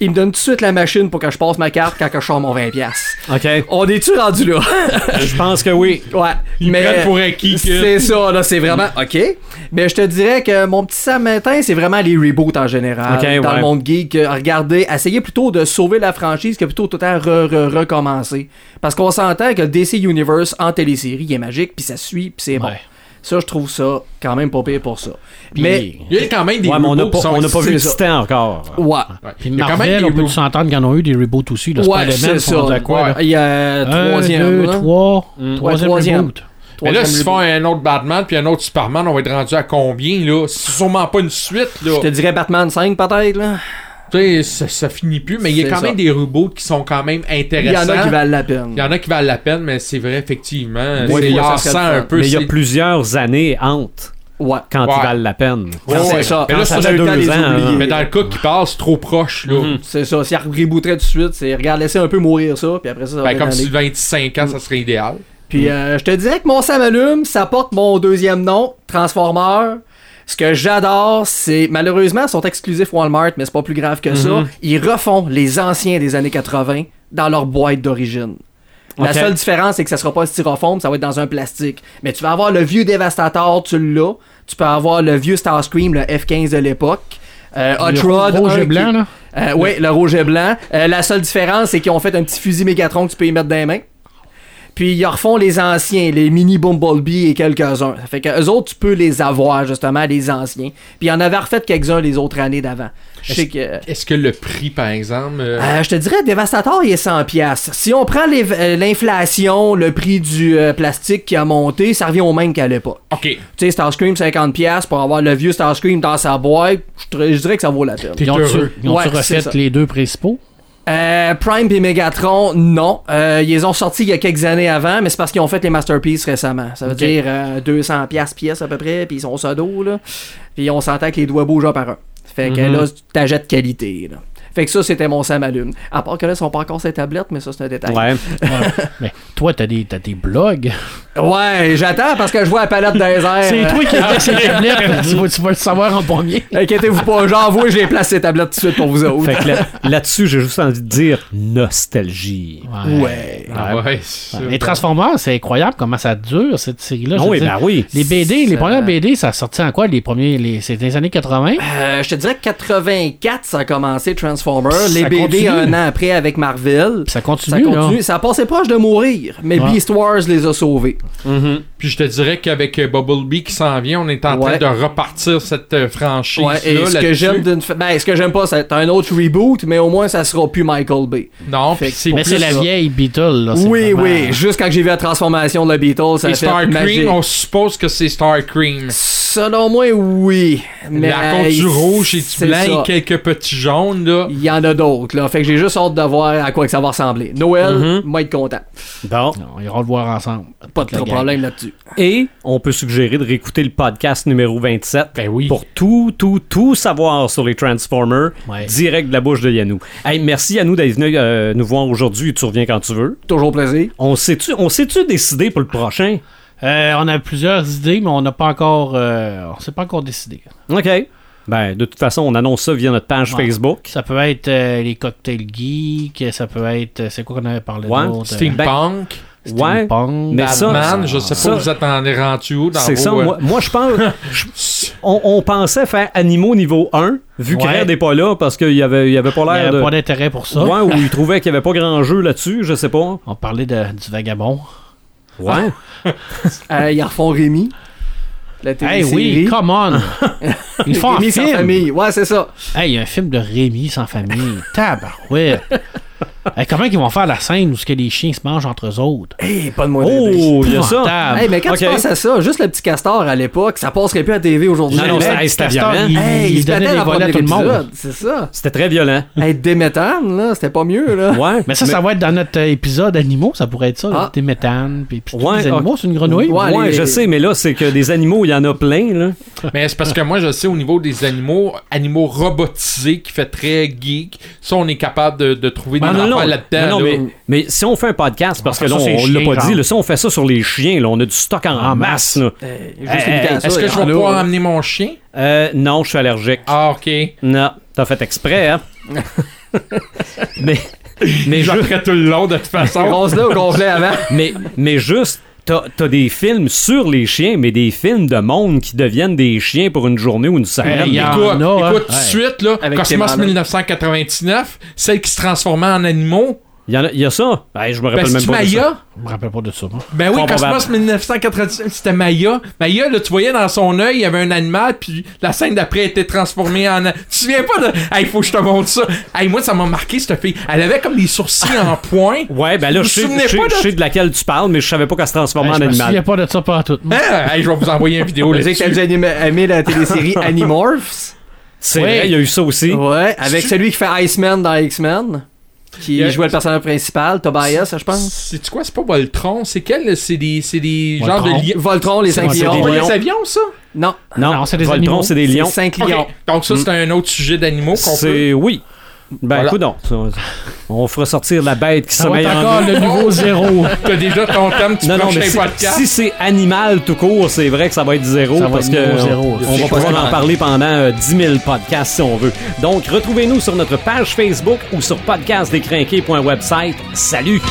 ils me donnent tout de suite la machine pour que je passe ma carte quand que je sors mon 20$. piastres. OK. On est-tu rendu là? *laughs* Je pense que oui. ouais. Ils prennent pour acquis que- C'est ça, là, c'est vraiment. OK. Mais je te dirais que mon petit Saint-Martin, c'est vraiment les reboots en général. Ok, dans ouais. le monde geek. Euh, Regardez, essayez plutôt de sauver la franchise que plutôt tout le temps re- re- recommencer. Parce qu'on s'entend que DC Universe en télésérie, il est magique, puis ça suit, puis c'est bon. Ouais. Ça, je trouve ça quand même pas pire pour ça. Puis- Mais, Il y a quand même des Ouais, mais on n'a reboots pas, on n'a pas vu ça. encore. ouais. Ouais. Puis Il y a quand même on peut reboots. s'entendre qu'il y en a eu des reboots aussi. Là, Ouais, c'est ça. quoi, là? Il y a Un, troisième. deux, trois. Mm. Troisième, Ouais, troisième. reboot. Mais là, s'ils font un autre Batman puis un autre Superman, on va être rendu à combien, là? C'est sûrement pas une suite, là. Je te dirais Batman 5 peut-être, là. Tu sais, ça, ça finit plus, mais il y a quand ça. même des reboots qui sont quand même Il y intéressants. en a qui valent la peine. Il y en a qui valent la peine, mais c'est vrai, effectivement. C'est ça un peu. Mais il y a plusieurs années entre Ouais. quand Ouais. ils valent la peine. Ouais, c'est ça. Mais là, ça on a fait eu le temps deux ans, hein. Mais dans le cas qui passe, trop proche, là. Mhm. C'est ça, si elle rebooterait tout de suite, c'est regarde, laisser un peu mourir ça, puis après ça, ça va Ben, comme si 25 ans, ça serait idéal. Puis euh, je te dirais que mon Sam allume, ça porte mon deuxième nom, Transformer. Ce que j'adore, c'est malheureusement, ils sont exclusifs Walmart, mais c'est pas plus grave que ça. Mhm. Ils refont les anciens des années 80 dans leur boîte d'origine. La seule différence, c'est que ça sera pas un styrofoam, ça va être dans un plastique. Mais tu vas avoir le vieux Devastator, tu l'as. Tu peux avoir le vieux Starscream, le F-15 de l'époque. Euh, Hot Le Rod, rouge et qui- blanc, là? euh, oui, le rouge et blanc. Euh, la seule différence, c'est qu'ils ont fait un petit fusil Mégatron que tu peux y mettre dans les mains. Puis ils refont les anciens, les mini Bumblebee et quelques-uns. Ça fait que eux autres, tu peux les avoir, justement, les anciens. Puis il y en avait refait quelques-uns les autres années d'avant. Je sais que. Est-ce que le prix, par exemple. euh, Euh, je te dirais, Devastator, il est 100$. piastres. Si on prend euh, l'inflation, le prix du euh, plastique qui a monté, ça revient au même qu'à l'époque. Ok. Tu sais, Starscream, 50$ piastres pour avoir le vieux Starscream dans sa boîte, je dirais que ça vaut la peine. Puis ils ont-tu heureux. ils ont-tu Ouais, refait les deux principaux? Euh, Prime et Megatron, non. Euh, ils les ont sortis il y a quelques années avant, mais c'est parce qu'ils ont fait les Masterpieces récemment. Ça veut dire euh, 200 pièces pièce à peu près, puis ils sont sodo, là. Puis on s'entend que les doigts bougent un par un. Fait que Mhm. là, tu t'achètes qualité, là. Fait que ça, c'était mon Sam allume. À part que là, ils sont pas encore les tablettes, mais ça, c'est un détail. Ouais. Mais toi, t'as des, t'as des blogs? Ouais, j'attends parce que je vois la palette des airs. C'est toi qui as *laughs* ces tablettes. tu, vas, tu vas le savoir en premier. Inquiétez-vous pas, j'envoie, j'ai placé les tablettes tout de suite pour vous autres. Fait que là- là-dessus, j'ai juste envie de dire nostalgie. Ouais. Ah ouais. Les Transformers, c'est incroyable comment ça dure, cette série-là. Je oui, ben oui. Les BD, les premières BD, ça a sorti en quoi Les premiers, les, c'était les années 80 Euh, je te dirais que 84, ça a commencé Transformer. Ça Les BD continue. un an après avec Marvel. Ça Ça continue, continue. là. Ça passait proche de mourir, mais Ouais. Beast Wars les a sauvés. Mhm. Puis je te dirais qu'avec euh, Bumblebee qui s'en vient, on est en Ouais. train de repartir cette euh, franchise. Ouais, et ce que j'aime d'une fa- ben, ce que j'aime pas, c'est un autre reboot, mais au moins ça sera plus Michael Bay. Non, Fait que Mais c'est la ça. vieille là. c'est Oui, vraiment- oui. Juste quand j'ai vu la transformation de la Beatles, ça Et a fait Star magique. Cream, on suppose que c'est Star Cream. Selon moi, oui. Mais la côte du euh, rouge et du blanc ça. et quelques petits jaunes, là. Il y en a d'autres, là. Fait que j'ai juste hâte de voir à quoi que ça va ressembler. Noël, Mhm. moi être content. Bon. Non, on ira le voir ensemble. Pas de trop problème là-dessus. Et on peut suggérer de réécouter le podcast numéro 27 Ben oui. pour tout, tout, tout savoir sur les Transformers Ouais. direct de la bouche de Yannou. Hey, merci Yannou d'être venu euh, nous voir aujourd'hui. Tu reviens quand tu veux. Toujours plaisir. On s'est-tu on s'est-tu décidé pour le prochain? Euh, on a plusieurs idées, mais on n'a pas encore. euh, on s'est pas encore décidé. OK. Ben, de toute façon, on annonce ça via notre page Ouais. Facebook. Ça peut être euh, les cocktails geeks, ça peut être. euh, C'est quoi qu'on avait parlé Ouais, d'autre? Steampunk, Ouais. Steampunk. Mais ça- Batman, je sais pas ça- où vous êtes en rendu où dans C'est ça. euh, Moi, moi, je pense. *laughs* je- on, on pensait faire animaux niveau 1, vu que Ouais. Red n'est pas là, parce qu'il y avait, il y avait pas Il n'y l'air avait de. pas d'intérêt pour ça. Ouais, ou il *laughs* trouvait qu'il y avait pas grand jeu là-dessus, je sais pas. On parlait de, du vagabond. Ouais. Euh, ils refont Rémi. La Hey, oui, come on! *laughs* Ils font un Rémi sans film. famille. Ouais, c'est ça. Hey, il y a un film de Rémi sans famille. *laughs* Tabarouette. *laughs* hey, comment ils vont faire la scène où ce que les chiens se mangent entre eux autres? Hey, pas de moi Oh, il y a ça. Hey, mais quand tu penses à ça, juste le petit castor à l'époque, ça passerait plus à TV aujourd'hui. Non, non, c'était Castor, violent. il, Hey, il il se donnait battait des dans le volets à tout le monde. C'est ça. C'était très violent. Hey, Déméthane, là, c'était pas mieux, là. Ouais. Mais ça, ça va être dans notre euh, épisode animaux, ça pourrait être ça, Ah. des méthanes, puis, puis tous Ouais, les animaux, c'est une grenouille. Ouais. Ouais, les- je sais, mais là, c'est que des animaux, il y en a plein, là. Mais c'est parce que moi, je sais au niveau des animaux, animaux robotisés qui fait très geek, ça, on est capable de, de trouver des Ben non, non, affaires là-dedans. non, non, là. mais, mais si on fait un podcast, parce On que là, on, les l'a pas dit, là, si on fait ça sur les chiens, là, on a du stock en, En masse. là. À ça, Est-ce que je vais pouvoir amener mon chien? Euh, non, je suis allergique. Ah, ok. Non, t'as fait exprès, hein? *laughs* mais, mais, Je tout le long de toute façon. Au complet avant. mais, mais juste, t'as as des films sur les chiens, mais des films de monde qui deviennent des chiens pour une journée ou une semaine. il y a- Écoute, hein. écoute tout de Ouais. suite, là, Avec Cosmos Tim Allen. 1999, celle qui se transformait en animaux. Il y, en a, il y a ça. Ben, je me Ben, rappelle même c'est pas. de ça. Maya? Je me rappelle pas de ça. moi. Ben oui, Probable. Cosmos 1999, c'était Maya. Maya, là, tu voyais dans son œil, il y avait un animal, puis la scène d'après était transformée en... Tu te souviens pas de... Hey, faut que je te montre ça. Hey, moi, ça m'a marqué, cette fille. Elle avait comme des sourcils en *laughs* point. Ouais, ben là, je sais, je sais- pas de- je sais de laquelle tu parles, mais je savais pas qu'elle se transformait Hey, en je me animal. souviens pas de ça pas tout. Hein? *laughs* Hey, je vais vous envoyer une vidéo Vous savez que t'as là-dessus. aimé, aimé la télésérie *laughs* Animorphs? C'est Ouais. vrai, il y a eu ça aussi. Ouais, avec Tu- celui qui fait Iceman dans X-Men. Qui Il y a- jouait le personnage principal, Tobias, je pense. C'est quoi? C'est pas Voltron? C'est quel? C'est des, c'est des Voltron. genres de lions? Voltron, les C'est 5 des lions. C'est des avions, ça? Non, Non, Non, c'est des Voltron, animaux. c'est des lions. 5 Ok. lions. Donc ça, c'est un autre sujet d'animaux qu'on peut... C'est oui. Ben Voilà. écoute on fera sortir la bête qui sommeille en encore nous. le nouveau *laughs* zéro. T'as déjà ton thème, tu Non, non, prochain mais si, podcast. si c'est animal tout court, c'est vrai que ça va être zéro Ça va parce être que zéro. on, va pouvoir en parler pendant euh, 10 000 podcasts si on veut. Donc, retrouvez-nous sur notre page Facebook ou sur podcastdécrinqué.website. Salut!